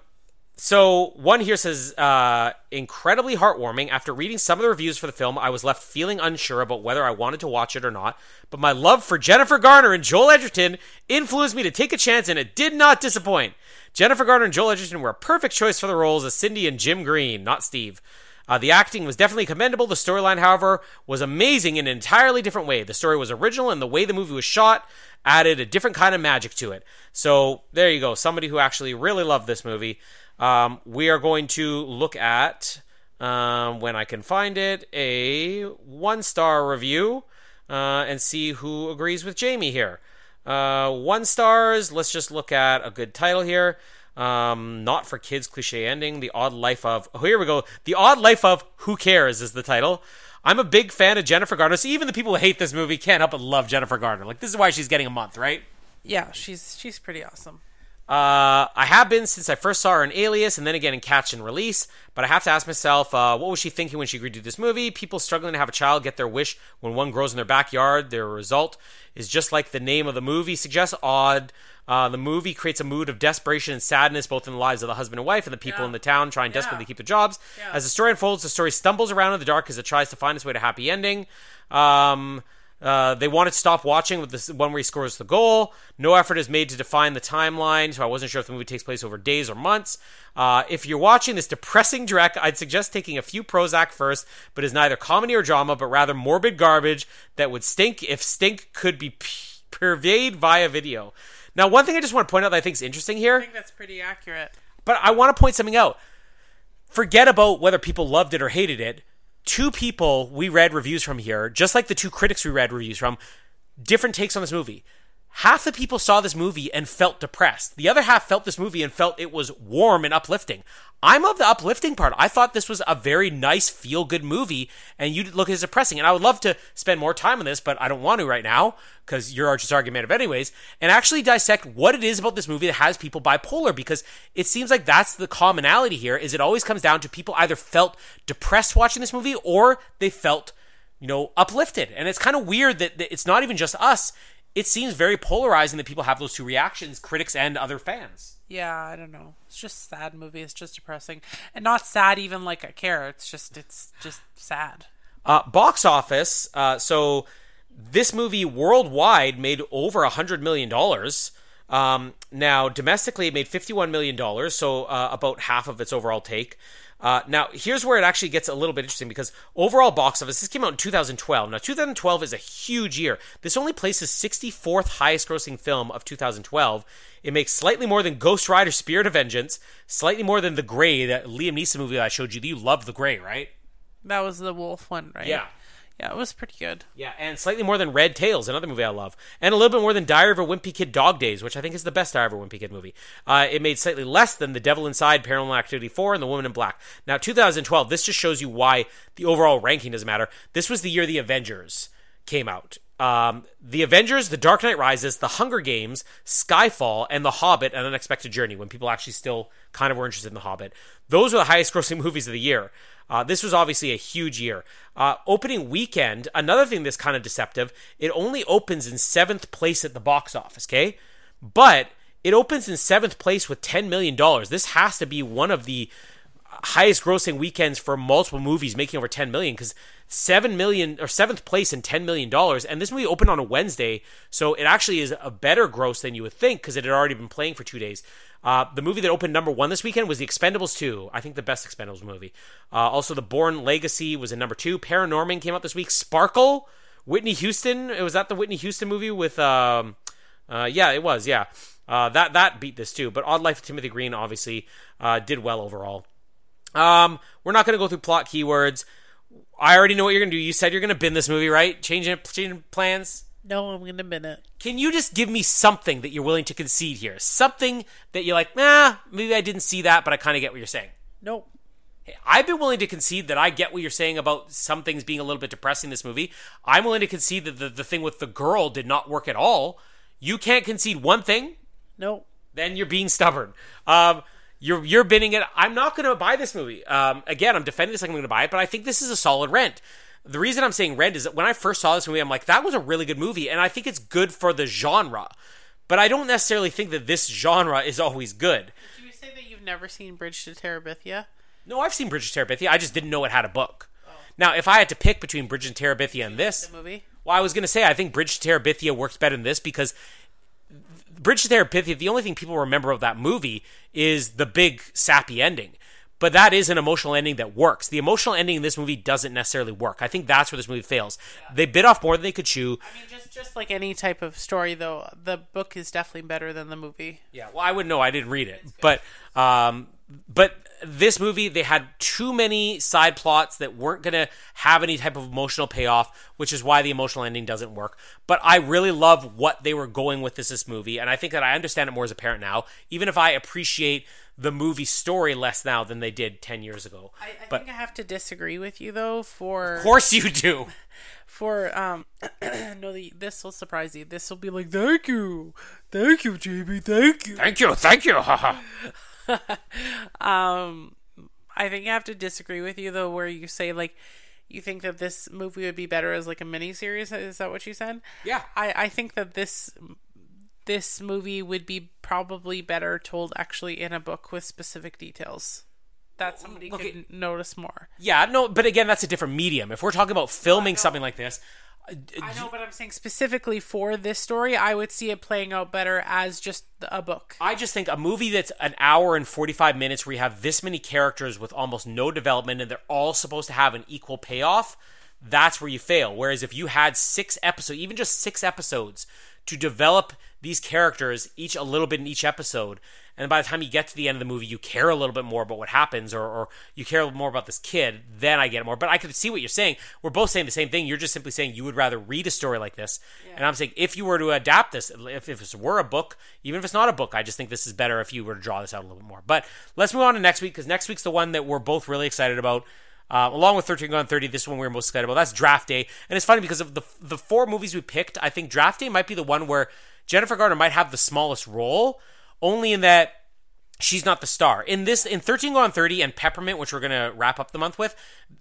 so one here says, uh, incredibly heartwarming. After reading some of the reviews for the film, I was left feeling unsure about whether I wanted to watch it or not. But my love for Jennifer Garner and Joel Edgerton influenced me to take a chance, and it did not disappoint. Jennifer Garner and Joel Edgerton were a perfect choice for the roles as Cindy and Jim Green, not Steve. Uh, the acting was definitely commendable. The storyline, however, was amazing in an entirely different way. The story was original, and the way the movie was shot added a different kind of magic to it. So there you go. Somebody who actually really loved this movie. Um, we are going to look at, um, when I can find it, a one star review uh, and see who agrees with Jamie here. Uh, one stars, let's just look at a good title here. Um, not for kids, cliche ending. The odd life of. Oh, here we go. The odd life of Who Cares is the title. I'm a big fan of Jennifer Garner. So even the people who hate this movie can't help but love Jennifer Garner. Like this is why she's getting a month, right? Yeah, she's she's pretty awesome. Uh, I have been since I first saw her in Alias and then again in Catch and Release, but I have to ask myself, uh, what was she thinking when she agreed to this movie? People struggling to have a child get their wish when one grows in their backyard. Their result is just like the name of the movie suggests odd. Uh, the movie creates a mood of desperation and sadness both in the lives of the husband and wife and the people Yeah. in the town trying desperately to keep their jobs. Yeah. As the story unfolds, the story stumbles around in the dark as it tries to find its way to a happy ending. Um, uh, they wanted to stop watching with this one where he scores the goal. No effort is made to define the timeline, so I wasn't sure if the movie takes place over days or months. Uh, if you're watching this depressing direct, I'd suggest taking a few Prozac first, but is neither comedy or drama, but rather morbid garbage that would stink if stink could be p- purveyed via video. Now, one thing I just want to point out that I think is interesting here I think that's pretty accurate. but I want to point something out. Forget about whether people loved it or hated it. Two people we read reviews from here, just like the two critics we read reviews from, different takes on this movie. Half the people saw this movie and felt depressed. The other half felt this movie and felt it was warm and uplifting. I'm of the uplifting part. I thought this was a very nice, feel good movie, and you look as depressing. And I would love to spend more time on this, but I don't want to right now because you're just argumentative, anyways, and actually dissect what it is about this movie that has people bipolar because it seems like that's the commonality here. Is it always comes down to people either felt depressed watching this movie or they felt you know, uplifted. And it's kind of weird that, that it's not even just us. It seems very polarizing that people have those two reactions, critics and other fans. Yeah, I don't know. It's just a sad movie. It's just depressing, and not sad even like I care. It's just it's just sad. Uh, box office. Uh, so this movie worldwide made over a hundred million dollars. Um, now domestically, it made fifty-one million dollars, so uh, about half of its overall take. Uh, now, here's where it actually gets a little bit interesting because overall box office, this came out in 2012. Now, 2012 is a huge year. This only places 64th highest grossing film of 2012. It makes slightly more than Ghost Rider Spirit of Vengeance, slightly more than The Grey, that Liam Neeson movie that I showed you. You love The Grey, right? That was the wolf one, right? Yeah. Yeah, it was pretty good. Yeah, and slightly more than Red Tails, another movie I love, and a little bit more than Diary of a Wimpy Kid Dog Days, which I think is the best Diary of a Wimpy Kid movie. Uh, it made slightly less than The Devil Inside, Paranormal Activity 4, and The Woman in Black. Now, 2012, this just shows you why the overall ranking doesn't matter. This was the year The Avengers came out. Um, the Avengers, The Dark Knight Rises, The Hunger Games, Skyfall, and The Hobbit: An Unexpected Journey. When people actually still kind of were interested in The Hobbit, those were the highest-grossing movies of the year. Uh, this was obviously a huge year. Uh, opening weekend, another thing that's kind of deceptive, it only opens in seventh place at the box office, okay? But it opens in seventh place with $10 million. This has to be one of the highest grossing weekends for multiple movies making over 10 million because 7 million or seventh place in 10 million dollars and this movie opened on a wednesday so it actually is a better gross than you would think because it had already been playing for two days uh, the movie that opened number one this weekend was the expendables 2 i think the best expendables movie uh, also the Bourne Legacy was in number two paranorman came out this week sparkle whitney houston it was that the whitney houston movie with um, uh, yeah it was yeah uh, that that beat this too but odd life of timothy green obviously uh, did well overall um, we're not going to go through plot keywords. I already know what you're going to do. You said you're going to bin this movie, right? Changing changing plans. No, I'm gonna bin it. Can you just give me something that you're willing to concede here? Something that you're like, nah, maybe I didn't see that, but I kind of get what you're saying. Nope. Hey, I've been willing to concede that I get what you're saying about some things being a little bit depressing in this movie. I'm willing to concede that the, the thing with the girl did not work at all. You can't concede one thing, Nope. then you're being stubborn. Um, you're you're binning it. I'm not going to buy this movie. Um, again, I'm defending this like I'm going to buy it, but I think this is a solid rent. The reason I'm saying rent is that when I first saw this movie, I'm like, that was a really good movie, and I think it's good for the genre. But I don't necessarily think that this genre is always good. Did you say that you've never seen Bridge to Terabithia? No, I've seen Bridge to Terabithia. I just didn't know it had a book. Oh. Now, if I had to pick between Bridge to Terabithia and this, movie. well, I was going to say I think Bridge to Terabithia works better than this because Bridge to Terabithia, the only thing people remember of that movie is the big sappy ending. But that is an emotional ending that works. The emotional ending in this movie doesn't necessarily work. I think that's where this movie fails. They bit off more than they could chew. I mean, just just like any type of story, though, the book is definitely better than the movie. Yeah, well, I wouldn't know. I didn't read it, but um, but this movie they had too many side plots that weren't gonna have any type of emotional payoff, which is why the emotional ending doesn't work. But I really love what they were going with this this movie, and I think that I understand it more as a parent now, even if I appreciate the movie story less now than they did ten years ago. I, I but think I have to disagree with you though. For of course you do. for um, no, the, this will surprise you. This will be like, thank you, thank you, Jamie, thank you. Thank you, thank you. Um, I think I have to disagree with you though, where you say like you think that this movie would be better as like a mini series. Is that what you said? Yeah. I I think that this this movie would be probably better told actually in a book with specific details that somebody Look, could it- notice more. yeah, no, but again, that's a different medium. If we're talking about filming something like this, uh, I know, but I'm saying specifically for this story, I would see it playing out better as just a book. I just think a movie that's an hour and 45 minutes where you have this many characters with almost no development and they're all supposed to have an equal payoff, that's where you fail. Whereas if you had six episodes, even just six episodes, to develop these characters, each a little bit in each episode, and by the time you get to the end of the movie, you care a little bit more about what happens, or, or you care a little more about this kid, then I get it more. But I could see what you're saying. We're both saying the same thing. You're just simply saying you would rather read a story like this. And I'm saying if you were to adapt this, if, if this were a book, even if it's not a book, I just think this is better if you were to draw this out a little bit more. But let's move on to next week, because next week's the one that we're both really excited about. Uh, along with 13 Gone 30, this one we are most excited about. That's Draft Day. And it's funny because of the, the four movies we picked, I think Draft Day might be the one where Jennifer Garner might have the smallest role, only in that she's not the star. In this, in 13 Gone 30 and Peppermint, which we're going to wrap up the month with,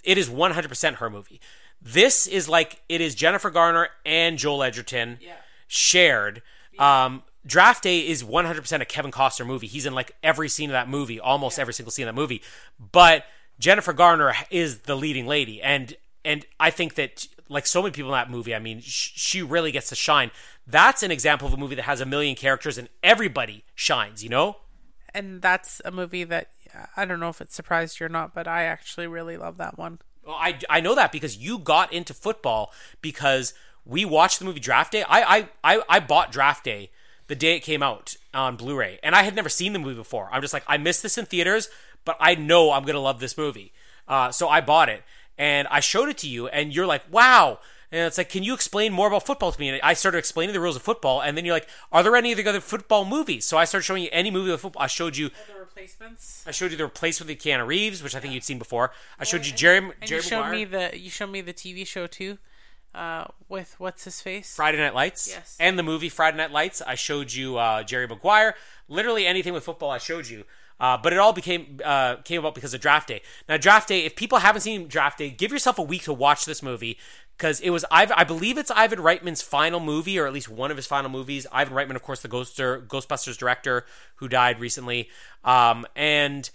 it is 100% her movie. This is like, it is Jennifer Garner and Joel Edgerton shared. Um, Draft Day is 100% a Kevin Costner movie. He's in like every scene of that movie, almost every single scene of that movie. But Jennifer Garner is the leading lady, and and I think that like so many people in that movie, I mean, sh- she really gets to shine. That's an example of a movie that has a million characters and everybody shines. You know? And that's a movie that I don't know if it surprised you or not, but I actually really love that one. Well, I, I know that because you got into football because we watched the movie Draft Day. I, I, I, I bought Draft Day the day it came out on Blu-ray, and I had never seen the movie before. I'm just like, I missed this in theaters, but I know I'm gonna love this movie. Uh, so I bought it, and I showed it to you, and you're like, wow. And it's like, can you explain more about football to me? And I started explaining the rules of football, and then you're like, are there any other football movies? So I started showing you any movie with football. I showed you, The replacements. I showed you the replacement with Keanu Reeves, which I think you'd seen before. I showed you Jerry, And Jerry you showed Maguire. me the you showed me the TV show too, uh, with what's his face. Friday Night Lights. Yes. And the movie Friday Night Lights. I showed you uh, Jerry Maguire. Literally anything with football, I showed you. Uh, but it all became uh, came about because of Draft Day. Now, Draft Day. If people haven't seen Draft Day, give yourself a week to watch this movie because it was. I believe it's Ivan Reitman's final movie, or at least one of his final movies. Ivan Reitman, of course, the Ghoster, Ghostbusters director who died recently. Um, and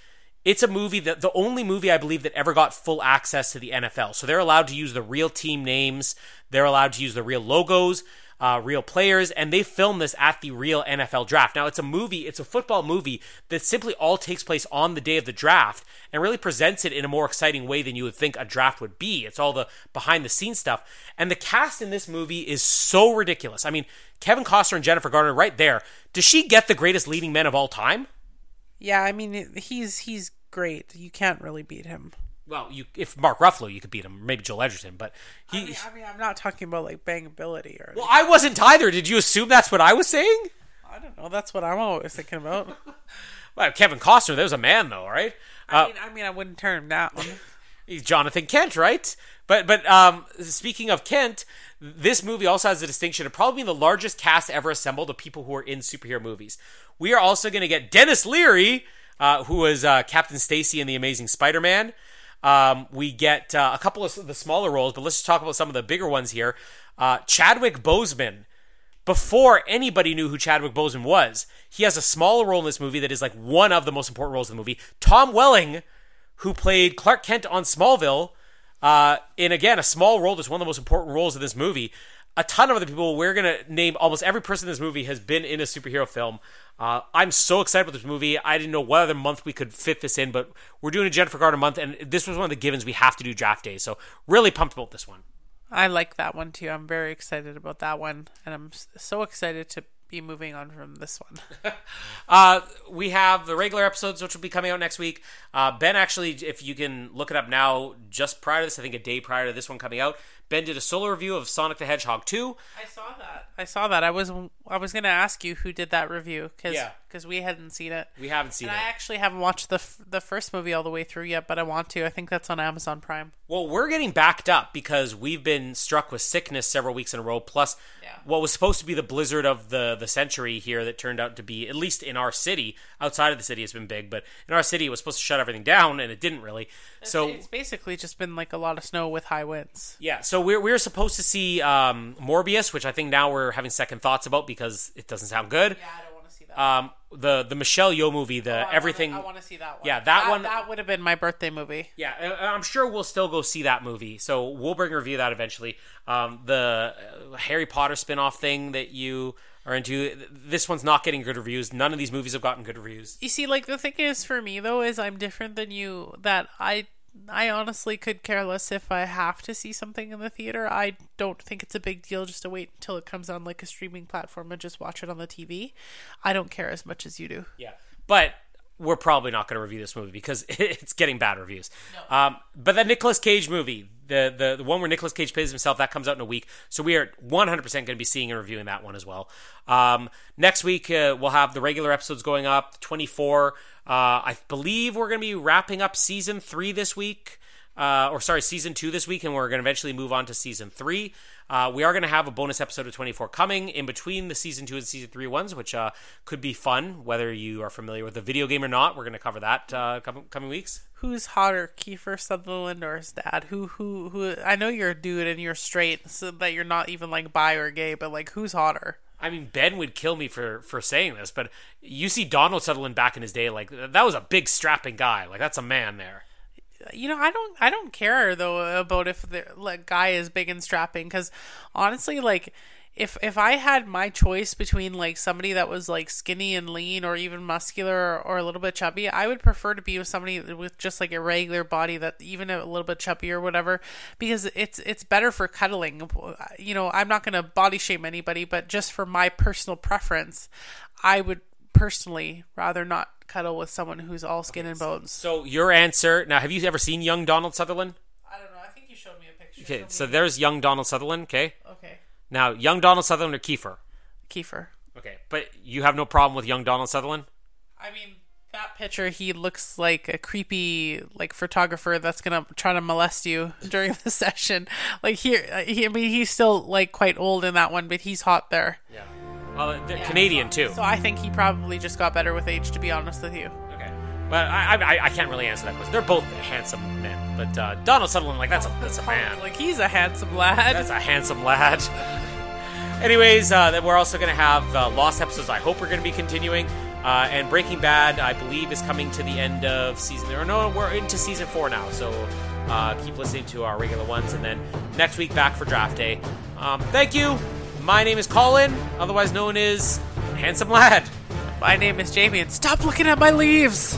it's a movie that the only movie I believe that ever got full access to the NFL. So they're allowed to use the real team names, they're allowed to use the real logos, uh, real players, and they filmed this at the real NFL draft. Now, it's a movie, it's a football movie that simply all takes place on the day of the draft and really presents it in a more exciting way than you would think a draft would be. It's all the behind the scenes stuff. And the cast in this movie is so ridiculous. I mean, Kevin Costner and Jennifer Garner right there. Does she get the greatest leading men of all time? Yeah, I mean he's he's great. You can't really beat him. Well, you if Mark Ruffalo, you could beat him. Maybe Joel Edgerton, but he. I mean, I mean, I'm not talking about like bangability or. well, I wasn't either. Did you assume that's what I was saying? I don't know. That's what I'm always thinking about. Well, Kevin Costner, there's a man though, right? I mean, I mean, I wouldn't turn him down. He's Jonathan Kent, right? But but um, speaking of Kent, this movie also has the distinction of probably being the largest cast ever assembled of people who are in superhero movies. We are also going to get Denis Leary, uh, who was uh, Captain Stacy in the Amazing Spider-Man. Um, we get uh, a couple of the smaller roles, but let's just talk about some of the bigger ones here. Uh, Chadwick Boseman. Before anybody knew who Chadwick Boseman was, he has a smaller role in this movie that is like one of the most important roles in the movie. Tom Welling, who played Clark Kent on Smallville, uh, in again a small role that's one of the most important roles in this movie. A ton of other people. We're gonna name almost every person in this movie has been in a superhero film. Uh, I'm so excited about this movie. I didn't know what other month we could fit this in, but we're doing a Jennifer Garner month, and this was one of the givens we have to do draft day. So really pumped about this one. I like that one too. I'm very excited about that one, and I'm so excited to be moving on from this one. Uh, we have the regular episodes, which will be coming out next week. Uh, ben actually, if you can look it up now, just prior to this, I think a day prior to this one coming out, Ben did a solo review of Sonic the Hedgehog 2. I saw that. I saw that. I was I was going to ask you who did that review because Yeah. we hadn't seen it. We haven't seen And it. I actually haven't watched the f- the first movie all the way through yet, but I want to. I think that's on Amazon Prime. Well, we're getting backed up because we've been struck with sickness several weeks in a row. Plus, Yeah. what was supposed to be the blizzard of the the century here that turned out to be, at least in our city, outside of the city, has been big. But in our city, it was supposed to shut everything down, and it didn't really. So it's basically just been like a lot of snow with high winds. Yeah, so we're we're supposed to see um, Morbius, which I think now we're having second thoughts about because it doesn't sound good. Yeah, I don't want to see that. Um, the the Michelle Yeoh movie, the everything. I want to see that one. Yeah, that one- That would have been my birthday movie. yeah, I'm sure we'll still go see that movie. So we'll bring a review of that eventually. Um, the uh, Harry Potter spin-off thing that you are into, this one's not getting good reviews. None of these movies have gotten good reviews. You see, like the thing is for me though is I'm different than you. That I I honestly could care less if I have to see something in the theater. I don't think it's a big deal just to wait until it comes on like a streaming platform and just watch it on the TV. I don't care as much as you do. Yeah, but we're probably not going to review this movie because it's getting bad reviews. Um, but the Nicolas Cage movie, the, the the one where Nicolas Cage plays himself, that comes out in a week. So we are 100 percent going to be seeing and reviewing that one as well. Um, next week uh, we'll have the regular episodes going up. 24. Uh, I believe we're going to be wrapping up season three this week. Uh, or sorry, season two this week, and we're going to eventually move on to season three. Uh, we are going to have a bonus episode of 24 coming in between the season two and season three ones, which uh, could be fun, whether you are familiar with the video game or not. We're going to cover that uh, coming, coming weeks. Who's hotter, Kiefer Sutherland or his dad? Who who who? I know you're a dude and you're straight, so that you're not even like bi or gay, but like who's hotter? I mean, Ben would kill me for for saying this, but you see Donald Sutherland back in his day, like that was a big strapping guy. Like that's a man there. You know, I don't, I don't care though about if the like, guy is big and strapping because honestly, like, if if I had my choice between like somebody that was like skinny and lean or even muscular or, or a little bit chubby, I would prefer to be with somebody with just like a regular body that even a little bit chubby or whatever because it's it's better for cuddling. You know, I'm not going to body shame anybody, but just for my personal preference, I would personally rather not cuddle with someone who's all skin and bones. So your answer now? Have you ever seen young Donald Sutherland? I don't know. I think you showed me a picture. Okay, so there's young Donald Sutherland. Okay, Okay. now young Donald Sutherland or Kiefer. Kiefer. Okay, but you have no problem with young Donald Sutherland. I mean, that picture, he looks like a creepy, like photographer that's gonna try to molest you during the session. Like here, he, I mean, he's still like quite old in that one, but he's hot there. Yeah. Well, they're Canadian too. So I think he probably just got better with age, to be honest with you. Okay. But I, I, I can't really answer that question. They're both handsome men. But uh, Donald Sutherland, like that's a that's a man. Like he's a handsome lad. That's a handsome lad. Anyways, uh, then we're also going to have uh, Lost episodes. I hope we're going to be continuing. Uh, and Breaking Bad, I believe, is coming to the end of season. Or no, we're into season four now. So uh, keep listening to our regular ones, and then next week back for draft day. Um, thank you. My name is Colin, otherwise known as Handsome Lad. My name is Jamie, and stop looking at my leaves.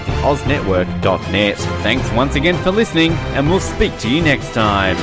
at the OzNetwork.net. Thanks once again for listening, and we'll speak to you next time.